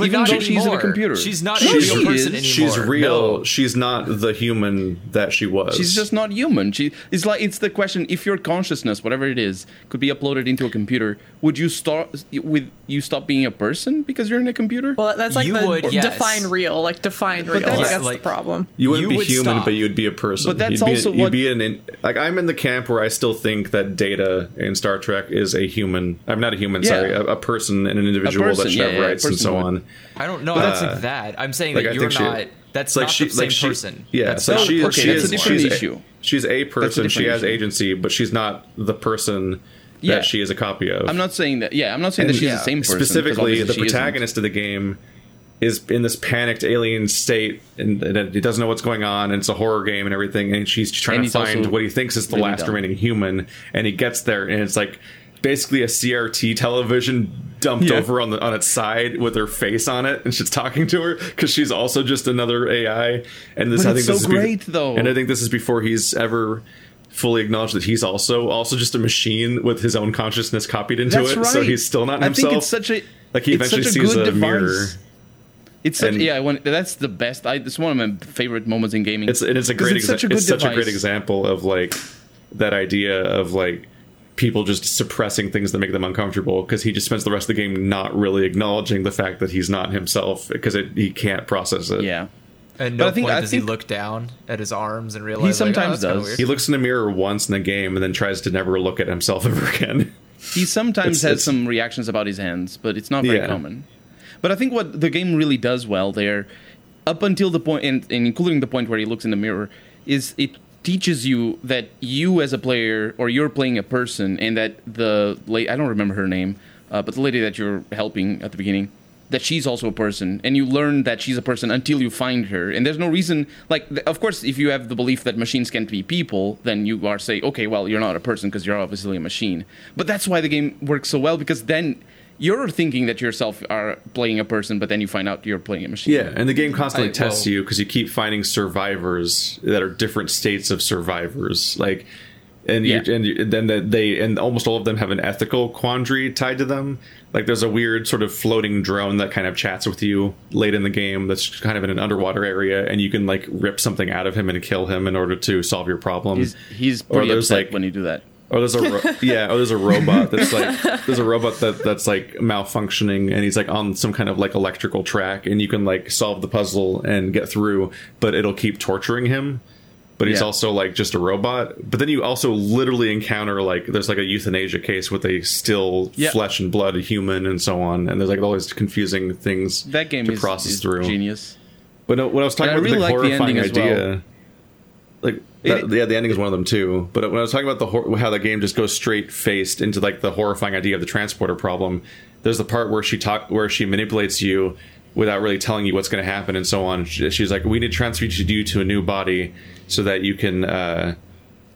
[SPEAKER 4] But
[SPEAKER 3] even though she's in a computer.
[SPEAKER 4] She's not
[SPEAKER 3] No,
[SPEAKER 4] a real
[SPEAKER 3] she
[SPEAKER 4] person
[SPEAKER 3] is.
[SPEAKER 4] anymore.
[SPEAKER 1] She's real.
[SPEAKER 4] No.
[SPEAKER 1] She's not the human that she was.
[SPEAKER 3] She's just not human. She it's like it's the question: if your consciousness, whatever it is, could be uploaded into a computer, would you start with you stop being a person because you're in a computer?
[SPEAKER 2] Well, that's like
[SPEAKER 4] You
[SPEAKER 2] the
[SPEAKER 4] would, yes.
[SPEAKER 2] define real, like define real.
[SPEAKER 3] that's-
[SPEAKER 2] like, that's
[SPEAKER 4] like-
[SPEAKER 2] the problem.
[SPEAKER 1] You wouldn't
[SPEAKER 4] You
[SPEAKER 1] be
[SPEAKER 4] would
[SPEAKER 1] human,
[SPEAKER 4] stop.
[SPEAKER 1] but you'd be a person.
[SPEAKER 3] But that's
[SPEAKER 1] you'd be,
[SPEAKER 3] also
[SPEAKER 1] you'd
[SPEAKER 3] what-
[SPEAKER 1] be an in, like I'm in the camp where I still think that Data in Star Trek is a human. I'm not a human,
[SPEAKER 3] Yeah.
[SPEAKER 1] sorry, a, a person and an individual
[SPEAKER 3] person,
[SPEAKER 1] that should
[SPEAKER 3] yeah,
[SPEAKER 1] have
[SPEAKER 3] yeah,
[SPEAKER 1] rights and
[SPEAKER 3] person
[SPEAKER 1] so
[SPEAKER 3] would.
[SPEAKER 1] on.
[SPEAKER 4] I don't know.
[SPEAKER 1] But,
[SPEAKER 4] I don't
[SPEAKER 1] uh,
[SPEAKER 4] think that. I'm saying
[SPEAKER 1] like,
[SPEAKER 4] that
[SPEAKER 1] I
[SPEAKER 4] you're
[SPEAKER 1] think she-
[SPEAKER 4] not. That's
[SPEAKER 1] like
[SPEAKER 4] not
[SPEAKER 1] she,
[SPEAKER 4] the same
[SPEAKER 1] like she,
[SPEAKER 4] person.
[SPEAKER 1] yeah,
[SPEAKER 4] That's
[SPEAKER 1] it's like
[SPEAKER 4] not
[SPEAKER 1] she,
[SPEAKER 4] the
[SPEAKER 3] okay,
[SPEAKER 1] she
[SPEAKER 3] that's
[SPEAKER 1] is
[SPEAKER 3] a different
[SPEAKER 1] she's
[SPEAKER 3] issue.
[SPEAKER 1] she's a person. she has
[SPEAKER 3] issue.
[SPEAKER 1] agency, but she's not the person
[SPEAKER 3] Yeah.
[SPEAKER 1] that she is a copy of.
[SPEAKER 3] I'm not saying that. Yeah, I'm not saying
[SPEAKER 1] And
[SPEAKER 3] that she's
[SPEAKER 1] yeah,
[SPEAKER 3] the same person. 'cause
[SPEAKER 1] Specifically, the
[SPEAKER 3] she isn't.
[SPEAKER 1] protagonist of the game is in this panicked alien state, and, and he doesn't know what's going on. And it's a horror game and everything, and she's trying
[SPEAKER 3] And
[SPEAKER 1] to find what he thinks is the
[SPEAKER 3] really
[SPEAKER 1] last
[SPEAKER 3] dumb.
[SPEAKER 1] remaining human. And he gets there, and it's like basically a CRT television dumped
[SPEAKER 3] Yeah.
[SPEAKER 1] over on the on its side with her face on it, and she's talking to her because she's also just another AI. And this,
[SPEAKER 3] But
[SPEAKER 1] I think
[SPEAKER 3] it's
[SPEAKER 1] this
[SPEAKER 3] so
[SPEAKER 1] is be-
[SPEAKER 3] great, though.
[SPEAKER 1] And I think this is before he's ever. Fully acknowledged that he's also also just a machine with his own consciousness copied into
[SPEAKER 3] That's
[SPEAKER 1] it,
[SPEAKER 3] right.
[SPEAKER 1] so he's still not himself.
[SPEAKER 3] I think it's such a
[SPEAKER 1] Like, he eventually
[SPEAKER 3] a
[SPEAKER 1] sees a
[SPEAKER 3] device.
[SPEAKER 1] mirror.
[SPEAKER 3] It's such,
[SPEAKER 1] and-
[SPEAKER 3] yeah. When, that's the best. I, it's one of my favorite moments in gaming.
[SPEAKER 1] It's it is a great
[SPEAKER 3] it's
[SPEAKER 1] exa-
[SPEAKER 3] such a
[SPEAKER 1] it's such a great example of like that idea of like people just suppressing things that make them uncomfortable because he just spends the rest of the game not really acknowledging the fact that he's not himself because he can't process it.
[SPEAKER 3] Yeah.
[SPEAKER 4] At
[SPEAKER 3] But
[SPEAKER 4] no
[SPEAKER 3] I think-
[SPEAKER 4] point
[SPEAKER 3] I
[SPEAKER 4] does
[SPEAKER 3] think-
[SPEAKER 4] he look down at his arms and realize like, oh,
[SPEAKER 3] sometimes
[SPEAKER 4] that's kinda
[SPEAKER 3] does.
[SPEAKER 4] weird.
[SPEAKER 1] He looks in the mirror once in the game and then tries to never look at himself (laughs) ever again.
[SPEAKER 3] He sometimes
[SPEAKER 1] It's-
[SPEAKER 3] has
[SPEAKER 1] it's-
[SPEAKER 3] some reactions about his hands, but it's not very
[SPEAKER 1] Yeah.
[SPEAKER 3] common. But I think what the game really does well there, up until the point, and, and including the point where he looks in the mirror, is it teaches you that you as a player, or you're playing a person, and that the late I don't remember her name, uh, but the lady that you're helping at the beginning, that she's also a person, and you learn that she's a person until you find her. And there's no reason, like, of course, if you have the belief that machines can't be people, then you are say, okay, well, you're not a person because you're obviously a machine. But that's why the game works so well because then you're thinking that yourself are playing a person, but then you find out you're playing a machine.
[SPEAKER 1] Yeah, and the game constantly
[SPEAKER 4] I-
[SPEAKER 1] tests
[SPEAKER 4] well-
[SPEAKER 1] you because you keep finding survivors that are different states of survivors. Like, and you,
[SPEAKER 3] Yeah.
[SPEAKER 1] and, you, and then the- they and almost all of them have an ethical quandary tied to them. Like, there's a weird sort of floating drone that kind of chats with you late in the game. That's kind of in an underwater area, and you can like rip something out of him and kill him in order to solve your problem.
[SPEAKER 3] He's, he's
[SPEAKER 1] Or
[SPEAKER 3] pretty
[SPEAKER 1] there's,
[SPEAKER 3] upset
[SPEAKER 1] like-
[SPEAKER 3] when you do that.
[SPEAKER 1] Or there's a ro- (laughs) yeah. Or there's a robot that's like there's a robot that that's like malfunctioning, and he's like on some kind of like electrical track, and you can like solve the puzzle and get through, but it'll keep torturing him. But he's
[SPEAKER 3] Yeah.
[SPEAKER 1] also like just a robot. But then you also literally encounter like there's like a euthanasia case with a still
[SPEAKER 3] Yeah.
[SPEAKER 1] flesh and blood human and so on, and there's like all these confusing things
[SPEAKER 3] That game
[SPEAKER 1] to
[SPEAKER 3] is,
[SPEAKER 1] process
[SPEAKER 3] is
[SPEAKER 1] through.
[SPEAKER 3] genius.
[SPEAKER 1] But no, when I was talking
[SPEAKER 3] And I
[SPEAKER 1] about
[SPEAKER 3] really
[SPEAKER 1] the
[SPEAKER 3] like the
[SPEAKER 1] horrifying
[SPEAKER 3] as
[SPEAKER 1] idea,
[SPEAKER 3] well.
[SPEAKER 1] like
[SPEAKER 3] It-
[SPEAKER 1] that, yeah, the ending is one of them too. But when I was talking about the hor- how the game just goes straight faced into like the horrifying idea of the transporter problem, there's the part where she talk where she manipulates you without really telling you what's going to happen and so on. She- She's like, "We need to transfer you to a new body so that you can." Uh,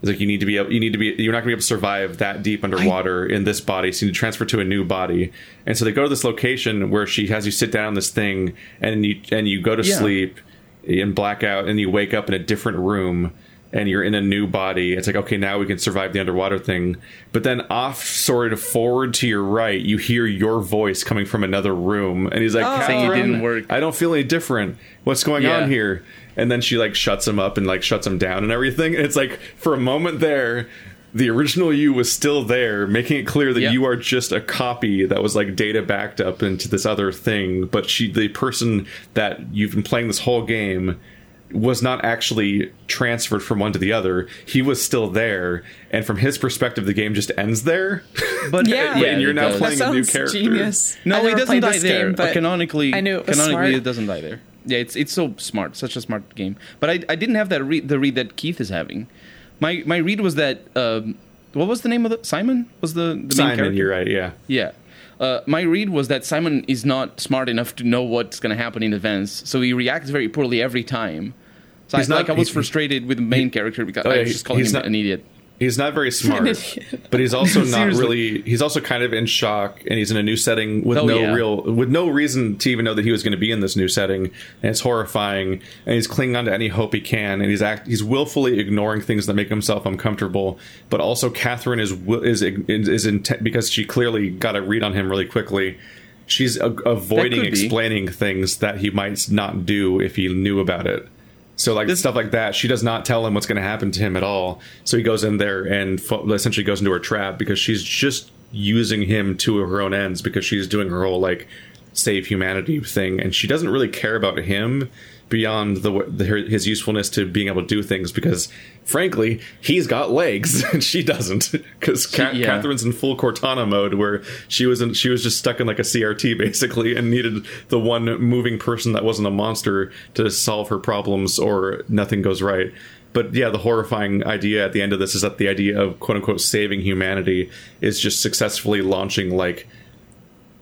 [SPEAKER 1] it's like you need to be able, you need to be you're not going to be able to survive that deep underwater in this body so you need to transfer to a new body and so they go to this location where she has you sit down on this thing and you and you go to
[SPEAKER 3] Yeah.
[SPEAKER 1] sleep and black out and you wake up in a different room and you're in a new body it's like okay now we can survive the underwater thing but then off sort of forward to your right you hear your voice coming from another room and he's like
[SPEAKER 2] Oh.
[SPEAKER 3] Saying it didn't work.
[SPEAKER 1] i don't feel any different what's going
[SPEAKER 3] Yeah.
[SPEAKER 1] on here and then she like shuts him up and like shuts him down and everything and it's like for a moment there the original you was still there making it clear that
[SPEAKER 3] Yeah.
[SPEAKER 1] you are just a copy that was like data backed up into this other thing but she the person that you've been playing this whole game was not actually transferred from one to the other. He was still there, and from his perspective, the game just ends there.
[SPEAKER 3] But
[SPEAKER 2] Yeah. (laughs)
[SPEAKER 3] yeah,
[SPEAKER 1] and you're now
[SPEAKER 3] does.
[SPEAKER 1] playing
[SPEAKER 2] that
[SPEAKER 1] a new character.
[SPEAKER 2] genius.
[SPEAKER 3] No,
[SPEAKER 2] I
[SPEAKER 3] it doesn't die there.
[SPEAKER 2] game,
[SPEAKER 3] but
[SPEAKER 2] but
[SPEAKER 3] canonically,
[SPEAKER 2] I knew it was
[SPEAKER 3] canonically,
[SPEAKER 2] smart.
[SPEAKER 3] it doesn't die there. Yeah, it's it's so smart, such a smart game. But I, I didn't have that read the read that Keith is having. My my read was that um, what was the name of the Simon was the, the main character?
[SPEAKER 1] you're right. Yeah,
[SPEAKER 3] Yeah. Uh, my read was that Simon is not smart enough to know what's going to happen in advance, so he reacts very poorly every time. So I,
[SPEAKER 1] He's not-
[SPEAKER 3] like I was
[SPEAKER 1] he-
[SPEAKER 3] frustrated with the main character because
[SPEAKER 1] Oh,
[SPEAKER 3] I was just calling him
[SPEAKER 1] not-
[SPEAKER 3] an idiot.
[SPEAKER 1] he's not very (laughs) smart, but he's also (laughs) not really. He's also kind of in shock, and he's in a new setting with
[SPEAKER 3] Oh,
[SPEAKER 1] no
[SPEAKER 3] yeah.
[SPEAKER 1] real, with no reason to even know that he was going to be in this new setting, and it's horrifying. And he's clinging on to any hope he can, and he's act, he's willfully ignoring things that make himself uncomfortable. But also, Catherine is is is, is intent because she clearly got a read on him really quickly. She's a- avoiding explaining things that he might not do if he knew about it. So like
[SPEAKER 3] This-
[SPEAKER 1] stuff like that, she does not tell him what's going to happen to him at all. So he goes in there and fo- essentially goes into her trap because she's just using him to her own ends because she's doing her whole like save humanity thing, and she doesn't really care about him beyond the, the his usefulness to being able to do things because frankly he's got legs (laughs) and she doesn't because Ca-
[SPEAKER 3] yeah.
[SPEAKER 1] Catherine's in full Cortana mode where she was in, she was just stuck in like a CRT (laughs) basically and needed the one moving person that wasn't a monster to solve her problems or nothing goes right. But yeah, the horrifying idea at the end of this is that the idea of quote unquote saving humanity is just successfully launching like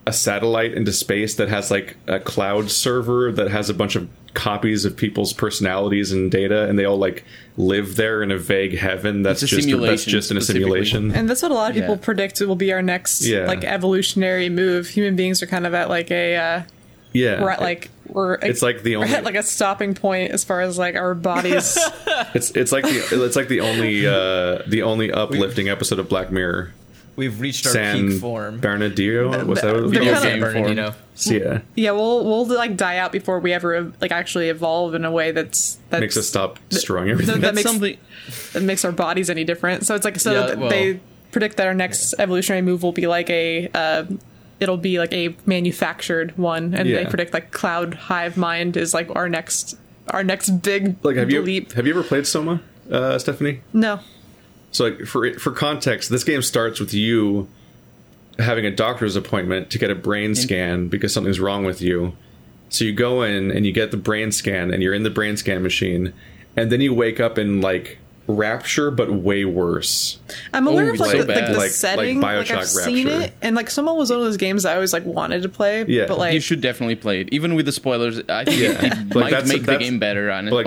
[SPEAKER 1] a satellite into space that has like a cloud server that has a bunch of copies of people's personalities and data and they all like live there in a vague heaven that's
[SPEAKER 3] a
[SPEAKER 1] just that's just in a simulation
[SPEAKER 2] And that's what a lot of people
[SPEAKER 3] Yeah.
[SPEAKER 2] predict will be our next
[SPEAKER 1] Yeah.
[SPEAKER 2] like evolutionary move. Human beings are kind of at like a uh,
[SPEAKER 1] yeah
[SPEAKER 2] we're at like we're
[SPEAKER 1] it's like the only
[SPEAKER 2] at like a stopping point as far as like our bodies. (laughs)
[SPEAKER 1] it's it's like the it's like the only uh the only uplifting episode of Black Mirror
[SPEAKER 4] We've reached our
[SPEAKER 1] San
[SPEAKER 4] peak form.
[SPEAKER 1] Bernardino was that what it was
[SPEAKER 2] They're
[SPEAKER 1] called?
[SPEAKER 2] kinda-
[SPEAKER 3] game
[SPEAKER 4] Bernardino.
[SPEAKER 1] yeah
[SPEAKER 2] yeah, we'll we'll like die out before we ever like actually evolve in a way that's that
[SPEAKER 1] makes us stop destroying everything
[SPEAKER 2] that
[SPEAKER 3] That's
[SPEAKER 2] makes-
[SPEAKER 3] something.
[SPEAKER 2] that makes our bodies any different. So it's like so
[SPEAKER 4] Yeah, well-
[SPEAKER 2] they predict that our next evolutionary move will be like a uh, it'll be like a manufactured one, and they predict like cloud hive mind is like our next our next big
[SPEAKER 1] like have you have you ever played Soma uh Stephanie
[SPEAKER 2] No,
[SPEAKER 1] So, like for for context, this game starts with you having a doctor's appointment to get a brain mm-hmm. scan because something's wrong with you. So you go in and you get the brain scan, and you're in the brain scan machine, and then you wake up in like rapture, but way worse.
[SPEAKER 2] I'm aware
[SPEAKER 3] Oh,
[SPEAKER 2] of like,
[SPEAKER 3] so
[SPEAKER 2] the, like the
[SPEAKER 1] Like-
[SPEAKER 2] setting.
[SPEAKER 1] like
[SPEAKER 2] Like, I've
[SPEAKER 1] Bioshock
[SPEAKER 2] seen
[SPEAKER 1] Rapture.
[SPEAKER 2] it, and like someone was one of those games I always like wanted to play.
[SPEAKER 1] Yeah.
[SPEAKER 2] but like
[SPEAKER 3] you should definitely play it, even with the spoilers. I think
[SPEAKER 1] Yeah.
[SPEAKER 3] it, it
[SPEAKER 1] Like,
[SPEAKER 3] might
[SPEAKER 1] that's-
[SPEAKER 3] make the game better. hon-
[SPEAKER 1] like-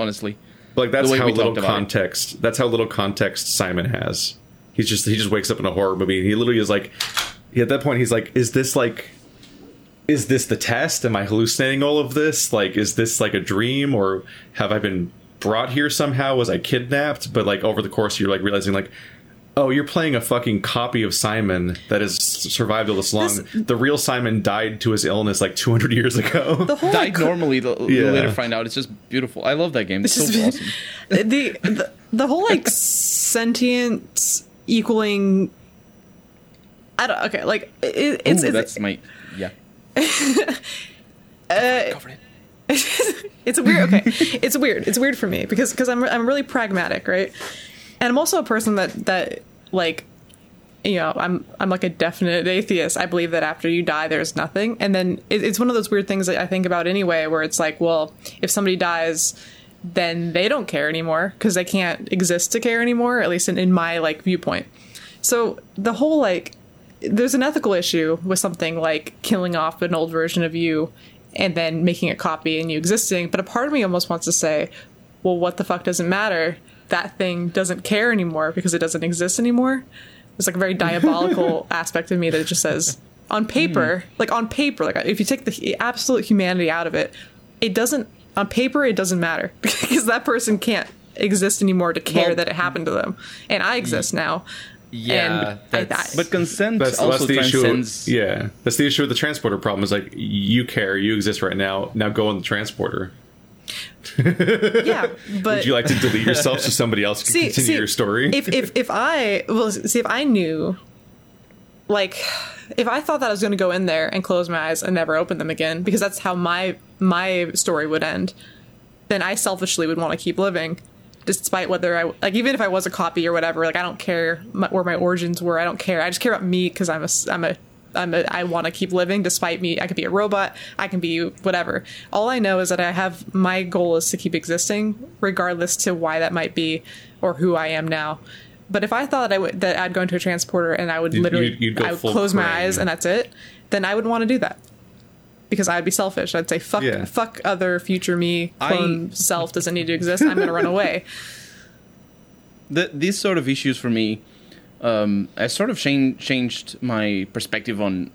[SPEAKER 3] honestly,
[SPEAKER 1] Like that's how little
[SPEAKER 3] talked about it.
[SPEAKER 1] context. That's how little context Simon has. He's just he just wakes up in a horror movie. and He literally is like, at that point, he's like, "Is this like, is this the test? Am I hallucinating all of this? Like, is this like a dream, or have I been brought here somehow? Was I kidnapped?" But like over the course, you're like realizing like. Oh, you're playing a fucking copy of Simon that has survived all this long.
[SPEAKER 2] This-
[SPEAKER 1] the real Simon died to his illness like 200 years ago.
[SPEAKER 2] the whole
[SPEAKER 3] died
[SPEAKER 2] like,
[SPEAKER 3] normally. The,
[SPEAKER 1] Yeah.
[SPEAKER 3] You'll later find out it's just beautiful. I love that game. It's so
[SPEAKER 2] just-
[SPEAKER 3] awesome. (laughs)
[SPEAKER 2] the, the the whole like sentience equaling. I don't okay like it, it's,
[SPEAKER 3] Ooh,
[SPEAKER 2] it's
[SPEAKER 3] that's my yeah. (laughs)
[SPEAKER 2] Uh,
[SPEAKER 3] Cover it. (laughs)
[SPEAKER 2] it's weird okay it's weird it's weird for me because because I'm I'm really pragmatic right and I'm also a person that that like you know I'm I'm like a definite atheist I believe that after you die there's nothing and then it, it's one of those weird things that I think about anyway where it's like well if somebody dies then they don't care anymore because they can't exist to care anymore at least in, in my like viewpoint so the whole like there's an ethical issue with something like killing off an old version of you and then making a copy and you existing. But a part of me almost wants to say, well, what the fuck doesn't matter? That thing doesn't care anymore because it doesn't exist anymore. It's like a very (laughs) diabolical aspect of me that it just says on hmm. paper, like on paper, like if you take the absolute humanity out of it, it doesn't on paper it doesn't matter (laughs) because that person can't exist anymore to care
[SPEAKER 3] Well-
[SPEAKER 2] that it happened to them, and I exist now.
[SPEAKER 4] Yeah,
[SPEAKER 2] and I-
[SPEAKER 4] that's-
[SPEAKER 3] But consent
[SPEAKER 1] that's,
[SPEAKER 3] also
[SPEAKER 1] that's the issue.
[SPEAKER 3] transcends.
[SPEAKER 1] Yeah, that's the issue with the transporter problem. Is like you care, you exist right now. Now go on the transporter.
[SPEAKER 2] Yeah, (laughs) but
[SPEAKER 1] Would you like to delete yourself so somebody else can
[SPEAKER 2] see,
[SPEAKER 1] continue
[SPEAKER 2] see,
[SPEAKER 1] your story?
[SPEAKER 2] If if if I well, see if I knew, like, if I thought that I was going to go in there and close my eyes and never open them again, because that's how my my story would end. then I selfishly would want to keep living, despite whether I like even if I was a copy or whatever. Like I don't care my, where my origins were. I don't care. I just care about me because I'm a I'm a I'm a, I want to keep living despite me. I could be a robot. I can be whatever. All I know is that I have my goal is to keep existing, regardless to why that might be or who I am now. But if I thought I would that I'd go into a transporter and I would
[SPEAKER 1] You'd-
[SPEAKER 2] literally
[SPEAKER 1] you'd-
[SPEAKER 2] I would close my eyes and that's it, then I would want to do that because I'd be selfish. I'd say fuck
[SPEAKER 1] Yeah.
[SPEAKER 2] fuck other future me clone
[SPEAKER 3] I-
[SPEAKER 2] self doesn't need to exist. I'm going to run (laughs) away.
[SPEAKER 3] the, these sort of issues for me um, has sort of changed changed my perspective on.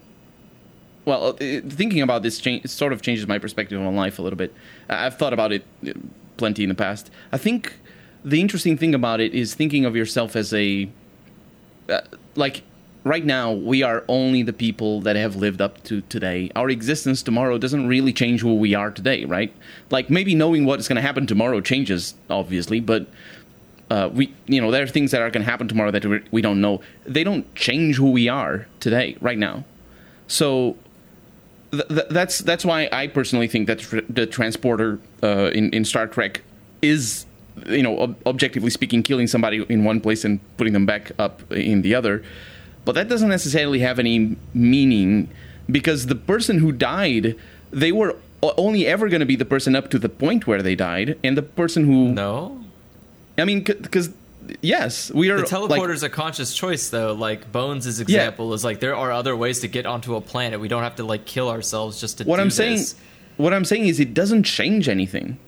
[SPEAKER 3] Well, uh, thinking about this change, sort of changes my perspective on life a little bit. I- I've thought about it uh, plenty in the past. I think the interesting thing about it is thinking of yourself as a uh, like right now we are only the people that have lived up to today our existence tomorrow doesn't really change who we are today right like maybe knowing what is going to happen tomorrow changes obviously but uh, we you know there are things that are going to happen tomorrow that we- don't know. They don't change who we are today right now. So th- th- that's that's why I personally think that tr- the transporter uh, in in Star Trek is you know ob- objectively speaking killing somebody in one place and putting them back up in the other. But that doesn't necessarily have any meaning because the person who died they were only ever going to be the person up to the point where they died and the person who
[SPEAKER 4] No,
[SPEAKER 3] I mean because yes we are
[SPEAKER 4] the
[SPEAKER 3] like,
[SPEAKER 4] teleporter's a conscious choice, though. Like Bones' example is like there are other ways to get onto a planet. We don't have to like kill ourselves just to.
[SPEAKER 3] what I'm saying what I'm saying is it doesn't change anything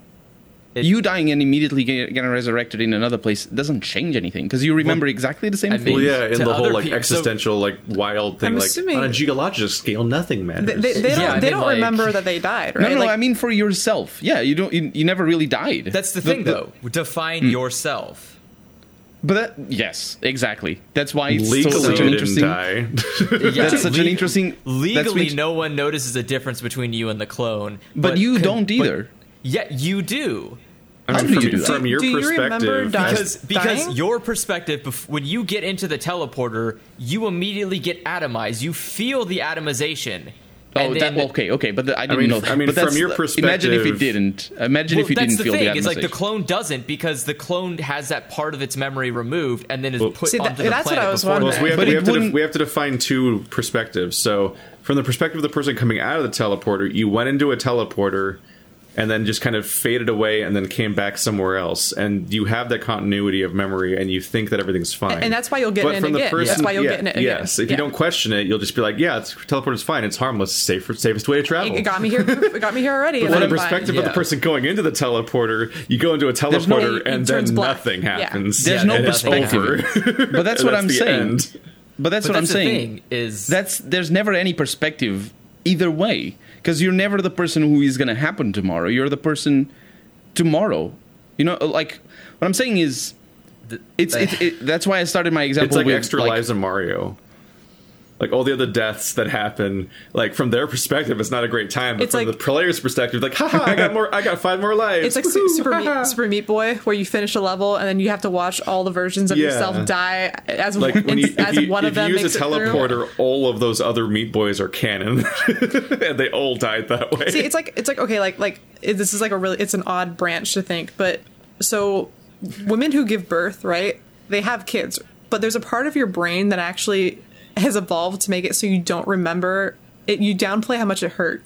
[SPEAKER 4] It-
[SPEAKER 3] you dying and immediately getting resurrected in another place doesn't change anything because you remember exactly the same
[SPEAKER 4] I
[SPEAKER 3] thing.
[SPEAKER 4] mean-
[SPEAKER 1] Well, yeah, in the whole like
[SPEAKER 4] peop- so-
[SPEAKER 1] existential, like wild thing,
[SPEAKER 2] I'm
[SPEAKER 1] like
[SPEAKER 2] assuming-
[SPEAKER 5] On a geological scale, nothing matters.
[SPEAKER 2] They, they, they don't,
[SPEAKER 4] Yeah, I
[SPEAKER 2] they don't
[SPEAKER 4] like-
[SPEAKER 2] remember that they died, (laughs)
[SPEAKER 3] no,
[SPEAKER 2] right?
[SPEAKER 3] no,
[SPEAKER 2] Like,
[SPEAKER 3] I mean for yourself. Yeah, you don't. You, you never really died.
[SPEAKER 4] That's the thing, though. Define hmm. yourself.
[SPEAKER 3] But that, yes, exactly. That's why it's
[SPEAKER 1] legally (laughs) (laughs)
[SPEAKER 3] such an interesting.
[SPEAKER 1] die.
[SPEAKER 4] Yeah,
[SPEAKER 3] That's such an interesting-
[SPEAKER 4] Legally, no one notices a difference between you and the clone.
[SPEAKER 3] But you
[SPEAKER 4] con-
[SPEAKER 3] don't
[SPEAKER 4] but-
[SPEAKER 3] either.
[SPEAKER 4] Yeah, you do.
[SPEAKER 1] I
[SPEAKER 3] How
[SPEAKER 1] mean,
[SPEAKER 3] do
[SPEAKER 1] from,
[SPEAKER 3] you do that?
[SPEAKER 1] from your
[SPEAKER 2] Do you remember
[SPEAKER 1] perspective,
[SPEAKER 2] dying?
[SPEAKER 4] because because
[SPEAKER 2] dying?
[SPEAKER 4] your perspective when you get into the teleporter you immediately get atomized you feel the atomization
[SPEAKER 3] Oh,
[SPEAKER 4] And
[SPEAKER 3] that, okay, okay, but the, I didn't
[SPEAKER 1] mean,
[SPEAKER 3] know that.
[SPEAKER 1] I mean,
[SPEAKER 3] but
[SPEAKER 1] from your perspective,
[SPEAKER 3] imagine if it didn't. Imagine
[SPEAKER 4] well,
[SPEAKER 3] if you didn't
[SPEAKER 4] the
[SPEAKER 3] feel
[SPEAKER 4] thing
[SPEAKER 3] the
[SPEAKER 4] it's like the clone doesn't because the clone has that part of its memory removed and then is
[SPEAKER 1] Well-
[SPEAKER 4] put
[SPEAKER 2] See, that-
[SPEAKER 4] onto the
[SPEAKER 2] that's what I was
[SPEAKER 4] before
[SPEAKER 2] wondering.
[SPEAKER 1] Well, so we have,
[SPEAKER 3] But
[SPEAKER 1] we, have to def- we have to define two perspectives. So, from the perspective of the person coming out of the teleporter, you went into a teleporter and then just kind of faded away and then came back somewhere else. And you have that continuity of memory and you think that everything's fine.
[SPEAKER 2] And that's why you'll get
[SPEAKER 1] but
[SPEAKER 2] in
[SPEAKER 1] from the
[SPEAKER 2] again.
[SPEAKER 1] person,
[SPEAKER 2] That's why you'll
[SPEAKER 1] yeah,
[SPEAKER 2] get in it again.
[SPEAKER 1] Yes, if
[SPEAKER 2] Yeah.
[SPEAKER 1] you don't question it, you'll just be like, yeah, it's, teleport is fine. It's harmless. Safe, safest way to travel.
[SPEAKER 2] it got me here. It got me here already. (laughs)
[SPEAKER 1] But
[SPEAKER 2] and
[SPEAKER 1] from the
[SPEAKER 2] fine.
[SPEAKER 1] perspective of the person going into the teleporter, you go into a teleporter
[SPEAKER 2] It- it
[SPEAKER 1] and then
[SPEAKER 2] black.
[SPEAKER 1] nothing
[SPEAKER 2] Yeah.
[SPEAKER 1] happens.
[SPEAKER 3] There's
[SPEAKER 1] and
[SPEAKER 3] no
[SPEAKER 1] it's
[SPEAKER 3] perspective.
[SPEAKER 1] over. (laughs)
[SPEAKER 3] But that's
[SPEAKER 1] And
[SPEAKER 3] what I'm saying.
[SPEAKER 1] end.
[SPEAKER 3] But that's
[SPEAKER 4] but
[SPEAKER 3] what
[SPEAKER 4] that's
[SPEAKER 3] I'm
[SPEAKER 4] the
[SPEAKER 3] saying.
[SPEAKER 4] thing is
[SPEAKER 3] That's there's never any perspective either way because you're never the person who is going to happen tomorrow. You're the person tomorrow. You know, like what I'm saying is, it's it, it, that's why I started my example
[SPEAKER 1] It's like
[SPEAKER 3] with
[SPEAKER 1] extra
[SPEAKER 3] like,
[SPEAKER 1] lives in Mario. Like all the other deaths that happen, like from their perspective, it's not a great time. But
[SPEAKER 2] It's
[SPEAKER 1] from
[SPEAKER 2] like-
[SPEAKER 1] the player's perspective, like, haha, I got more, I got five more lives.
[SPEAKER 2] It's like
[SPEAKER 1] Woohoo,
[SPEAKER 2] Super. Meat, Super Meat Boy, where you finish a level and then you have to watch all the versions of
[SPEAKER 1] Yeah.
[SPEAKER 2] yourself die as
[SPEAKER 1] Like when you,
[SPEAKER 2] as
[SPEAKER 1] you,
[SPEAKER 2] one of them
[SPEAKER 1] you use a teleporter, all of those other Meat Boys are canon, (laughs) and they all died that way.
[SPEAKER 2] See, it's like it's like okay, like like this is like a really it's an odd branch to think, but so women who give birth, right? They have kids, but there's a part of your brain that actually has evolved to make it so you don't remember it. You downplay how much it hurt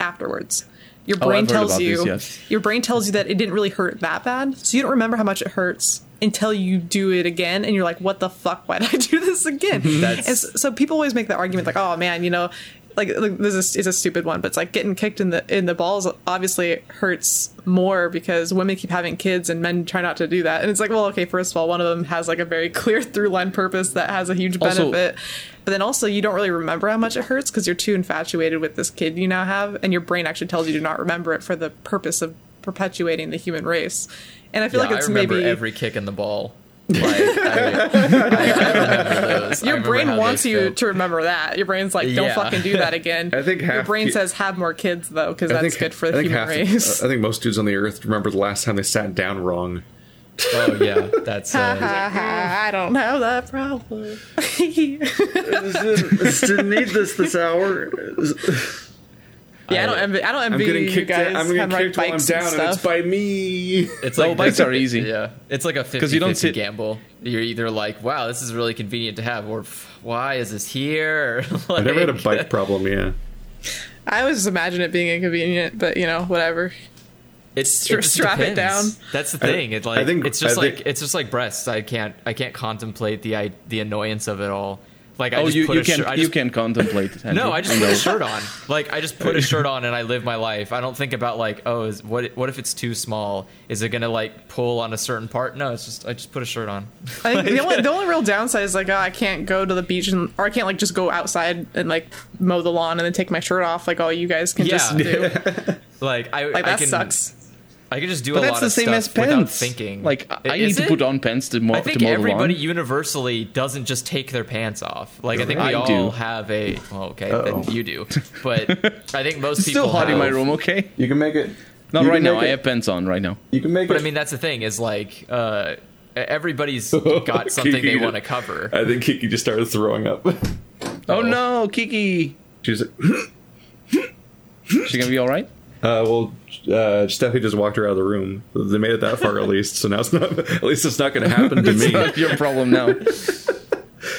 [SPEAKER 2] afterwards. Your
[SPEAKER 3] Oh,
[SPEAKER 2] brain
[SPEAKER 3] I've
[SPEAKER 2] tells you
[SPEAKER 3] yes.
[SPEAKER 2] your brain tells you that it didn't really hurt that bad, so you don't remember how much it hurts until you do it again, and you're like, "What the fuck? Why did I do this again?" (laughs) And so, so people always make that argument, like, "Oh man, you know." Like, like this is, is a stupid one, but it's like getting kicked in the in the balls obviously hurts more because women keep having kids and men try not to do that. And it's like, well, okay, first of all, one of them has like a very (laughs) clear through line purpose that has a huge
[SPEAKER 3] Also-
[SPEAKER 2] benefit, but then also you don't really remember how much it hurts because you're too infatuated with this kid you now have, and your brain actually tells you to not remember it for the purpose of perpetuating the human race. And I feel
[SPEAKER 4] yeah,
[SPEAKER 2] like it's
[SPEAKER 4] I remember
[SPEAKER 2] maybe
[SPEAKER 4] every kick in the ball
[SPEAKER 2] your brain wants you to remember that. Your brain's like, don't
[SPEAKER 4] Yeah.
[SPEAKER 2] fucking do that again.
[SPEAKER 1] I think
[SPEAKER 2] your brain
[SPEAKER 1] pe-
[SPEAKER 2] says have more kids though, because that's
[SPEAKER 1] think,
[SPEAKER 2] good for the human race.
[SPEAKER 1] I think most dudes on the earth remember the last time they sat down wrong.
[SPEAKER 4] oh yeah that's uh,
[SPEAKER 2] I don't have that problem.
[SPEAKER 5] Didn't need this this hour.
[SPEAKER 2] Yeah, I, don't envy. I don't
[SPEAKER 1] I'm
[SPEAKER 2] envy
[SPEAKER 1] getting kicked.
[SPEAKER 2] guys.
[SPEAKER 1] I'm getting
[SPEAKER 2] having, like,
[SPEAKER 1] kicked while I'm
[SPEAKER 2] bikes and
[SPEAKER 1] down, and it's by me.
[SPEAKER 4] It's (laughs)
[SPEAKER 3] Oh,
[SPEAKER 4] like
[SPEAKER 3] bikes are easy.
[SPEAKER 4] Yeah, it's like a (laughs) 50
[SPEAKER 3] you don't
[SPEAKER 4] 50
[SPEAKER 3] sit-
[SPEAKER 4] gamble. You're either like, wow, this is really convenient to have, or why is this here? (laughs)
[SPEAKER 1] I've never had a bike problem. Yeah.
[SPEAKER 2] I always imagine it being inconvenient, but you know, whatever.
[SPEAKER 4] It's it just
[SPEAKER 2] strap it down.
[SPEAKER 4] That's the thing. It like
[SPEAKER 1] I think-
[SPEAKER 4] it's just
[SPEAKER 1] I
[SPEAKER 4] like
[SPEAKER 1] think-
[SPEAKER 4] it's just like breasts. I can't I can't contemplate the I, the annoyance of it all. Like I
[SPEAKER 3] Oh,
[SPEAKER 4] just
[SPEAKER 3] you,
[SPEAKER 4] put
[SPEAKER 3] you
[SPEAKER 4] a
[SPEAKER 3] can
[SPEAKER 4] shirt. I
[SPEAKER 3] you
[SPEAKER 4] just,
[SPEAKER 3] can contemplate. (laughs)
[SPEAKER 4] no, I just put a shirt on. Like I just put a (laughs) shirt on and I live my life. I don't think about like oh is, what what if it's too small? Is it gonna like pull on a certain part? No, it's just I just put a shirt on.
[SPEAKER 2] I think the (laughs) only the only real downside is like oh, I can't go to the beach and or I can't like just go outside and like mow the lawn and then take my shirt off like all you guys can just do.
[SPEAKER 4] Like I
[SPEAKER 2] Like
[SPEAKER 4] I
[SPEAKER 2] that
[SPEAKER 4] can,
[SPEAKER 2] sucks.
[SPEAKER 4] I can just do
[SPEAKER 3] But
[SPEAKER 4] a
[SPEAKER 3] that's
[SPEAKER 4] lot
[SPEAKER 3] the
[SPEAKER 4] of
[SPEAKER 3] same
[SPEAKER 4] stuff
[SPEAKER 3] as
[SPEAKER 4] without thinking.
[SPEAKER 3] Like I
[SPEAKER 4] Is
[SPEAKER 3] need to put on pants to, mo-
[SPEAKER 4] I think
[SPEAKER 3] to mow the
[SPEAKER 4] everybody
[SPEAKER 3] lawn.
[SPEAKER 4] universally doesn't just take their pants off. Like I think we
[SPEAKER 3] I
[SPEAKER 4] all
[SPEAKER 3] do.
[SPEAKER 4] have a. Well, okay,
[SPEAKER 1] Uh-oh.
[SPEAKER 4] then you do. (laughs) But I think most
[SPEAKER 3] It's
[SPEAKER 4] people
[SPEAKER 3] still hot in my room. Okay,
[SPEAKER 1] You can make it.
[SPEAKER 3] not
[SPEAKER 1] you
[SPEAKER 3] right
[SPEAKER 1] can
[SPEAKER 3] now.
[SPEAKER 1] make
[SPEAKER 3] I
[SPEAKER 1] it-
[SPEAKER 3] have pants on right now.
[SPEAKER 1] You can make
[SPEAKER 4] But
[SPEAKER 1] it.
[SPEAKER 4] I mean, that's the thing is like uh, everybody's (laughs) got something they want to cover.
[SPEAKER 1] I think Kiki just started throwing up. (laughs)
[SPEAKER 3] Oh no, Kiki,
[SPEAKER 1] She's like,
[SPEAKER 3] she gonna be all right?
[SPEAKER 1] Uh, well, uh, Steffi just walked her out of the room. They made it that far at least, so now it's not. (laughs) At least it's not going to happen to me.
[SPEAKER 3] Not your problem now. (laughs)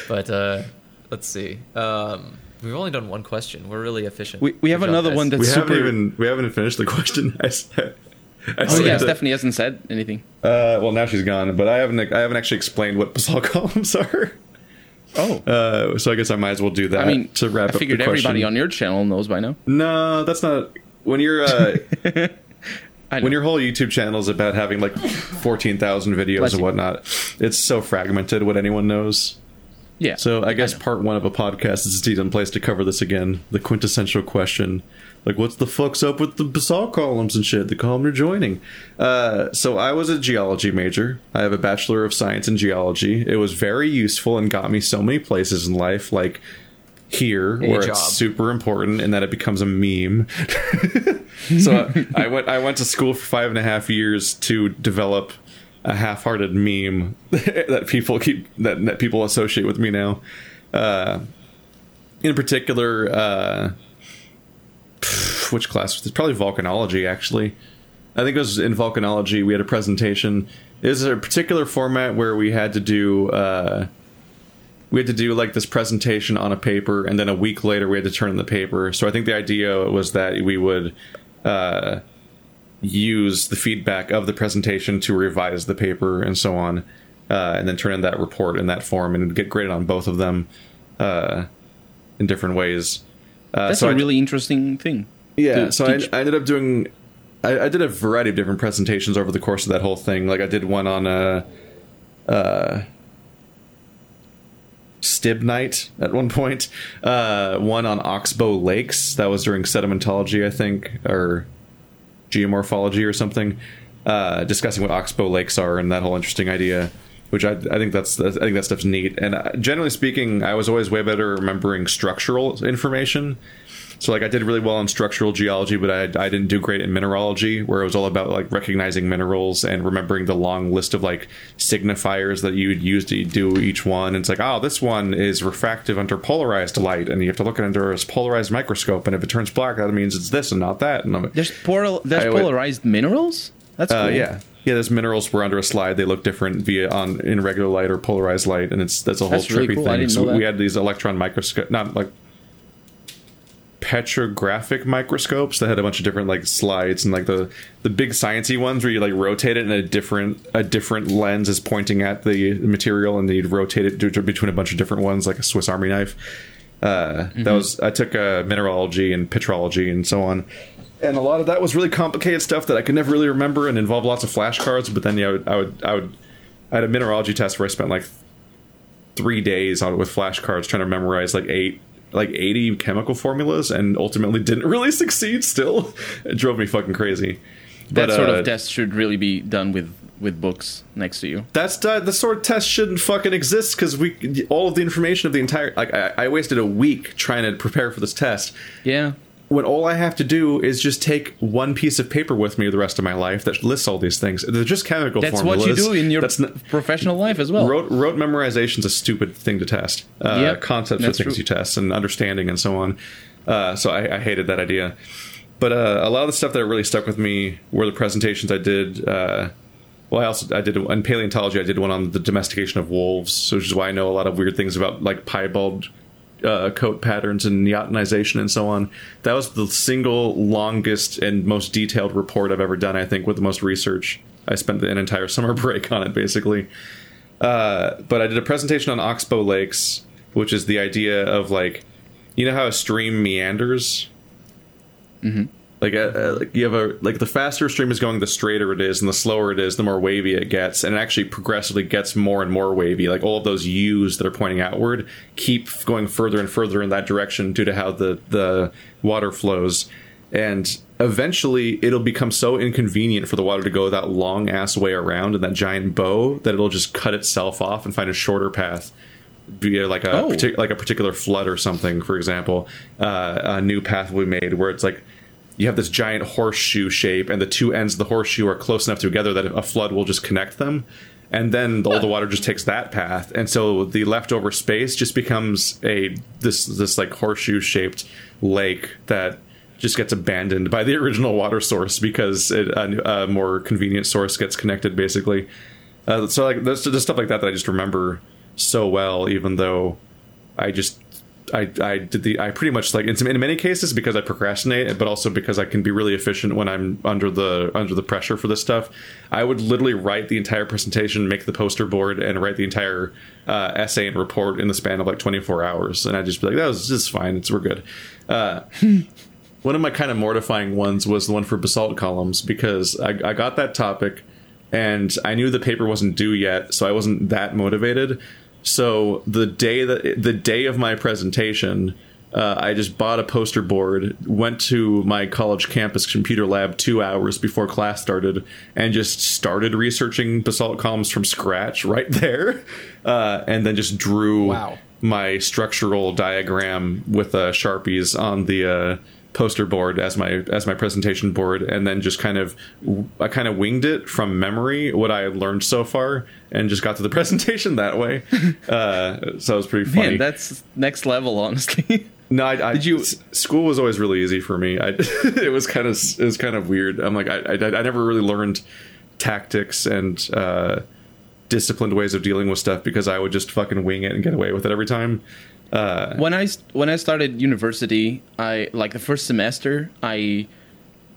[SPEAKER 4] But uh, let's see. Um, we've only done one question. We're really efficient.
[SPEAKER 3] We, we have
[SPEAKER 4] Good job,
[SPEAKER 3] another
[SPEAKER 4] guys.
[SPEAKER 3] one that's
[SPEAKER 1] we
[SPEAKER 3] super.
[SPEAKER 1] haven't even we haven't finished the question. (laughs) I, s- I
[SPEAKER 3] oh
[SPEAKER 1] said
[SPEAKER 3] yeah,
[SPEAKER 1] that-
[SPEAKER 3] Stephanie hasn't said anything.
[SPEAKER 1] Uh, well, now she's gone, but I haven't I haven't actually explained what basalt columns are.
[SPEAKER 3] Oh,
[SPEAKER 1] Uh, so I guess I might as well do that.
[SPEAKER 3] I mean,
[SPEAKER 1] to wrap
[SPEAKER 3] I
[SPEAKER 1] up
[SPEAKER 3] figured
[SPEAKER 1] the
[SPEAKER 3] everybody on your channel knows by now.
[SPEAKER 1] No, that's not. When you're uh, (laughs) when your whole YouTube channel is about having like fourteen thousand videos
[SPEAKER 3] Bless
[SPEAKER 1] and
[SPEAKER 3] you.
[SPEAKER 1] whatnot, it's so fragmented. What anyone knows.
[SPEAKER 3] yeah.
[SPEAKER 1] So I guess
[SPEAKER 3] know.
[SPEAKER 1] part one of a podcast is a decent place to cover this again. The quintessential question, like, what's the fuck's up with the basalt columns and shit? The columnar jointing. Uh, so I was a geology major. I have a bachelor of science in geology. It was very useful and got me so many places in life, like here, where
[SPEAKER 4] job.
[SPEAKER 1] it's super important and that it becomes a meme. (laughs) so I went. I went to school for five and a half years to develop a half-hearted meme (laughs) that people keep that, that people associate with me now. Uh, in particular, uh, which class was it? Probably volcanology, actually. I think it was in volcanology. We had a presentation. It was a particular format where we had to do. Uh, we had to do like this presentation on a paper, and then a week later we had to turn in the paper. So I think the idea was that we would uh, use the feedback of the presentation to revise the paper and so on, uh, and then turn in that report in that form and get graded on both of them uh, in different ways. Uh,
[SPEAKER 3] That's
[SPEAKER 1] so
[SPEAKER 3] a
[SPEAKER 1] I-
[SPEAKER 3] really interesting thing.
[SPEAKER 1] yeah, so I. I ended up doing. I, I did a variety of different presentations over the course of that whole thing. Like I did one on uh, uh, Stibnite at one point. Uh, one on Oxbow Lakes. That was during sedimentology, I think, or geomorphology or something. Uh, discussing what Oxbow Lakes are and that whole interesting idea. Which I, I think that's I think that stuff's neat. And uh, generally speaking, I was always way better remembering structural information. So like I did really well in structural geology, but I, I didn't do great in mineralogy, where it was all about like recognizing minerals and remembering the long list of like signifiers that you would use to do each one. And it's like, oh, this one is refractive under polarized light, and you have to look at it under a polarized microscope, and if it turns black, that means it's this and not that. And I'm like,
[SPEAKER 3] There's there's
[SPEAKER 1] I
[SPEAKER 3] polarized minerals. That's cool.
[SPEAKER 1] uh, yeah. Yeah, those minerals were under a slide. They look different via on in regular light or polarized light, and it's that's a whole
[SPEAKER 3] That's really
[SPEAKER 1] trippy
[SPEAKER 3] cool. I
[SPEAKER 1] thing. So we had these electron microscope, not like petrographic microscopes that had a bunch of different like slides and like the the big sciencey ones where you like rotate it and a different a different lens is pointing at the material and then you'd rotate it between a bunch of different ones like a Swiss Army knife. Uh, That was I took uh, mineralogy and petrology and so on, and a lot of that was really complicated stuff that I could never really remember and involved lots of flashcards. But then yeah, I would I would I would I had a mineralogy test where I spent like three days on it with flashcards trying to memorize like eight like 80 chemical formulas and ultimately didn't (laughs) really succeed still it drove me fucking crazy
[SPEAKER 3] That
[SPEAKER 1] But,
[SPEAKER 3] sort
[SPEAKER 1] uh,
[SPEAKER 3] of test should really be done with with books next to you.
[SPEAKER 1] that's uh, the sort of test shouldn't fucking exist because we all of the information of the entire like I, I wasted a week trying to prepare for this test
[SPEAKER 3] Yeah.
[SPEAKER 1] When all I have to do is just take one piece of paper with me the rest of my life that lists all these things. They're just chemical
[SPEAKER 3] That's
[SPEAKER 1] formulas.
[SPEAKER 3] what you do in your
[SPEAKER 1] That's not,
[SPEAKER 3] professional life as well.
[SPEAKER 1] rote, rote memorization's a stupid thing to test. Uh,
[SPEAKER 3] Yep,
[SPEAKER 1] concepts are things
[SPEAKER 3] true.
[SPEAKER 1] you test and understanding and so on. Uh, so I, I hated that idea. but uh, a lot of the stuff that really stuck with me were the presentations I did. Uh, well, I also I did in paleontology. I did one on the domestication of wolves, which is why I know a lot of weird things about like piebald uh, coat patterns and yachtnization and so on. That was the single longest and most detailed report I've ever done. I think with the most research. I spent an entire (laughs) summer break on it, basically. Uh, but I did a presentation on oxbow lakes, which is the idea of like, you know how a stream meanders. Mm-hmm. Like, a, a, like you have a like the faster a stream is going, the straighter it is, and the slower it is, the more wavy it gets, and it actually progressively gets more and more wavy. Like all of those U's that are pointing outward keep going further and further in that direction due to how the the water flows, and eventually it'll become so inconvenient for the water to go that long ass way around in that giant bow that it'll just cut itself off and find a shorter path via uh, like a
[SPEAKER 3] Oh.
[SPEAKER 1] partic- like a particular flood or something. For example, uh, a new path we made where it's like you have this giant horseshoe shape, and the two ends of the horseshoe are close enough together that a flood will just connect them. And then the, all the water just takes that path, and so the leftover space just becomes a this this like horseshoe shaped lake that just gets abandoned by the original water source because it, a, a more convenient source gets connected, basically. Uh, so like there's just stuff like that that I just remember so well, even though I just I, I did the I pretty much like in, some, in many cases because I procrastinate, but also because I can be really efficient when I'm under the under the pressure for this stuff. I would literally write the entire presentation, make the poster board, and write the entire uh, essay and report in the span of like 24 hours, and I'd just be like, "That was just fine. It's we're good." Uh, (laughs) one of my kind of mortifying ones was the one for basalt columns because I, I got that topic and I knew the paper wasn't due yet, so I wasn't that motivated. So the day that the day of my presentation, uh, I just bought a poster board, went to my college campus computer lab two hours before class started, and just started researching basalt columns from scratch (laughs) right there, uh, and then just drew
[SPEAKER 4] Wow.
[SPEAKER 1] my structural diagram with uh, sharpies on the uh, poster board as my as my presentation board, and then just kind of I kind of winged it from memory what I had learned so far, and just got to the (laughs) presentation that way. (laughs) Uh, so it was pretty funny.
[SPEAKER 3] Man, that's next level, honestly. (laughs)
[SPEAKER 1] no, I, I,
[SPEAKER 3] Did you-
[SPEAKER 1] s- School was always really easy for me. I, it was kind of it was kind of weird. I'm like I, I I never really learned tactics and. Uh, disciplined ways of dealing with stuff because I would just fucking wing it and get away with it every time. Uh,
[SPEAKER 3] when I when I started university, I like the first semester, I,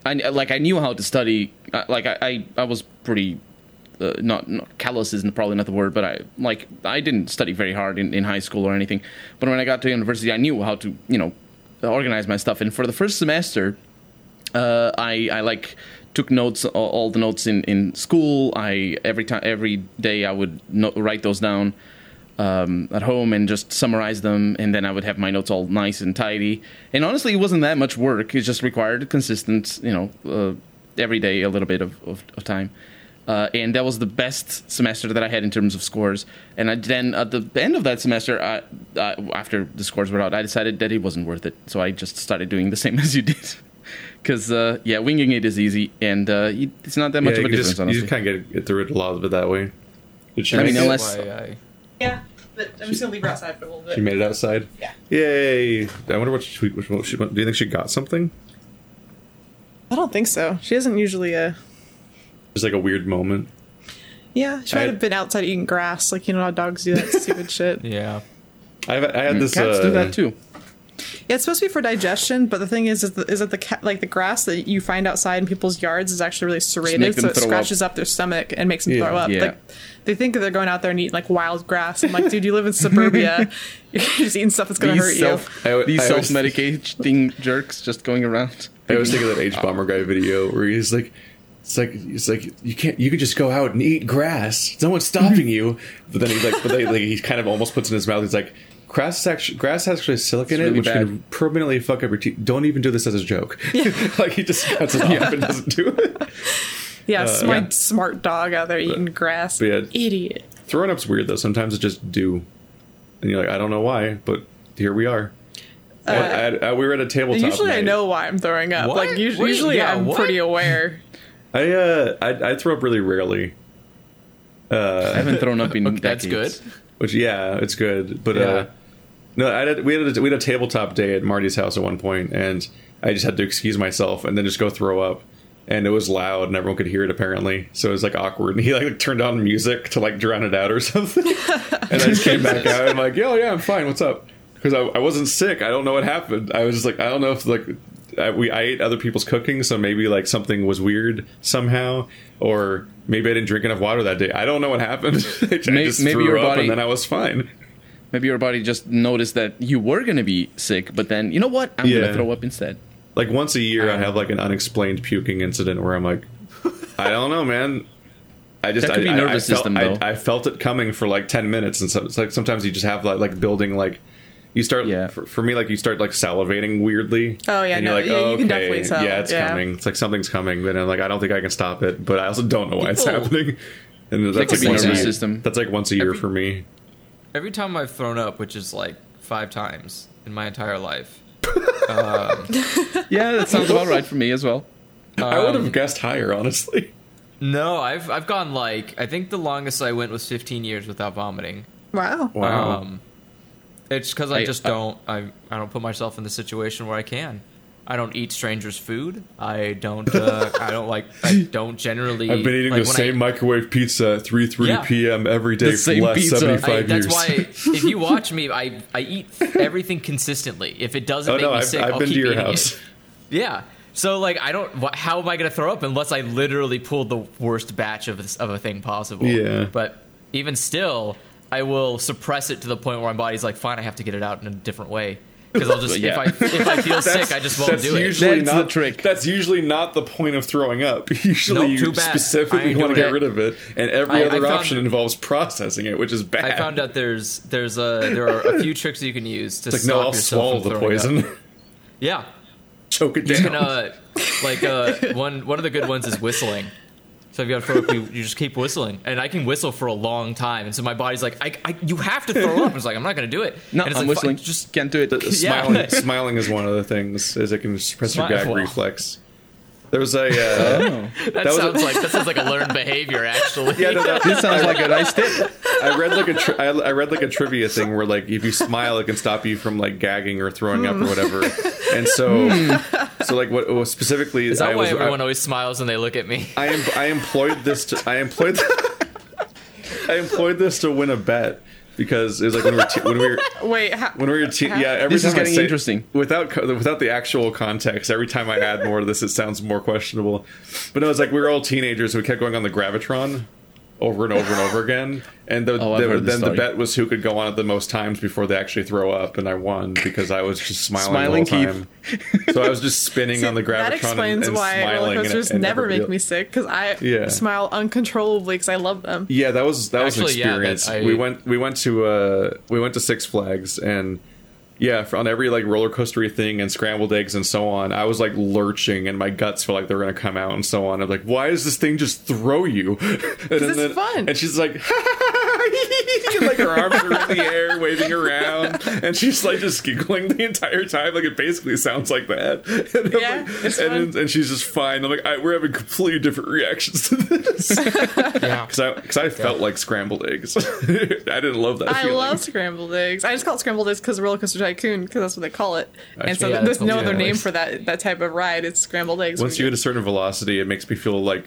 [SPEAKER 3] I like I knew how to study. uh, Like I, I, I was pretty. Uh, not, not callous isn't probably not the word, but I like I didn't study very hard in, in high school or anything. But when I got to university, I knew how to you know organize my stuff. And for the first semester, uh, I I like took notes all, all the notes in, in school. I every time every day I would no, write those down um, at home and just summarize them, and then I would have my notes all nice and tidy. And honestly, it wasn't that much work. It just required consistent, you know, uh, every day a little bit of, of, of time. Uh, and that was the best semester that I had in terms of scores. And I, then at the end of that semester, I, uh, after the scores were out, I decided that it wasn't worth it. So I just started doing the (laughs) same as you did. Because uh, yeah, winging it is easy, and uh, you- it's not that much
[SPEAKER 1] yeah,
[SPEAKER 3] of a difference.
[SPEAKER 1] just, you just kind of get, get through it a lot of it that way. Did
[SPEAKER 3] I mean, unless-
[SPEAKER 4] Why I-
[SPEAKER 2] Yeah, but I'm just gonna leave her outside for a little bit.
[SPEAKER 1] she made it outside.
[SPEAKER 2] Yeah.
[SPEAKER 1] Yay! I wonder what she, what she, do you think she got something?
[SPEAKER 2] I don't think so. She isn't usually a.
[SPEAKER 1] Just like a weird moment.
[SPEAKER 2] Yeah, she
[SPEAKER 1] I-
[SPEAKER 2] might have been outside eating grass, like you know how dogs do that stupid (laughs) shit.
[SPEAKER 4] Yeah.
[SPEAKER 1] I, I had this.
[SPEAKER 3] Cats
[SPEAKER 1] uh,
[SPEAKER 3] do that too.
[SPEAKER 2] Yeah, it's supposed to be for digestion, but the thing is, is, the, is that the cat, like the grass that you find outside in people's yards is actually really serrated, so it
[SPEAKER 3] throw up.
[SPEAKER 2] scratches up. their stomach and makes them
[SPEAKER 1] Yeah.
[SPEAKER 2] throw up.
[SPEAKER 3] Yeah.
[SPEAKER 2] Like they think that they're going out there and eating like wild grass. I'm like, dude, you live in suburbia. (laughs) You're just eating stuff that's gonna hurt
[SPEAKER 3] These
[SPEAKER 2] you.
[SPEAKER 1] I-
[SPEAKER 3] these
[SPEAKER 1] I always-
[SPEAKER 3] self-medicating jerks just going around. (laughs)
[SPEAKER 1] I was thinking of that hbomberguy video where he's like, it's like it's like you can't you could just go out and eat grass. No one's stopping (laughs) you. But then he's like but then, like he kind of almost puts in his mouth. He's like. Grass, is actually, grass has actually silicon in it,
[SPEAKER 3] really
[SPEAKER 1] which
[SPEAKER 3] bad.
[SPEAKER 1] can permanently fuck up your teeth. Don't even do this as a joke. (laughs) (laughs) like he just cuts it off and doesn't do it. (laughs)
[SPEAKER 2] Yeah, it's my
[SPEAKER 1] yeah.
[SPEAKER 2] smart dog out there eating grass.
[SPEAKER 1] but yeah.
[SPEAKER 2] Idiot.
[SPEAKER 1] Throwing up's weird though. Sometimes it just do, and you're like, I don't know why, but here we are. I- I- I- we were at a tabletop.
[SPEAKER 2] Usually, I know why I'm throwing up.
[SPEAKER 4] What?
[SPEAKER 2] Like us-
[SPEAKER 4] Wait,
[SPEAKER 2] usually,
[SPEAKER 4] yeah,
[SPEAKER 2] I'm
[SPEAKER 4] what?
[SPEAKER 2] pretty aware.
[SPEAKER 1] I uh, I, I throw up really rarely.
[SPEAKER 3] I haven't thrown up in
[SPEAKER 4] That's good.
[SPEAKER 3] decades.
[SPEAKER 1] Which yeah, it's good, but
[SPEAKER 4] Yeah.
[SPEAKER 1] uh, No, I had, we had a, we had a tabletop day at Marty's house at one point, and I just had to excuse myself and then just go throw up. And it was loud, and everyone could hear it apparently. So it was like awkward. And (laughs) he like turned on music to like drown it out or (laughs) something. (laughs) and I just came back out and like, yeah, yeah, I'm fine. What's up? Because I, I wasn't sick. I don't know what happened. I was just like, I don't know if like I, we I ate other people's cooking, so maybe like something was weird somehow, or maybe I didn't drink enough water that day. I don't know what happened. I just
[SPEAKER 3] May- maybe
[SPEAKER 1] threw
[SPEAKER 3] your
[SPEAKER 1] up,
[SPEAKER 3] body-
[SPEAKER 1] and then I was fine.
[SPEAKER 3] Maybe your body just noticed that you were gonna be sick, but then you know what? I'm
[SPEAKER 1] Yeah.
[SPEAKER 3] gonna throw up instead.
[SPEAKER 1] Like once a year, I um, have like an unexplained puking incident where I'm like, I don't know, man. I just
[SPEAKER 3] That could
[SPEAKER 1] I,
[SPEAKER 3] be nervous
[SPEAKER 1] I felt,
[SPEAKER 3] system,
[SPEAKER 1] I,
[SPEAKER 3] though.
[SPEAKER 1] I felt it coming for like ten minutes, and so it's like sometimes you just have like, like building like you start
[SPEAKER 3] Yeah.
[SPEAKER 1] for, for me like you start like salivating weirdly.
[SPEAKER 2] Oh, yeah,
[SPEAKER 1] and
[SPEAKER 2] no,
[SPEAKER 1] you're like,
[SPEAKER 2] yeah,
[SPEAKER 1] oh,
[SPEAKER 2] you can
[SPEAKER 1] okay,
[SPEAKER 2] definitely tell,
[SPEAKER 1] yeah, it's
[SPEAKER 2] yeah.
[SPEAKER 1] coming. It's like something's coming, but I'm like I don't think I can stop it, but I also don't know why it's
[SPEAKER 4] People-
[SPEAKER 1] happening. (laughs) And that's
[SPEAKER 3] could
[SPEAKER 1] like
[SPEAKER 3] be
[SPEAKER 1] once a
[SPEAKER 3] nervous
[SPEAKER 1] year.
[SPEAKER 3] system.
[SPEAKER 1] That's like once a year
[SPEAKER 4] Every-
[SPEAKER 1] for me.
[SPEAKER 4] Every time I've thrown up, which is like five times in my entire life. (laughs)
[SPEAKER 3] Yeah, that sounds about right for me as well.
[SPEAKER 1] I would
[SPEAKER 4] Um,
[SPEAKER 1] have guessed higher, honestly.
[SPEAKER 4] No, I've I've gone like I think the longest I went was 15 years without vomiting.
[SPEAKER 2] Wow.
[SPEAKER 1] Wow.
[SPEAKER 4] Um, it's because I
[SPEAKER 3] I-
[SPEAKER 4] just don't I I don't put myself in the situation where I can. I don't eat strangers' food. I don't. (laughs) Uh, I don't like. I don't generally.
[SPEAKER 1] I've been eating
[SPEAKER 4] like,
[SPEAKER 1] the same
[SPEAKER 4] I,
[SPEAKER 1] microwave pizza at 3 3
[SPEAKER 4] Yeah.
[SPEAKER 1] p.m. every day for the last
[SPEAKER 3] pizza.
[SPEAKER 1] 75
[SPEAKER 4] I, that's why (laughs) if you watch me, I I eat everything consistently. If it doesn't
[SPEAKER 1] oh
[SPEAKER 4] make
[SPEAKER 1] no,
[SPEAKER 4] me
[SPEAKER 1] I've,
[SPEAKER 4] sick,
[SPEAKER 1] I've
[SPEAKER 4] I'll
[SPEAKER 1] been
[SPEAKER 4] keep
[SPEAKER 1] to your
[SPEAKER 4] eating
[SPEAKER 1] house.
[SPEAKER 4] it. (laughs) Yeah. So like I don't. How am I going to throw up unless I literally pulled the worst batch of of a thing possible?
[SPEAKER 1] Yeah.
[SPEAKER 4] But even still, I will suppress it to the point where my body's like, fine, I have to get it out in a different way. Because I'll just
[SPEAKER 3] Yeah.
[SPEAKER 4] if I if I feel (laughs) sick, I just won't
[SPEAKER 1] that's
[SPEAKER 4] do it.
[SPEAKER 1] usually
[SPEAKER 3] That's
[SPEAKER 1] not
[SPEAKER 3] the trick.
[SPEAKER 1] That's usually not the point of throwing up. (laughs) Usually,
[SPEAKER 4] Nope,
[SPEAKER 1] you
[SPEAKER 4] too bad. I
[SPEAKER 1] specifically want to get
[SPEAKER 4] it.
[SPEAKER 1] rid of it, and every
[SPEAKER 4] I- I
[SPEAKER 1] other
[SPEAKER 4] found-
[SPEAKER 1] option involves processing it, which is bad.
[SPEAKER 4] I found out there's there's a there are a few tricks you can use to
[SPEAKER 1] It's like
[SPEAKER 4] stop
[SPEAKER 1] no, I'll
[SPEAKER 4] yourself
[SPEAKER 1] swallow
[SPEAKER 4] from
[SPEAKER 1] the
[SPEAKER 4] throwing
[SPEAKER 1] poison,
[SPEAKER 4] Up. Yeah, (laughs)
[SPEAKER 1] choke it
[SPEAKER 4] you
[SPEAKER 1] down.
[SPEAKER 4] can uh, like uh, one one of the good ones is whistling. So if you have to throw up, you, you just keep whistling, and I can whistle for a long time, and so my body's like, I, I you have to throw up. It's like I'm not going to do it.
[SPEAKER 3] No,
[SPEAKER 4] and it's
[SPEAKER 3] I'm
[SPEAKER 4] like,
[SPEAKER 3] whistling.
[SPEAKER 4] Just
[SPEAKER 3] can't do it. (laughs)
[SPEAKER 4] Yeah.
[SPEAKER 1] smiling, smiling is one of the things, is it can suppress your gag
[SPEAKER 4] well.
[SPEAKER 1] reflex. There was a uh,
[SPEAKER 4] that,
[SPEAKER 1] That was a-
[SPEAKER 4] sounds like that sounds like a learned behavior. Actually,
[SPEAKER 1] yeah, no, that-
[SPEAKER 3] this sounds like a nice tip.
[SPEAKER 1] I read like a tri- I, I read like a trivia thing where like if you smile, it can stop you from like gagging or throwing up or whatever. And so, so like what what specifically
[SPEAKER 4] is that
[SPEAKER 1] I
[SPEAKER 4] why
[SPEAKER 1] was
[SPEAKER 4] everyone
[SPEAKER 1] I,
[SPEAKER 4] always smiles when they look at me?
[SPEAKER 1] I, em- I employed this to I employed (laughs) I employed this to win a bet because it was like when we were te- when we were (laughs)
[SPEAKER 2] Wait, how,
[SPEAKER 1] when we were te- yeah every
[SPEAKER 3] This
[SPEAKER 1] time I
[SPEAKER 3] getting
[SPEAKER 1] say-
[SPEAKER 3] interesting.
[SPEAKER 1] without without the actual context every time I add more to this it sounds more questionable. But no it's like we were all teenagers so we kept going on the gravitron over and over and over again and the,
[SPEAKER 3] Oh,
[SPEAKER 1] the-
[SPEAKER 3] heard this
[SPEAKER 1] then the
[SPEAKER 3] story.
[SPEAKER 1] bet was who could go on it the most times before they actually throw up and I won because I was just smiling,
[SPEAKER 3] Smiling
[SPEAKER 1] the whole time so I was just spinning
[SPEAKER 2] See,
[SPEAKER 1] on the gravitron
[SPEAKER 2] that explains
[SPEAKER 1] and,
[SPEAKER 2] why
[SPEAKER 1] smiling
[SPEAKER 2] roller coasters
[SPEAKER 1] and
[SPEAKER 2] never make me sick because I
[SPEAKER 1] Yeah.
[SPEAKER 2] smile uncontrollably because I love them.
[SPEAKER 1] Yeah, that was that was an
[SPEAKER 4] Actually, yeah,
[SPEAKER 1] experience.
[SPEAKER 4] I-
[SPEAKER 1] we went we went to uh we went to Six Flags and yeah, on every like roller coastery thing and scrambled eggs and so on, I was like lurching and my guts felt like they were gonna come out and so on. I'm like, why does this thing just throw you? (laughs) and
[SPEAKER 2] it's fun.
[SPEAKER 1] And she's like, (laughs) (laughs) and, like her arms are in the air, waving around, and she's like just giggling the entire time. Like it basically sounds like that. (laughs) And I'm
[SPEAKER 2] Yeah,
[SPEAKER 1] like-
[SPEAKER 2] it's
[SPEAKER 1] and,
[SPEAKER 2] fun.
[SPEAKER 1] and she's just fine. I'm like, I, we're having completely different reactions to this (laughs)
[SPEAKER 4] yeah.
[SPEAKER 1] because I, cause I felt like scrambled eggs. I didn't love that.
[SPEAKER 2] I
[SPEAKER 1] feeling.
[SPEAKER 2] love scrambled eggs. I just call it scrambled eggs because Roller Coaster Tycoon because that's what they call it. and so
[SPEAKER 4] Yeah,
[SPEAKER 2] there's no other name for that that type of ride. It's scrambled eggs.
[SPEAKER 1] Once you hit a certain velocity, it makes me feel like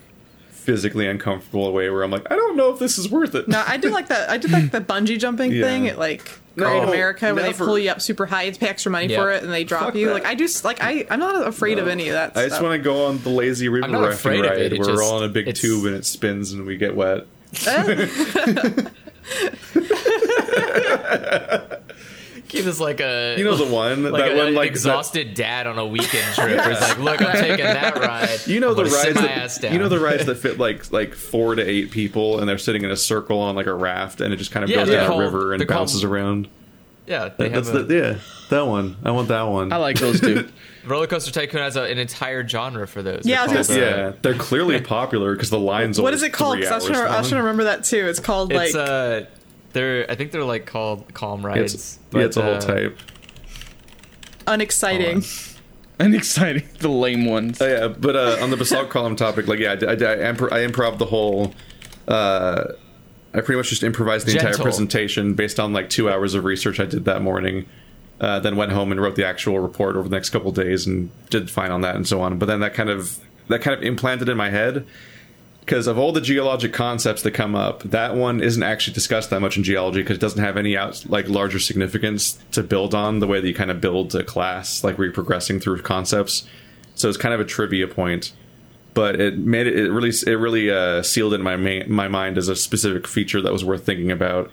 [SPEAKER 1] physically uncomfortable way where I'm like, I don't know if this is worth it.
[SPEAKER 2] No, I did like that. I did like the bungee jumping
[SPEAKER 1] Yeah.
[SPEAKER 2] thing at like
[SPEAKER 1] No,
[SPEAKER 2] Great America, where they pull you up super high, you pay extra money
[SPEAKER 4] Yeah.
[SPEAKER 2] for it, and they drop
[SPEAKER 1] Fuck
[SPEAKER 2] you.
[SPEAKER 1] that.
[SPEAKER 2] Like I just like I I'm not afraid of any of that.
[SPEAKER 1] I just want to go on the lazy river
[SPEAKER 4] I'm not
[SPEAKER 1] rafting
[SPEAKER 4] afraid
[SPEAKER 1] ride
[SPEAKER 4] it, it
[SPEAKER 1] where we're all in a big
[SPEAKER 4] it's-
[SPEAKER 1] tube and it spins and we get wet. (laughs) (laughs) (laughs)
[SPEAKER 4] Keep this like a
[SPEAKER 1] You know the one
[SPEAKER 4] like
[SPEAKER 1] that
[SPEAKER 4] a,
[SPEAKER 1] one like
[SPEAKER 4] exhausted dad on a weekend trip. Where it's like, look, I'm taking that ride.
[SPEAKER 1] You know
[SPEAKER 4] I'm
[SPEAKER 1] the
[SPEAKER 4] gonna sit
[SPEAKER 1] rides
[SPEAKER 4] my ass
[SPEAKER 1] that
[SPEAKER 4] down.
[SPEAKER 1] you know the rides that fit like like four to eight people and they're sitting in a circle on like a raft and it just kind of
[SPEAKER 4] Yeah,
[SPEAKER 1] goes down
[SPEAKER 4] called-
[SPEAKER 1] a river and
[SPEAKER 4] they're called-
[SPEAKER 1] bounces around.
[SPEAKER 4] yeah, they
[SPEAKER 1] That's
[SPEAKER 4] have
[SPEAKER 1] the
[SPEAKER 4] a,
[SPEAKER 1] yeah that one. I want that one.
[SPEAKER 3] I like those two. (laughs)
[SPEAKER 4] Roller Coaster Tycoon has a, an entire genre for those.
[SPEAKER 2] Yeah, I
[SPEAKER 4] They're
[SPEAKER 2] was gonna
[SPEAKER 4] called,
[SPEAKER 2] say-
[SPEAKER 4] uh,
[SPEAKER 1] Yeah, they're clearly (laughs) popular because the lines.
[SPEAKER 2] what
[SPEAKER 1] always
[SPEAKER 2] it called? I was
[SPEAKER 1] hours
[SPEAKER 2] trying to, I was trying to remember that too. It's called like
[SPEAKER 4] It's uh, they're I think they're like called calm rides.
[SPEAKER 1] It's,
[SPEAKER 4] but,
[SPEAKER 1] yeah, it's a whole
[SPEAKER 4] uh,
[SPEAKER 1] type.
[SPEAKER 2] unexciting.
[SPEAKER 3] and (laughs) exciting, the lame ones.
[SPEAKER 1] Oh, yeah, but uh, on the basalt column topic, like yeah, I, I, I, impro- I improv the whole uh, I pretty much just improvised the entire presentation based on like two hours of research I did that morning. Uh, then went home and wrote the actual report over the next couple days and did fine on that and so on. But then that kind of that kind of implanted in my head because of all the geologic concepts that come up, that one isn't actually discussed that much in geology because it doesn't have any out like larger significance to build on the way that you kind of build a class, like where you're progressing through concepts. So it's kind of a trivia point, but it made it, it really it really uh, sealed in my ma- my mind as a specific feature that was worth thinking about.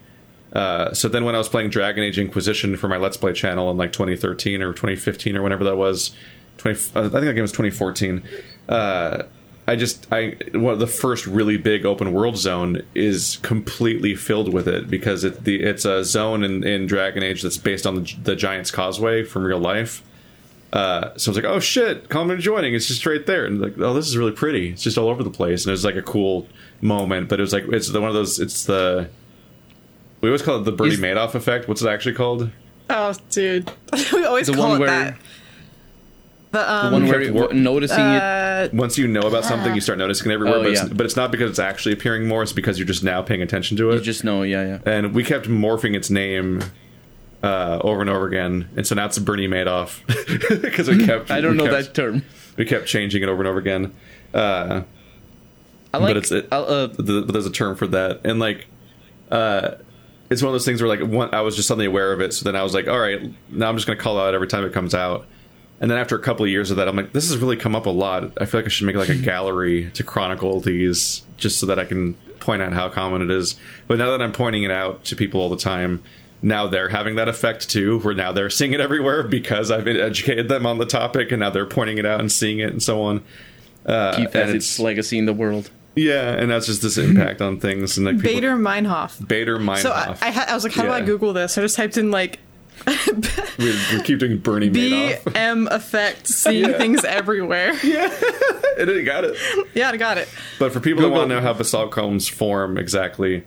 [SPEAKER 1] Uh, so then when I was playing Dragon Age Inquisition for my Let's Play channel in like 2013 or 2015 or whenever that was, 20, uh, I think that game was 2014. Uh, I just I one of the first really big open world zone is completely filled with it because it the it's a zone in, in Dragon Age that's based on the, the Giant's Causeway from real life. Uh, so I was like, oh shit, Columnar jointing. It's just right there, and like, oh, this is really pretty. It's just all over the place, and it was like a cool moment. But it was like it's the, one of those. It's the we always call it the Bernie
[SPEAKER 3] Is-
[SPEAKER 1] Madoff effect. What's it actually called?
[SPEAKER 2] Oh, dude, (laughs) we always
[SPEAKER 3] The
[SPEAKER 2] call
[SPEAKER 3] one
[SPEAKER 2] it
[SPEAKER 3] where-
[SPEAKER 2] that. The
[SPEAKER 3] The
[SPEAKER 2] um,
[SPEAKER 3] one where you're
[SPEAKER 1] wor-
[SPEAKER 3] noticing it.
[SPEAKER 2] uh,
[SPEAKER 1] Once you know about something, you start noticing it everywhere.
[SPEAKER 3] Oh,
[SPEAKER 1] but, it's, but it's not because it's actually appearing more. It's because you're just now paying attention to it.
[SPEAKER 3] You just know, yeah, yeah.
[SPEAKER 1] and we kept morphing its name uh, over and over again, and so now it's Bernie Madoff (laughs) because we (laughs) kept.
[SPEAKER 3] I don't know
[SPEAKER 1] kept-
[SPEAKER 3] that term.
[SPEAKER 1] We kept changing it over and over again. Uh,
[SPEAKER 3] I like.
[SPEAKER 1] but it's it,
[SPEAKER 3] uh,
[SPEAKER 1] the, but there's a term for that, and like, uh, it's one of those things where like one, I was just suddenly aware of it, so then I was like, all right, now I'm just gonna call out every time it comes out. And then after a couple of years of that, I'm like, this has really come up a lot. I feel like I should make like a (laughs) gallery to chronicle these, just so that I can point out how common it is. But now that I'm pointing it out to people all the time, now they're having that effect too, where now they're seeing it everywhere because I've educated them on the topic, and now they're pointing it out and seeing it and so on. Uh,
[SPEAKER 3] keep
[SPEAKER 1] and
[SPEAKER 3] as its legacy in the world.
[SPEAKER 1] yeah, and that's just this impact on things and like people,
[SPEAKER 2] Baader Meinhof.
[SPEAKER 1] Baader Meinhof.
[SPEAKER 2] So I, I, I was like, how do I Google this? I just typed in like (laughs)
[SPEAKER 1] we, we keep doing Bernie Madoff,
[SPEAKER 2] BM (laughs) effect, seeing things everywhere. (laughs)
[SPEAKER 1] Yeah, it got it.
[SPEAKER 2] Yeah, I got it.
[SPEAKER 1] But for people that
[SPEAKER 3] Google-
[SPEAKER 1] want to know how basalt columns form exactly,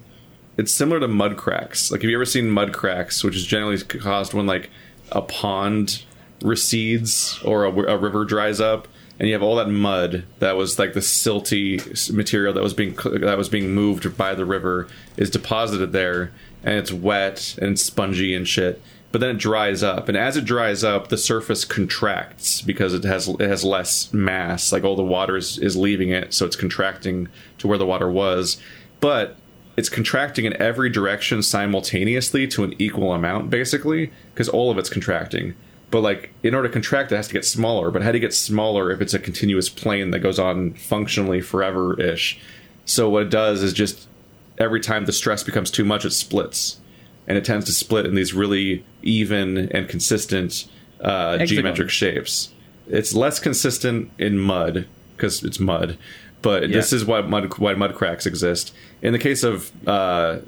[SPEAKER 1] it's similar to mud cracks. Like, have you ever seen mud cracks, which is generally caused when like a pond recedes or a, a river dries up, and you have all that mud that was like the silty material that was being that was being moved by the river is deposited there, and it's wet and spongy and shit. But then it dries up, and as it dries up, the surface contracts because it has it has less mass. Like all the water is, is leaving it, so it's contracting to where the water was. But it's contracting in every direction simultaneously to an equal amount, basically, because all of it's contracting. But like, in order to contract, it has to get smaller. But how do you get smaller if it's a continuous plane that goes on functionally forever ish? So what it does is just every time the stress becomes too much, it splits, and it tends to split in these really even and consistent uh, geometric shapes. It's less consistent in mud because it's mud, but this is why mud why mud cracks exist. In the case of uh,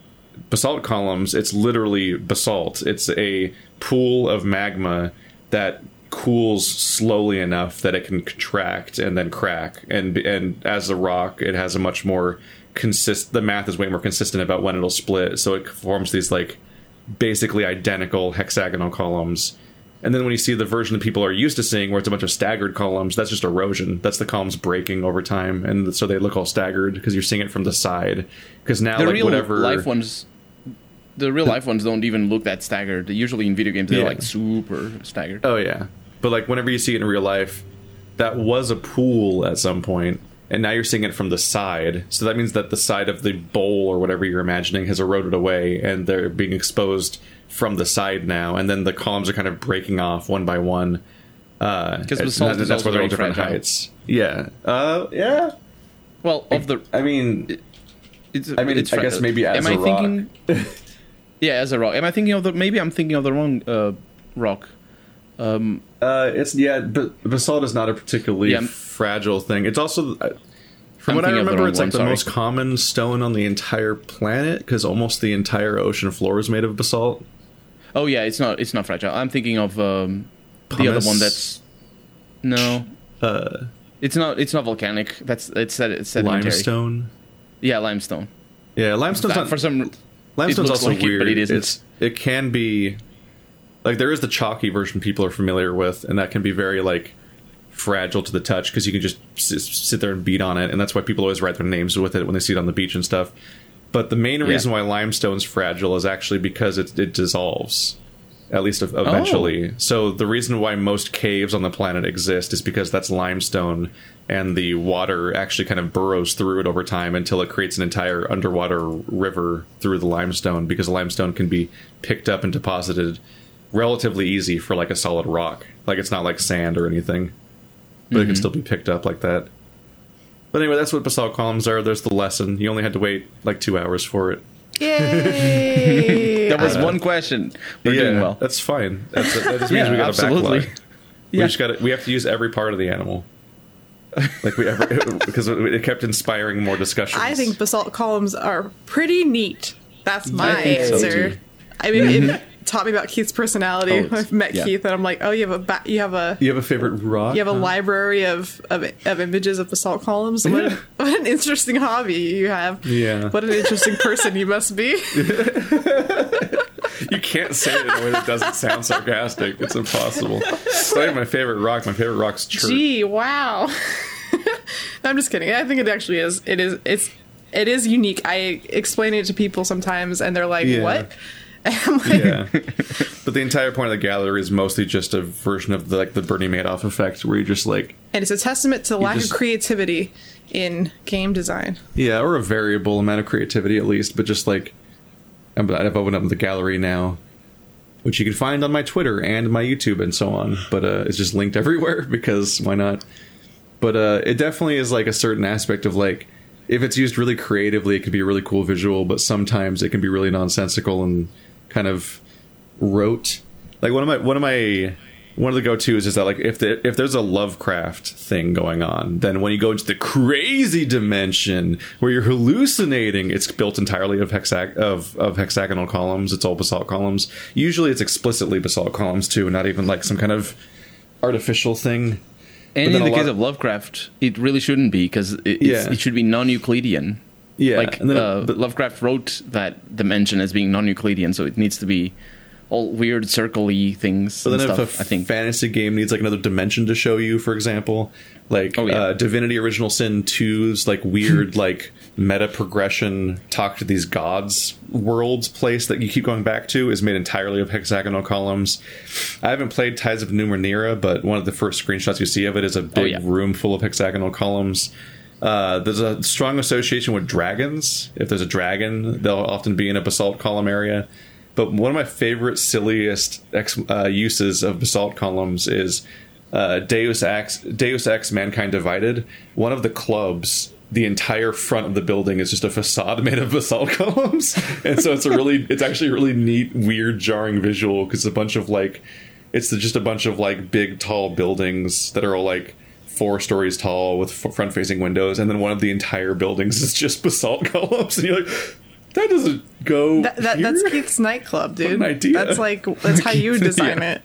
[SPEAKER 1] basalt columns, it's literally basalt. It's a pool of magma that cools slowly enough that it can contract and then crack. And and as a rock, it has a much more consist. The math is way more consistent about when it'll split, so it forms these like basically identical hexagonal columns. And then when you see the version that people are used to seeing, where it's a bunch of staggered columns, that's just erosion. That's the columns breaking over time, and so they look all staggered because you're seeing it from the side. Because now,
[SPEAKER 3] The
[SPEAKER 1] like
[SPEAKER 3] real
[SPEAKER 1] whatever
[SPEAKER 3] life ones, the real life ones don't even look that staggered. Usually in video games, they're
[SPEAKER 1] Yeah.
[SPEAKER 3] like super staggered.
[SPEAKER 1] Oh yeah, but like whenever you see it in real life, that was a pool at some point, and now you're seeing it from the side. So that means that the side of the bowl or whatever you're imagining has eroded away, and they're being exposed from the side now. And then the columns are kind of breaking off one by one. Because
[SPEAKER 3] basalt is
[SPEAKER 1] that's
[SPEAKER 3] also
[SPEAKER 1] they're all
[SPEAKER 3] very
[SPEAKER 1] different
[SPEAKER 3] fragile.
[SPEAKER 1] heights. Yeah. Uh. Yeah.
[SPEAKER 3] Well, of the,
[SPEAKER 1] I mean,
[SPEAKER 3] it's,
[SPEAKER 1] I mean,
[SPEAKER 3] it's
[SPEAKER 1] I guess maybe as
[SPEAKER 3] am
[SPEAKER 1] a
[SPEAKER 3] I
[SPEAKER 1] rock.
[SPEAKER 3] thinking? (laughs) yeah, as a rock. Am I thinking of the? Maybe I'm thinking of the wrong uh, rock. Um,
[SPEAKER 1] Uh, it's yeah, but basalt is not a particularly
[SPEAKER 3] Yeah, I'm-
[SPEAKER 1] fragile thing. It's also, uh, from
[SPEAKER 3] I'm
[SPEAKER 1] what I
[SPEAKER 3] thinking of the
[SPEAKER 1] remember, it's like the most common stone on the entire planet because almost the entire ocean floor is made of basalt.
[SPEAKER 3] oh yeah, it's not. It's not fragile. I'm thinking of um, the other one. That's no.
[SPEAKER 1] Uh,
[SPEAKER 3] It's not. It's not volcanic. That's it's it's sedimentary.
[SPEAKER 1] limestone.
[SPEAKER 3] Yeah, limestone.
[SPEAKER 1] Yeah, limestone's not
[SPEAKER 3] for some.
[SPEAKER 1] Limestone's also
[SPEAKER 3] like it,
[SPEAKER 1] weird.
[SPEAKER 3] but it isn't.
[SPEAKER 1] It's it can be like there is the chalky version people are familiar with, and that can be very like fragile to the touch because you can just s- sit there and beat on it, and that's why people always write their names with it when they see it on the beach and stuff. But the main
[SPEAKER 3] Yeah.
[SPEAKER 1] reason why limestone's fragile is actually because it, it dissolves, at least ev- eventually. Oh. So the reason why most caves on the planet exist is because that's limestone, and the water actually kind of burrows through it over time until it creates an entire underwater river through the limestone. Because limestone can be picked up and deposited relatively easy for like a solid rock. Like it's not like sand or anything, but it can mm-hmm. still be picked up like that. But anyway, that's what basalt columns are. There's the lesson. You only had to wait like two hours for it.
[SPEAKER 2] Yay!
[SPEAKER 3] That was uh, one question. We're doing well.
[SPEAKER 1] That's fine. That's, that just means
[SPEAKER 3] Yeah,
[SPEAKER 1] we got
[SPEAKER 3] absolutely.
[SPEAKER 1] a backlog. We just got to, We have to use every part of the animal. Like we ever (laughs) because it it kept inspiring more discussions.
[SPEAKER 2] I think basalt columns are pretty neat. That's my
[SPEAKER 3] think so,
[SPEAKER 2] answer.
[SPEAKER 1] too.
[SPEAKER 2] I mean, it taught me about Keith's personality.
[SPEAKER 3] Oh, (laughs)
[SPEAKER 2] I've met
[SPEAKER 3] yeah.
[SPEAKER 2] Keith, and I'm like, oh, you have a ba- you have a
[SPEAKER 1] you have a favorite rock.
[SPEAKER 2] you have a
[SPEAKER 1] huh?
[SPEAKER 2] library of, of of images of basalt columns. What, an- (laughs) what an interesting hobby you have.
[SPEAKER 1] Yeah.
[SPEAKER 2] What an interesting person you must be. (laughs)
[SPEAKER 1] You can't say it in a way that doesn't sound sarcastic. It's impossible. It's not even my favorite rock. My favorite rock's chert.
[SPEAKER 2] Gee, wow. I'm just kidding. I think it actually is. It is. It's. It is unique. I explain it to people sometimes, and they're like,
[SPEAKER 1] Yeah.
[SPEAKER 2] "What?" (laughs) Like,
[SPEAKER 1] yeah. But the entire point of the gallery is mostly just a version of the, like the Bernie Madoff effect, where you're just like,
[SPEAKER 2] and it's a testament to the lack
[SPEAKER 1] just-
[SPEAKER 2] of creativity in game design.
[SPEAKER 1] yeah, or a variable amount of creativity at least, but just like, I'm- I've opened up the gallery now, which you can find on my Twitter and my YouTube and so on. But uh, it's just linked (laughs) everywhere because why not? But uh, it definitely is like a certain aspect of like, if it's used really creatively, it can be a really cool visual, but sometimes it can be really nonsensical and kind of rote. Like one of my one of my one of the go tos is that like if the, if there's a Lovecraft thing going on, then when you go into the crazy dimension where you're hallucinating, it's built entirely of hexag of of hexagonal columns. It's all basalt columns. Usually, it's explicitly basalt columns too, not even like some kind of artificial thing.
[SPEAKER 3] And in the case of Lovecraft, it really shouldn't be because it,
[SPEAKER 1] Yeah.
[SPEAKER 3] it should be non-Euclidean.
[SPEAKER 1] Yeah,
[SPEAKER 3] like
[SPEAKER 1] and then-
[SPEAKER 3] uh, Lovecraft wrote that dimension as being non-Euclidean, so it needs to be all weird circle-y things
[SPEAKER 1] But
[SPEAKER 3] and
[SPEAKER 1] then if
[SPEAKER 3] stuff.
[SPEAKER 1] a
[SPEAKER 3] I think
[SPEAKER 1] fantasy game needs like another dimension to show you, for example, like
[SPEAKER 3] Oh, yeah.
[SPEAKER 1] uh, Divinity Original Sin 2's like weird (laughs) like meta progression talk to these gods worlds place that you keep going back to is made entirely of hexagonal columns. I haven't played Tides of Numenera, but one of the first screenshots you see of it is a big
[SPEAKER 3] Oh, yeah.
[SPEAKER 1] room full of hexagonal columns. Uh, there's a strong association with dragons. If there's a dragon, they'll often be in a basalt column area. But one of my favorite, silliest ex, uh, uses of basalt columns is uh, Deus Ex, Deus Ex: Mankind Divided. One of the clubs, the entire front of the building is just a facade (laughs) made of basalt columns, and so it's a really, it's actually a really neat, weird, jarring visual because it's a bunch of like, it's just a bunch of like big, tall buildings that are all like four stories tall with front facing windows, and then one of the entire buildings (laughs) is just basalt columns, and you're like, that doesn't go.
[SPEAKER 2] That, that that's? Keith's nightclub, dude.
[SPEAKER 1] an idea.
[SPEAKER 2] That's like that's how (laughs) you would design
[SPEAKER 3] Yeah.
[SPEAKER 2] it.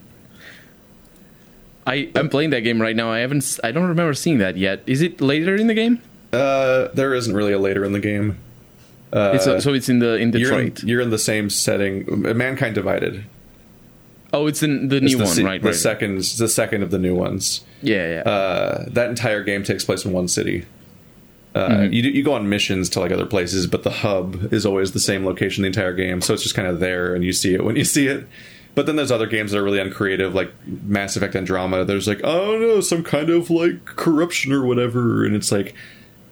[SPEAKER 3] I I'm playing that game right now. I haven't. I don't remember seeing that yet. Is it later in the game?
[SPEAKER 1] Uh, there isn't really a later in the game.
[SPEAKER 3] it's a, so it's in the in
[SPEAKER 1] You're in,
[SPEAKER 3] Detroit.
[SPEAKER 1] you're in the same setting. Mankind Divided.
[SPEAKER 3] oh, it's in the
[SPEAKER 1] It's
[SPEAKER 3] new
[SPEAKER 1] the,
[SPEAKER 3] one, right?
[SPEAKER 1] The
[SPEAKER 3] right.
[SPEAKER 1] second, the second of the new ones.
[SPEAKER 3] Yeah, yeah.
[SPEAKER 1] Uh, that entire game takes place in one city. Uh,
[SPEAKER 3] Mm-hmm.
[SPEAKER 1] you do, you go on missions to like other places, but the hub is always the same location the entire game. So it's just kind of there, and you see it when you see it. But then there's other games that are really uncreative, like Mass Effect Andromeda. There's like, oh no, some kind of like corruption or whatever, and it's like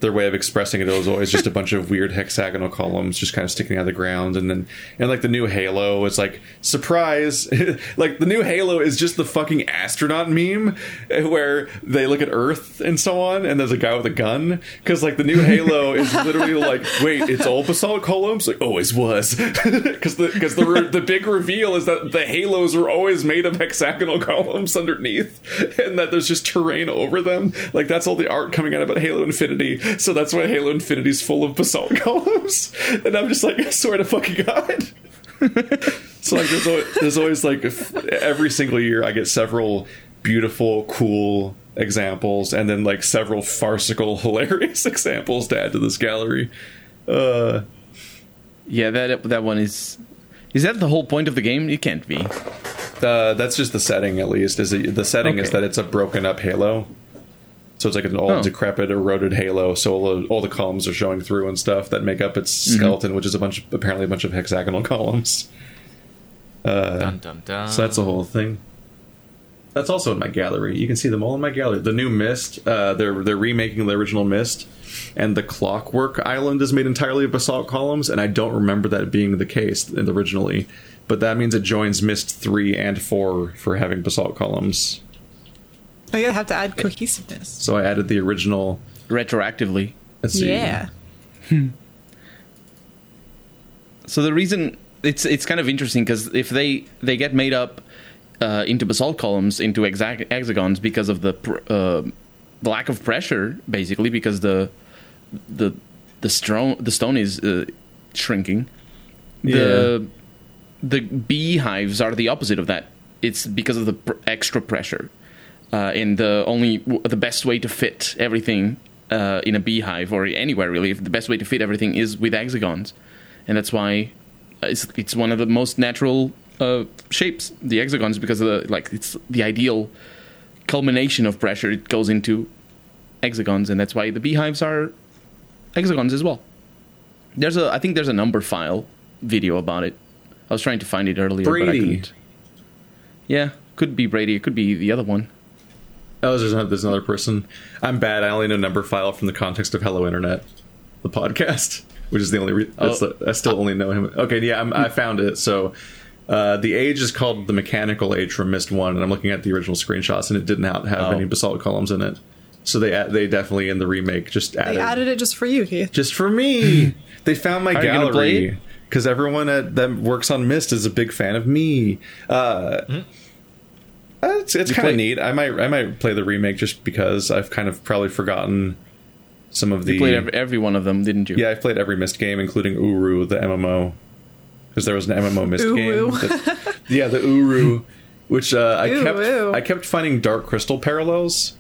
[SPEAKER 1] their way of expressing it is always just a bunch of weird hexagonal columns just kind of sticking out of the ground and then and like the new halo is like surprise (laughs) like the new halo is just the fucking astronaut meme eh, where they look at earth and so on and there's a guy with a gun because like the new halo is literally like wait it's all basalt columns? Like always was. (laughs) Because the because the, re- the big reveal is that the halos are always made of hexagonal (laughs) columns underneath and that there's just terrain over them. Like that's all the art coming out about halo infinity so that's why halo infinity's full of basalt columns (laughs) and i'm just like i swear to fucking god (laughs) so like there's always, there's always like if- every single year i get several beautiful cool examples and then like several farcical (laughs) hilarious examples to add to this gallery uh
[SPEAKER 3] yeah, that that one is. Is that the whole point of the game? It can't be.
[SPEAKER 1] Uh, that's just the setting, at least. Is it, the setting is that it's a broken up Halo. So it's like an all
[SPEAKER 3] Oh.
[SPEAKER 1] decrepit, eroded halo. So all the, all the columns are showing through and stuff that make up its skeleton, which is a bunch, of, apparently a bunch of hexagonal (laughs) columns.
[SPEAKER 4] Dun, dun, dun.
[SPEAKER 1] So that's the whole thing. That's also in my gallery. You can see them all in my gallery. The new Myst, uh, they're they're remaking the original Myst, and the Clockwork Island is made entirely of basalt columns. And I don't remember that being the case in- originally, but that means it joins Myst three and four for having basalt columns.
[SPEAKER 2] I gotta have to add cohesiveness.
[SPEAKER 1] So I added the original.
[SPEAKER 3] retroactively.
[SPEAKER 1] Let's see.
[SPEAKER 2] Yeah.
[SPEAKER 3] So the reason it's it's kind of interesting because if they they get made up uh, into basalt columns into exact hexagons because of the pr- uh, the lack of pressure, basically because the the the stone the stone is uh, shrinking. The the beehives are the opposite of that. It's because of the pr- extra pressure, uh, and the only the best way to fit everything uh, in a beehive or anywhere really, the best way to fit everything is with hexagons, and that's why it's it's one of the most natural uh, shapes, the hexagons, because of the like it's the ideal culmination of pressure. It goes into hexagons, and that's why the beehives are hexagons as well. There's a I think there's a Numberphile video about it. I was trying to find it earlier, but I
[SPEAKER 1] Brady.
[SPEAKER 3] couldn't. Yeah, could be Brady. It could be the other one.
[SPEAKER 1] Oh, there's another, there's another person. I'm bad. I only know Numberphile from the context of Hello Internet, the podcast, (laughs) which is the only. Re- that's
[SPEAKER 3] Oh.
[SPEAKER 1] the, I still only know him. Okay, yeah, I'm, I found it. So. Uh, the age is called the mechanical age from Myst One, and I'm looking at the original screenshots, and it didn't have, have
[SPEAKER 3] Oh.
[SPEAKER 1] any basalt columns in it. So they they definitely in the remake just added,
[SPEAKER 2] They added it just for you, Keith.
[SPEAKER 1] just for me. (laughs) they found my
[SPEAKER 3] Are you gonna play
[SPEAKER 1] gallery because everyone at, that works on Myst is a big fan of me. Uh, uh, it's it's kind of neat. I might I might play the remake just because I've kind of probably forgotten some of the.
[SPEAKER 3] You played every, every one of them, didn't you?
[SPEAKER 1] yeah, I've played every Myst game, including Uru, the MMO, because there was an MMO
[SPEAKER 2] Myst
[SPEAKER 1] game. that- (laughs) yeah, the Uru, which uh, I kept
[SPEAKER 2] Uru.
[SPEAKER 1] I kept finding Dark Crystal parallels.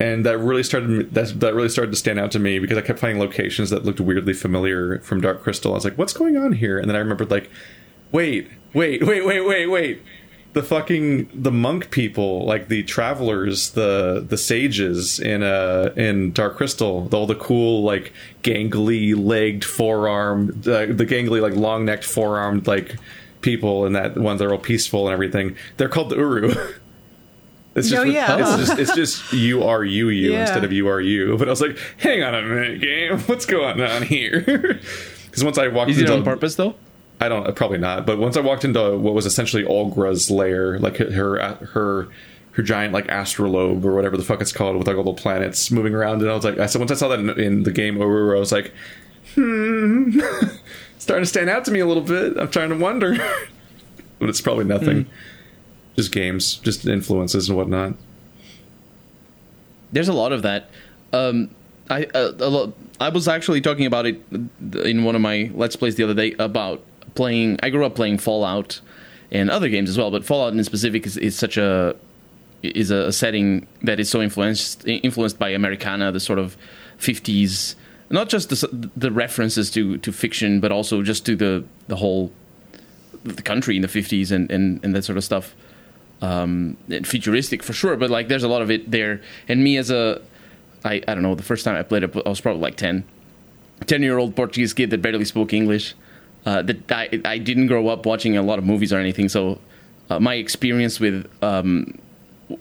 [SPEAKER 1] And that really started that that really started to stand out to me because I kept finding locations that looked weirdly familiar from Dark Crystal. I was like, "What's going on here?" And then I remembered, like, wait, wait, wait, wait, wait, wait. The fucking the monk people, like the travelers, the the sages in uh in Dark Crystal, all the cool like gangly legged forearm, the, the gangly like long necked forearmed like people, and that ones that are all peaceful and everything. They're called the Uru. (laughs) It's just,
[SPEAKER 2] Oh, yeah.
[SPEAKER 1] it's just it's just (laughs) you are you you
[SPEAKER 2] Yeah.
[SPEAKER 1] instead of you are you. But I was like, hang on a minute, game, what's going on here? (laughs) Because once I walked
[SPEAKER 3] Is it on purpose though?
[SPEAKER 1] I don't probably not. But once I walked into what was essentially Aughra's lair, like her her her giant like astrolabe or whatever the fuck it's called, with like all the planets moving around, and I was like, I said once I saw that in, in the game over, I was like, hmm, (laughs) starting to stand out to me a little bit. I'm trying to wonder, (laughs) but it's probably nothing. Just games, just influences and whatnot.
[SPEAKER 3] There's a lot of that. Um, I uh, a lot, I was actually talking about it in one of my let's plays the other day about playing. I grew up playing Fallout and other games as well, but Fallout in specific is, is such a is a setting that is so influenced influenced by Americana, the sort of 50s, not just the, the references to, to fiction, but also just to the the whole the country in the 50s and, and, and that sort of stuff um, futuristic for sure, but like there's a lot of it there. And me as a, I, I don't know, the first time I played it, I was probably like 10. 10 year old Portuguese kid that barely spoke English. Uh, that I, I didn't grow up watching a lot of movies or anything, so uh, my experience with um,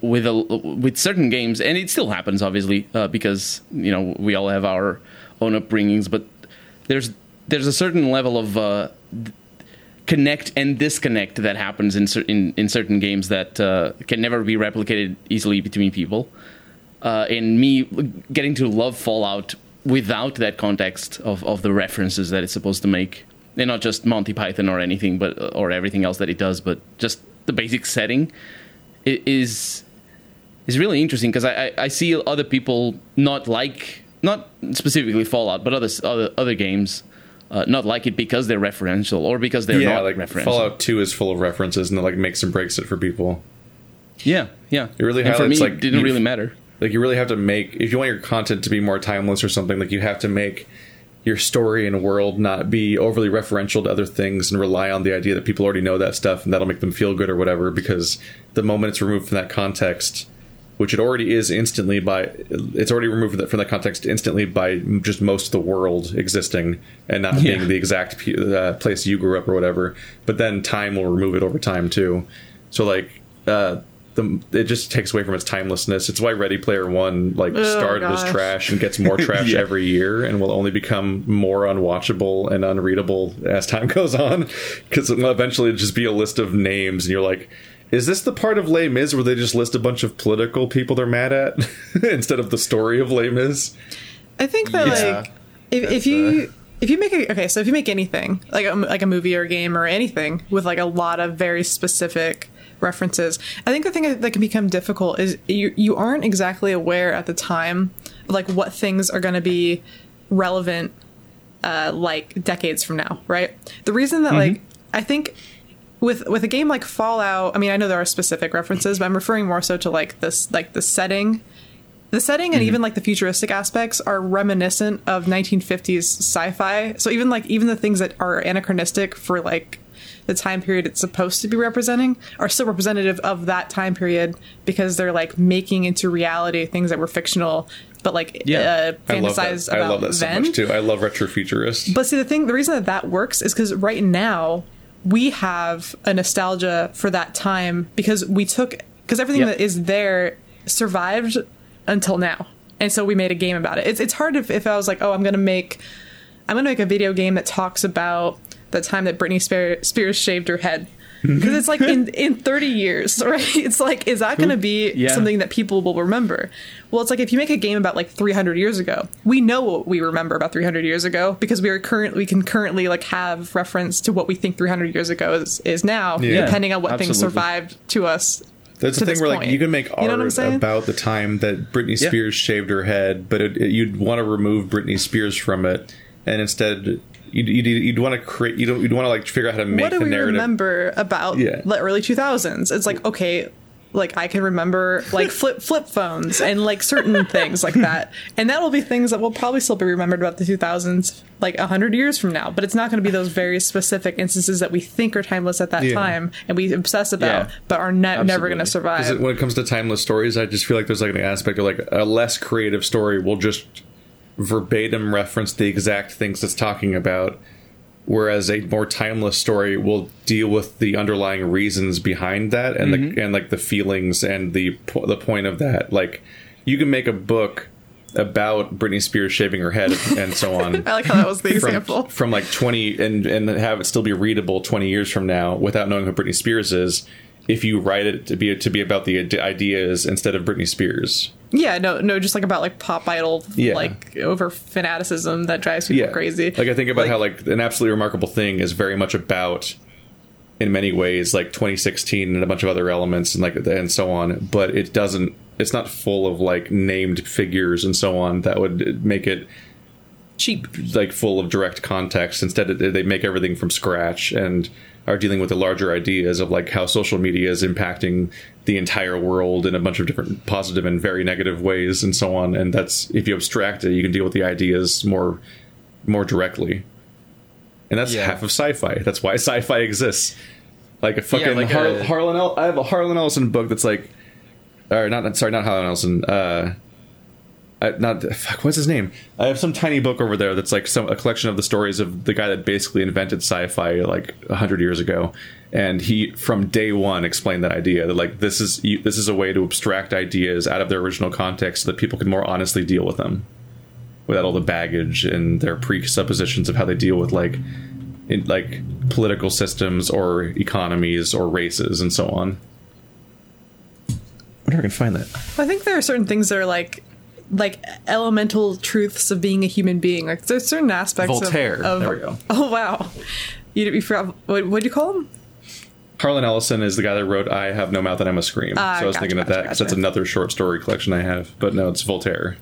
[SPEAKER 3] with a, with certain games, and it still happens, obviously, uh, because you know we all have our own upbringings, but there's there's a certain level of uh, connect and disconnect that happens in in, in certain games that uh, can never be replicated easily between people. And me getting to love Fallout without that context of, of the references that it's supposed to make, and not just Monty Python or anything, but or everything else that it does, but just the basic setting is is really interesting because I, I, I see other people not like not specifically Fallout, but other other other games. Uh, not like it because they're referential or because they're
[SPEAKER 1] yeah,
[SPEAKER 3] not
[SPEAKER 1] like
[SPEAKER 3] referential.
[SPEAKER 1] Fallout Two is full of references and it like makes and breaks it for people.
[SPEAKER 3] Yeah, yeah.
[SPEAKER 1] It really
[SPEAKER 3] and for me,
[SPEAKER 1] like,
[SPEAKER 3] didn't really matter.
[SPEAKER 1] like you really have to make if you want your content to be more timeless or something like you have to make your story and world not be overly referential to other things and rely on the idea that people already know that stuff and that'll make them feel good or whatever because the moment it's removed from that context which it already is instantly by it's already removed from that, from the context instantly by just most of the world existing and not
[SPEAKER 3] Yeah.
[SPEAKER 1] being the exact p- uh, place you grew up or whatever. But then time will remove it over time too. So like uh, the it just takes away from its timelessness. It's why Ready Player One like
[SPEAKER 2] Oh,
[SPEAKER 1] started as trash and gets more (laughs) trash
[SPEAKER 3] Yeah.
[SPEAKER 1] every year and will only become more unwatchable and unreadable as time (laughs) goes on because eventually it will eventually just be a list of names and you're like is this the part of Les Mis where they just list a bunch of political people they're mad at (laughs) instead of the story of Les Mis?
[SPEAKER 2] I think that
[SPEAKER 4] Yeah.
[SPEAKER 2] like if, if you if you make a okay, so if you make anything like a, like a movie or a game or anything with like a lot of very specific references, I think the thing that can become difficult is you you aren't exactly aware at the time of like what things are going to be relevant uh, like decades from now, right? The reason that like I think with with a game like Fallout, I mean, I know there are specific references, but I'm referring more so to like this like the setting. The setting and even like the futuristic aspects are reminiscent of 1950s sci-fi. So even like even the things that are anachronistic for like the time period it's supposed to be representing are still representative of that time period because they're like making into reality things that were fictional but like
[SPEAKER 3] Yeah.
[SPEAKER 2] uh,
[SPEAKER 1] I love that.
[SPEAKER 2] about
[SPEAKER 1] I love that so
[SPEAKER 2] then.
[SPEAKER 1] much too. I love retrofuturist.
[SPEAKER 2] But see, the thing, the reason that that works is because right now we have a nostalgia for that time because we took because everything
[SPEAKER 3] Yep.
[SPEAKER 2] that is there survived until now, and so we made a game about it. It's it's hard if if I was like, oh, I'm gonna make I'm gonna make a video game that talks about the time that Britney Spears shaved her head. Mm-hmm. Because it's like in, (laughs) in 30 years, (laughs) right? It's like, is that going to be
[SPEAKER 3] Yeah.
[SPEAKER 2] something that people will remember? Well, it's like if you make a game about like 300 years ago, we know what we remember about 300 years ago because we are currently We can currently like have reference to what we think 300 years ago is, is now,
[SPEAKER 1] Yeah.
[SPEAKER 2] depending on what things survived to us.
[SPEAKER 1] That's
[SPEAKER 2] to
[SPEAKER 1] the thing where like you can make
[SPEAKER 2] You know
[SPEAKER 1] art about the time that Britney
[SPEAKER 3] Yeah.
[SPEAKER 1] Spears shaved her head, but it, it- you'd want to remove Britney Spears from it, and instead you'd, you'd, you'd want to create. You don't. You'd want to like figure out how to make
[SPEAKER 2] what do
[SPEAKER 1] the
[SPEAKER 2] we
[SPEAKER 1] narrative.
[SPEAKER 2] remember about
[SPEAKER 1] Yeah.
[SPEAKER 2] the early 2000s? It's like okay, like I can remember like (laughs) flip flip phones and like certain things like that, and that will be things that will probably still be remembered about the 2000s like a hundred years from now. But it's not going to be those very specific instances that we think are timeless at that
[SPEAKER 1] Yeah.
[SPEAKER 2] time and we obsess about,
[SPEAKER 3] Yeah.
[SPEAKER 2] but are ne- never going to survive.
[SPEAKER 1] it- when it comes to timeless stories, I just feel like there's like an aspect of like a less creative story will just verbatim reference the exact things it's talking about, whereas a more timeless story will deal with the underlying reasons behind that and the mm-hmm. and like the feelings and the the point of that. Like you can make a book about Britney Spears shaving her head (laughs) and so on. (laughs)
[SPEAKER 2] I like how that was the
[SPEAKER 1] from,
[SPEAKER 2] example.
[SPEAKER 1] from like 20 and and have it still be readable 20 years from now without knowing who Britney Spears is if you write it to be to be about the ideas instead of Britney Spears.
[SPEAKER 2] Yeah, no, no, just like about like pop idol,
[SPEAKER 1] Yeah.
[SPEAKER 2] like over fanaticism that drives people
[SPEAKER 1] Yeah,
[SPEAKER 2] crazy.
[SPEAKER 1] Like I think about
[SPEAKER 2] Like-
[SPEAKER 1] how like an absolutely remarkable thing is very much about in many ways like 2016 and a bunch of other elements and like and so on, but it doesn't. It's not full of like named figures and so on that would make it
[SPEAKER 2] cheap.
[SPEAKER 1] like full of direct context. Instead, they make everything from scratch and are dealing with the larger ideas of like how social media is impacting the entire world in a bunch of different positive and very negative ways and so on. And that's if you abstract it, you can deal with the ideas more more directly. And that's
[SPEAKER 4] Yeah.
[SPEAKER 1] half of sci-fi. That's why sci-fi exists. Like a fucking
[SPEAKER 4] like
[SPEAKER 1] Har-
[SPEAKER 4] a-
[SPEAKER 1] Harlan. El- I have a Harlan Ellison book that's like, or not. Sorry, not Harlan Ellison. Uh, I, not fuck. What's his name? I have some tiny book over there that's like some a collection of the stories of the guy that basically invented sci-fi like hundred years ago, and he from day one explained that idea that like this is this is a way to abstract ideas out of their original context so that people can more honestly deal with them, without all the baggage and their presuppositions of how they deal with like in, like political systems or economies or races and so on. I wonder if I can find that.
[SPEAKER 2] I think there are certain things that are like like elemental truths of being a human being. Like there's certain aspects of-
[SPEAKER 6] Voltaire.
[SPEAKER 2] Of,
[SPEAKER 1] There we go. (laughs)
[SPEAKER 2] Oh wow, you, you forgot what what do you call him?
[SPEAKER 1] Harlan Ellison is the guy that wrote "I Have No Mouth and I Must Scream."
[SPEAKER 2] Ah,
[SPEAKER 1] so I was
[SPEAKER 2] gotcha,
[SPEAKER 1] thinking of
[SPEAKER 2] gotcha,
[SPEAKER 1] that because that's
[SPEAKER 2] gotcha.
[SPEAKER 1] another short story collection I have. But no, it's Voltaire.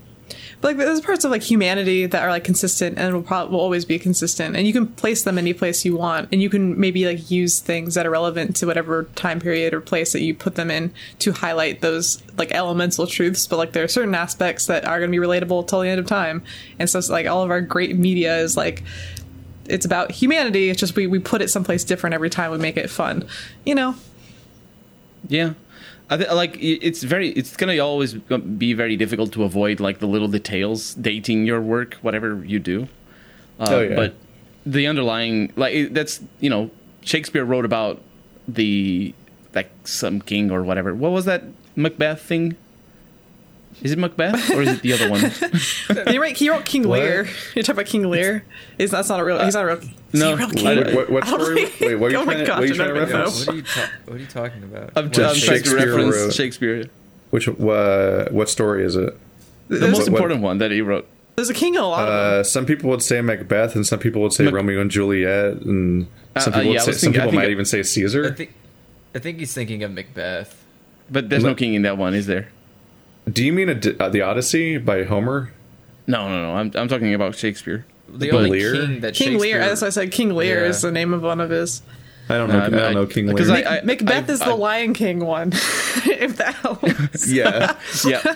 [SPEAKER 2] But like there's parts of like humanity that are like consistent and will probably will always be consistent, and you can place them any place you want, and you can maybe like use things that are relevant to whatever time period or place that you put them in to highlight those like elemental truths. But like there are certain aspects that are going to be relatable till the end of time, and so it's like all of our great media is like it's about humanity. It's just we we put it someplace different every time we make it fun, you know.
[SPEAKER 3] Yeah. I th- like it's very it's gonna always be very difficult to avoid like the little details dating your work whatever you do. Uh,
[SPEAKER 1] Oh, yeah.
[SPEAKER 3] but the underlying like that's you know shakespeare wrote about the like some king or whatever. What was that macbeth thing is it macbeth or is it the other one (laughs)
[SPEAKER 2] He wrote, he wrote King
[SPEAKER 1] What?
[SPEAKER 2] Lear. You're talking about King Lear. Is that's not a real? He's not a real.
[SPEAKER 3] no,
[SPEAKER 2] real king?
[SPEAKER 3] I-
[SPEAKER 1] What, what story? Wait, what are you (laughs)
[SPEAKER 2] Oh my
[SPEAKER 1] trying, to,
[SPEAKER 2] gosh,
[SPEAKER 1] what are you trying to
[SPEAKER 2] don't even know.
[SPEAKER 1] reference?
[SPEAKER 4] What are you ta- What are you talking about?
[SPEAKER 3] I'm, I'm
[SPEAKER 4] What-
[SPEAKER 3] trying to
[SPEAKER 1] Shakespeare
[SPEAKER 3] reference
[SPEAKER 1] wrote-
[SPEAKER 3] shakespeare
[SPEAKER 1] Which uh, what story is it?
[SPEAKER 3] the
[SPEAKER 2] There's,
[SPEAKER 3] most
[SPEAKER 1] what-
[SPEAKER 3] important one that he wrote
[SPEAKER 2] there's a king in a lot of them.
[SPEAKER 1] Uh, some people would say Macbeth, and some people would say
[SPEAKER 3] Mac-
[SPEAKER 1] Romeo and Juliet, and some
[SPEAKER 3] Uh, uh,
[SPEAKER 1] people,
[SPEAKER 3] yeah,
[SPEAKER 1] say,
[SPEAKER 3] was
[SPEAKER 1] some people might
[SPEAKER 3] it-
[SPEAKER 1] even say
[SPEAKER 4] I
[SPEAKER 1] Caesar.
[SPEAKER 4] think, I think he's thinking of Macbeth.
[SPEAKER 3] but there's no king in that one is there
[SPEAKER 1] Do you mean a, uh, the Odyssey by Homer?
[SPEAKER 3] no no no i'm, I'm talking about shakespeare
[SPEAKER 4] The
[SPEAKER 1] But
[SPEAKER 4] only
[SPEAKER 1] Lear?
[SPEAKER 4] king that
[SPEAKER 2] King Lear.
[SPEAKER 4] Shakespeare-
[SPEAKER 2] That's why I said King Lear
[SPEAKER 4] Yeah.
[SPEAKER 2] is the name of one of his.
[SPEAKER 1] I don't know.
[SPEAKER 3] Uh,
[SPEAKER 1] I don't know King Lear.
[SPEAKER 3] because I-
[SPEAKER 2] Macbeth
[SPEAKER 3] I-
[SPEAKER 2] is the
[SPEAKER 3] I-
[SPEAKER 2] Lion King one. (laughs) if that helps. (laughs)
[SPEAKER 1] yeah, (laughs)
[SPEAKER 3] yeah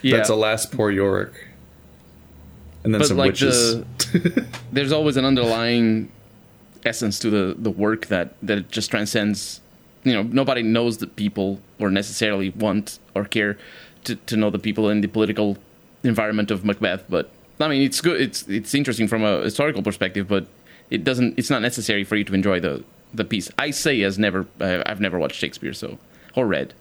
[SPEAKER 3] yeah
[SPEAKER 1] that's alas poor Yorick, and then
[SPEAKER 3] but
[SPEAKER 1] some
[SPEAKER 3] like
[SPEAKER 1] witches.
[SPEAKER 3] the there's always an underlying essence to the the work that that it just transcends you know nobody knows the people or necessarily want or care to, to know the people in the political environment of macbeth but i mean it's good it's it's interesting from a historical perspective but it doesn't it's not necessary for you to enjoy the the piece i say as never uh, i've never watched shakespeare so or read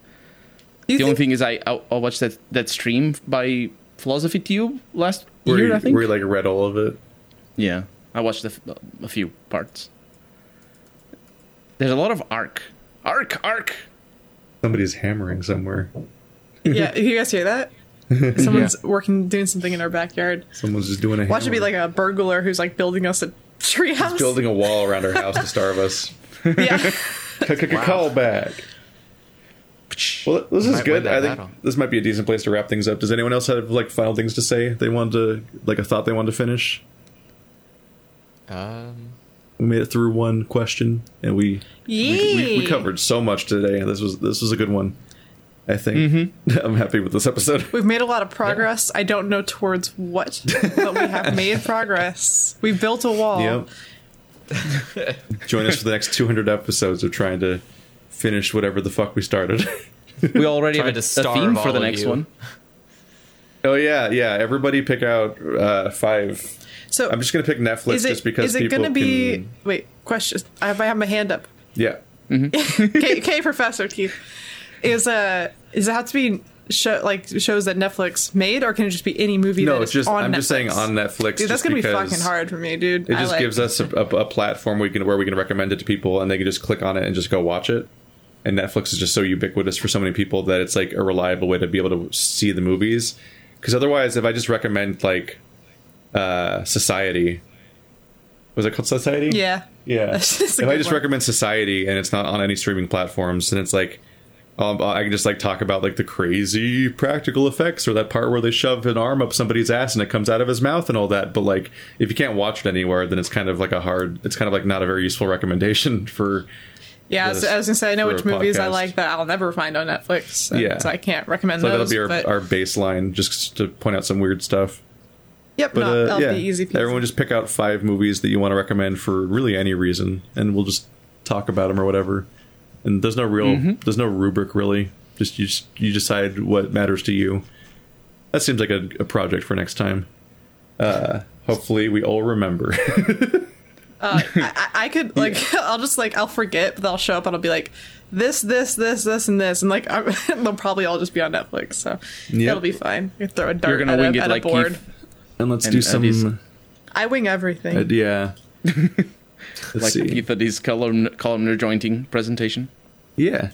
[SPEAKER 2] You
[SPEAKER 3] the only thing is i i, I watched that that stream by philosophy tube last
[SPEAKER 1] where,
[SPEAKER 3] year
[SPEAKER 1] you,
[SPEAKER 3] i think
[SPEAKER 1] where you like read all of it.
[SPEAKER 3] yeah, I watched a, f- a few parts. There's a lot of arc, arc, arc.
[SPEAKER 1] Somebody's hammering somewhere.
[SPEAKER 2] Yeah, (laughs) you guys hear that? Someone's working, doing something in our backyard.
[SPEAKER 1] Someone's just doing a.
[SPEAKER 2] Watch it be like a burglar who's like building us a treehouse.
[SPEAKER 1] building a wall around our house to (laughs) starve us.
[SPEAKER 2] Yeah. (laughs)
[SPEAKER 1] Call back. Well, this is good. I think
[SPEAKER 4] battle.
[SPEAKER 1] this might be a decent place to wrap things up. Does anyone else have like final things to say? They wanted to like a thought they wanted to finish.
[SPEAKER 4] Um,
[SPEAKER 1] We made it through one question, and we we, we, we covered so much today. This was this was a good one. I think
[SPEAKER 3] Mm-hmm. (laughs)
[SPEAKER 1] I'm happy with this episode.
[SPEAKER 2] We've made a lot of (laughs) progress. I don't know towards what, but we have (laughs) made progress. We built a wall.
[SPEAKER 1] Yep. Join us for the next 200 episodes of trying to finish whatever the fuck we started.
[SPEAKER 3] We already have a,
[SPEAKER 4] to
[SPEAKER 3] a theme for the next
[SPEAKER 4] you.
[SPEAKER 3] one.
[SPEAKER 1] oh yeah, yeah. Everybody pick out uh, five.
[SPEAKER 2] So
[SPEAKER 1] I'm just gonna pick Netflix
[SPEAKER 2] it
[SPEAKER 1] just because
[SPEAKER 2] is it
[SPEAKER 1] people
[SPEAKER 2] going to be?
[SPEAKER 1] can-
[SPEAKER 2] Wait, question. I have, I have my hand up.
[SPEAKER 1] Yeah.
[SPEAKER 2] K, K Professor Keith is uh is it have to be show like shows that Netflix made, or can it just be any movie?
[SPEAKER 1] No, it's just
[SPEAKER 2] on
[SPEAKER 1] I'm
[SPEAKER 2] Netflix?
[SPEAKER 1] just saying on Netflix.
[SPEAKER 2] Dude, that's gonna be fucking hard for me, dude.
[SPEAKER 1] It just
[SPEAKER 2] like-
[SPEAKER 1] gives us a, a, a platform we can where we can recommend it to people, and they can just click on it and just go watch it. And Netflix is just so ubiquitous for so many people that it's like a reliable way to be able to see the movies. Because otherwise, if I just recommend like uh, Society, was it called Society?
[SPEAKER 2] Yeah.
[SPEAKER 1] Yeah. (laughs)
[SPEAKER 2] A
[SPEAKER 1] if I just
[SPEAKER 2] one.
[SPEAKER 1] recommend Society and it's not on any streaming platforms, then it's like um, I can just like talk about like the crazy practical effects or that part where they shove an arm up somebody's ass and it comes out of his mouth and all that. But like if you can't watch it anywhere, then it's kind of like a hard. It's kind of like not a very useful recommendation (laughs) for.
[SPEAKER 2] Yeah,
[SPEAKER 1] this
[SPEAKER 2] I was gonna say I know which movies I like that I'll never find on Netflix. and
[SPEAKER 1] Yeah.
[SPEAKER 2] so I can't recommend
[SPEAKER 1] So that'll be our,
[SPEAKER 2] but,
[SPEAKER 1] our baseline, just to point out some weird stuff.
[SPEAKER 2] yep,
[SPEAKER 1] But
[SPEAKER 2] no,
[SPEAKER 1] uh,
[SPEAKER 2] that'll
[SPEAKER 1] yeah,
[SPEAKER 2] be easy. Peasy.
[SPEAKER 1] everyone just pick out five movies that you want to recommend for really any reason, and we'll just talk about them or whatever. And there's no real,
[SPEAKER 2] Mm-hmm.
[SPEAKER 1] there's no rubric really. Just you, just you decide what matters to you. That seems like a, a project for next time. Uh, hopefully, we all remember. (laughs)
[SPEAKER 2] I, I- I could like (laughs) I'll just like I'll forget, but I'll show up and I'll be like this, this, this, this, and this, and like (laughs) I'm, they'll probably all just be on Netflix, so
[SPEAKER 1] Yep.
[SPEAKER 2] it'll be fine. You throw a dart
[SPEAKER 3] You're gonna
[SPEAKER 2] at,
[SPEAKER 3] wing
[SPEAKER 2] a,
[SPEAKER 3] it
[SPEAKER 2] at
[SPEAKER 3] like
[SPEAKER 2] a board.
[SPEAKER 3] Keith,
[SPEAKER 1] and let's
[SPEAKER 3] And-
[SPEAKER 1] do some.
[SPEAKER 2] I wing everything.
[SPEAKER 1] uh, yeah. Let's
[SPEAKER 3] like
[SPEAKER 1] see.
[SPEAKER 3] Keith at his column columnar jointing presentation.
[SPEAKER 1] Yeah.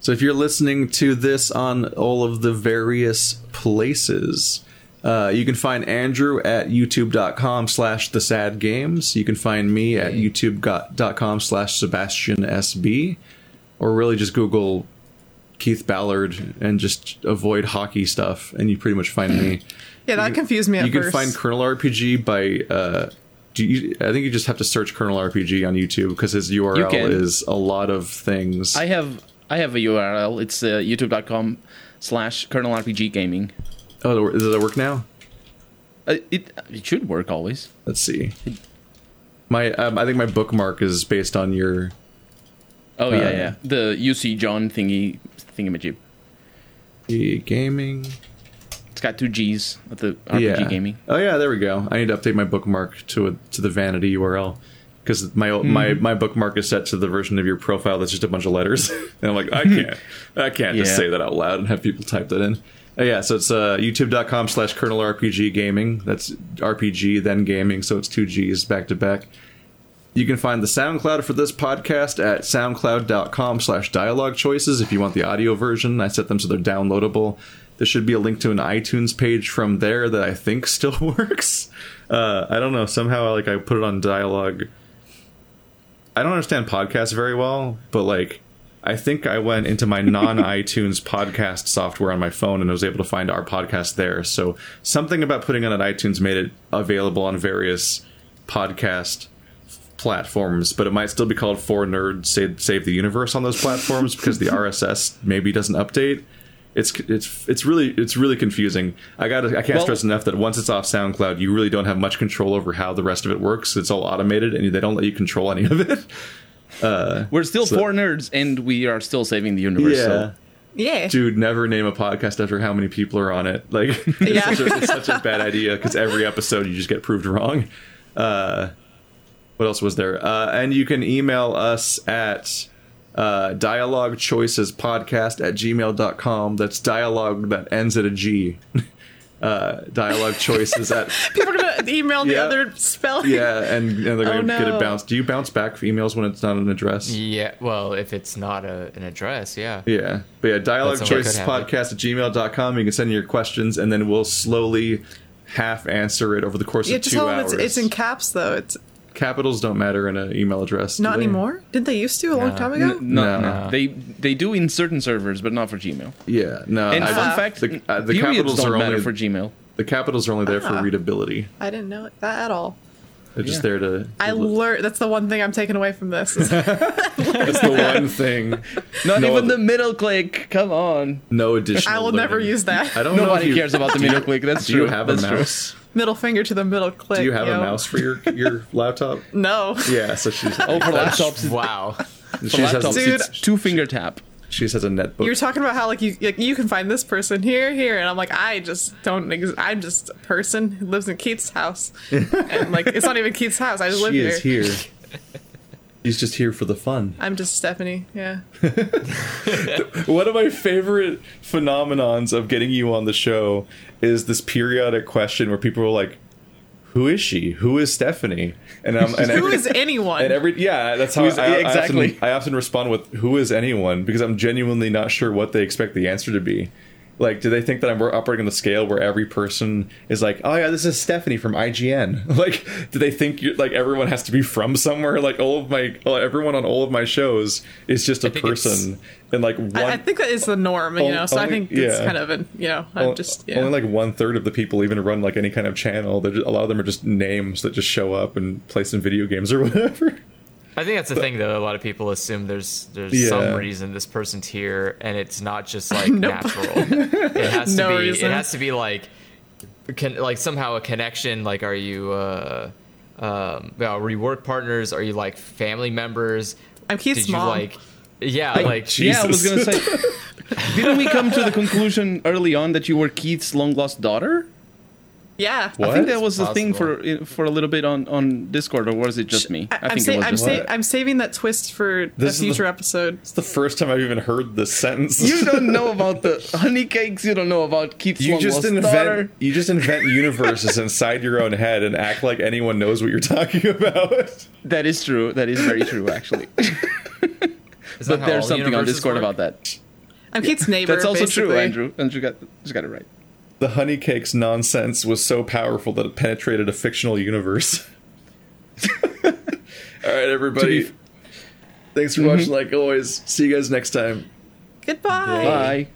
[SPEAKER 1] So if you're listening to this on all of the various places, uh, you can find Andrew at youtube.com slash the sad games. You can find me at youtube.com slash Sebastian SB. Or really just Google Keith Ballard and just avoid hockey stuff, and you pretty much find me.
[SPEAKER 2] yeah, that confused me at
[SPEAKER 1] you can find Colonel RPG by. Uh, do you, I think you just have to search Colonel RPG on YouTube because his URL
[SPEAKER 3] can.
[SPEAKER 1] is a lot of things.
[SPEAKER 3] I have I have a URL. It's uh, youtube.com slash Colonel RPG Gaming.
[SPEAKER 1] Oh, does that work now?
[SPEAKER 3] Uh, it it should work always.
[SPEAKER 1] Let's see. My, um, I think my bookmark is based on your
[SPEAKER 3] Oh yeah,
[SPEAKER 1] Uh,
[SPEAKER 3] yeah. The UC John thingy thingamajig.
[SPEAKER 1] E gaming.
[SPEAKER 3] Got two G's at the RPG gaming.
[SPEAKER 1] Oh yeah, there we go. I need to update my bookmark to a, to the vanity URL because my my
[SPEAKER 3] Mm-hmm.
[SPEAKER 1] my bookmark is set to the version of your profile that's just a bunch of letters, (laughs) and I'm like, I (laughs) can't, I can't just say that out loud and have people type that in. Uh, yeah, so it's uh, youtube.com slash kernel RPG gaming. That's RPG then gaming, so it's two G's back to back. You can find the SoundCloud for this podcast at soundcloud.com slash dialogue choices if you want the audio version. I set them so they're downloadable. There should be a link to an iTunes page from there that I think (laughs) still works. Uh, I don't know. Somehow, like, I put it on dialogue. I don't understand podcasts very well, but, like, I think I went into my (laughs) non iTunes podcast software on my phone and was able to find our podcast there. So something about putting it on iTunes made it available on various podcast platforms, but it might still be called Four Nerds Save, Save the Universe on those platforms because the (laughs) RSS maybe doesn't update. It's it's it's really it's really confusing. I got I can't
[SPEAKER 3] Well-
[SPEAKER 1] stress enough that once it's off SoundCloud, you really don't have much control over how the rest of it works. It's all automated, and they don't let you control any of it. (laughs)
[SPEAKER 3] We're still
[SPEAKER 1] So-
[SPEAKER 3] four nerds, and we are still saving the universe. So.
[SPEAKER 2] Yeah.
[SPEAKER 1] dude, never name a podcast after how many people are on it. (laughs) Like, it's,
[SPEAKER 2] Yeah.
[SPEAKER 1] such, a, it's such a bad idea because every episode you just get proved wrong. Uh, what else was there? Uh, and you can email us at uh, dialogue choices podcast at gmail.com. That's dialogue that ends at a G. (laughs) Uh, dialogue choices at (laughs)
[SPEAKER 2] People are gonna email the
[SPEAKER 1] Yeah.
[SPEAKER 2] other spelling.
[SPEAKER 1] yeah, and, and they're
[SPEAKER 2] Oh,
[SPEAKER 1] gonna get
[SPEAKER 2] no.
[SPEAKER 1] it bounced. Do you bounce back for emails when it's not an address?
[SPEAKER 4] Yeah, well, if it's not a, an address, yeah.
[SPEAKER 1] Yeah. But yeah, dialogue choices
[SPEAKER 4] could happen.
[SPEAKER 1] podcast at gmail.com. You can send your questions and then we'll slowly half answer it over the course
[SPEAKER 2] You
[SPEAKER 1] of
[SPEAKER 2] have to
[SPEAKER 1] two
[SPEAKER 2] tell them
[SPEAKER 1] hours.
[SPEAKER 2] it's, it's in caps though. It's
[SPEAKER 1] Capitals don't matter in an email address.
[SPEAKER 2] not
[SPEAKER 1] they?
[SPEAKER 2] anymore. Did they used to a long time ago?
[SPEAKER 3] No,
[SPEAKER 1] No.
[SPEAKER 3] they they do in certain servers, but not for Gmail.
[SPEAKER 1] Yeah, no.
[SPEAKER 3] And
[SPEAKER 1] I-
[SPEAKER 3] fun fact,
[SPEAKER 1] the, uh, the capitals
[SPEAKER 3] don't
[SPEAKER 1] are only
[SPEAKER 3] for Gmail.
[SPEAKER 1] the capitals are only there for
[SPEAKER 2] Ah.
[SPEAKER 1] readability.
[SPEAKER 2] I didn't know that at all.
[SPEAKER 1] They're just
[SPEAKER 3] Yeah.
[SPEAKER 1] there to.
[SPEAKER 2] I learned that's the one thing I'm taking away from this. (laughs) is- (laughs)
[SPEAKER 1] That's the one thing.
[SPEAKER 3] Not
[SPEAKER 1] No,
[SPEAKER 3] even
[SPEAKER 1] the-
[SPEAKER 3] the middle click. Come on.
[SPEAKER 1] No additional.
[SPEAKER 2] I will never use that.
[SPEAKER 1] I don't know
[SPEAKER 3] Nobody
[SPEAKER 1] you,
[SPEAKER 3] cares about the middle click. That's
[SPEAKER 1] Do
[SPEAKER 3] true.
[SPEAKER 1] you have a
[SPEAKER 3] That's true.
[SPEAKER 1] Mouse?
[SPEAKER 2] Middle finger to the middle click.
[SPEAKER 1] Do you have
[SPEAKER 2] yo.
[SPEAKER 1] a mouse for your your (laughs) laptop?
[SPEAKER 2] No.
[SPEAKER 1] Yeah, so she's.
[SPEAKER 3] Oh, for laptops, (laughs)
[SPEAKER 4] Wow.
[SPEAKER 3] for
[SPEAKER 1] she has,
[SPEAKER 3] laptops,
[SPEAKER 2] Dude.
[SPEAKER 3] two finger tap.
[SPEAKER 1] she has a netbook.
[SPEAKER 2] You're talking about how like you like, you can find this person here here, and I'm like I just don't. Ex- I'm just a person who lives in Keith's house, (laughs) and like it's not even Keith's house. I just live
[SPEAKER 1] she
[SPEAKER 2] here.
[SPEAKER 1] is here. He's just here for the fun.
[SPEAKER 2] I'm just Stephanie. Yeah. (laughs)
[SPEAKER 1] One of my favorite phenomenons of getting you on the show is this periodic question where people are like, "Who is she? Who is Stephanie?" And um, and (laughs)
[SPEAKER 2] Who
[SPEAKER 1] every,
[SPEAKER 2] is anyone?
[SPEAKER 1] and every yeah, that's how
[SPEAKER 3] Who's-
[SPEAKER 1] I, I,
[SPEAKER 3] exactly.
[SPEAKER 1] I often, I often respond with "Who is anyone?" because I'm genuinely not sure what they expect the answer to be. Like, do they think that I'm operating on the scale where every person is like, "Oh yeah, this is Stephanie from IGN"? (laughs) Like, do they think you're, like everyone has to be from somewhere? Like, all of my, everyone on all of my shows is just a person, and like one,
[SPEAKER 2] I, I think that is the norm, you
[SPEAKER 1] Only-
[SPEAKER 2] know. So I think it's
[SPEAKER 1] yeah.
[SPEAKER 2] kind of an you know. I'm just yeah.
[SPEAKER 1] Only like one third of the people even run like any kind of channel. They're just, a lot of them are just names that just show up and play some video games or (laughs) whatever.
[SPEAKER 4] I think that's the thing, though. A lot of people assume there's there's
[SPEAKER 1] Yeah.
[SPEAKER 4] some reason this person's here, and it's not just like (laughs)
[SPEAKER 2] Nope.
[SPEAKER 4] natural. It has
[SPEAKER 2] No
[SPEAKER 4] to be.
[SPEAKER 2] reason.
[SPEAKER 4] It has to be like, can, like somehow a connection. Like, are you, uh, um, well, are you work partners? Are you like family members?
[SPEAKER 2] I'm Keith's
[SPEAKER 4] Did you
[SPEAKER 2] mom.
[SPEAKER 4] like? Yeah, like
[SPEAKER 3] Yeah, I was gonna say. (laughs) Didn't we come to the conclusion early on that you were Keith's long lost daughter?
[SPEAKER 2] Yeah.
[SPEAKER 1] What?
[SPEAKER 3] I think that was the thing for for a little bit on on Discord, or was it just me?
[SPEAKER 2] I,
[SPEAKER 3] I
[SPEAKER 2] am
[SPEAKER 3] think
[SPEAKER 2] sa-
[SPEAKER 3] it was
[SPEAKER 2] I'm, sa- I'm saving that twist for
[SPEAKER 1] This is
[SPEAKER 2] a
[SPEAKER 1] the-
[SPEAKER 2] future episode.
[SPEAKER 1] It's the first time I've even heard this sentence.
[SPEAKER 3] You don't know (laughs) about the honey cakes. You don't know about Keith's
[SPEAKER 1] You just invent
[SPEAKER 3] daughter.
[SPEAKER 1] you just invent universes inside your own head and act like anyone knows what you're talking about. (laughs)
[SPEAKER 3] That is true. That is very true, actually. (laughs) but there's something on Discord
[SPEAKER 4] work?
[SPEAKER 3] about that.
[SPEAKER 2] I'm Keith's neighbor.
[SPEAKER 3] That's also true. Andrew. Andrew got just got it right.
[SPEAKER 1] The honey cakes nonsense was so powerful that it penetrated a fictional universe. (laughs) All right, everybody.
[SPEAKER 3] To be-
[SPEAKER 1] Thanks for mm-hmm. watching. Like always, see you guys next time.
[SPEAKER 2] Goodbye.
[SPEAKER 3] Bye.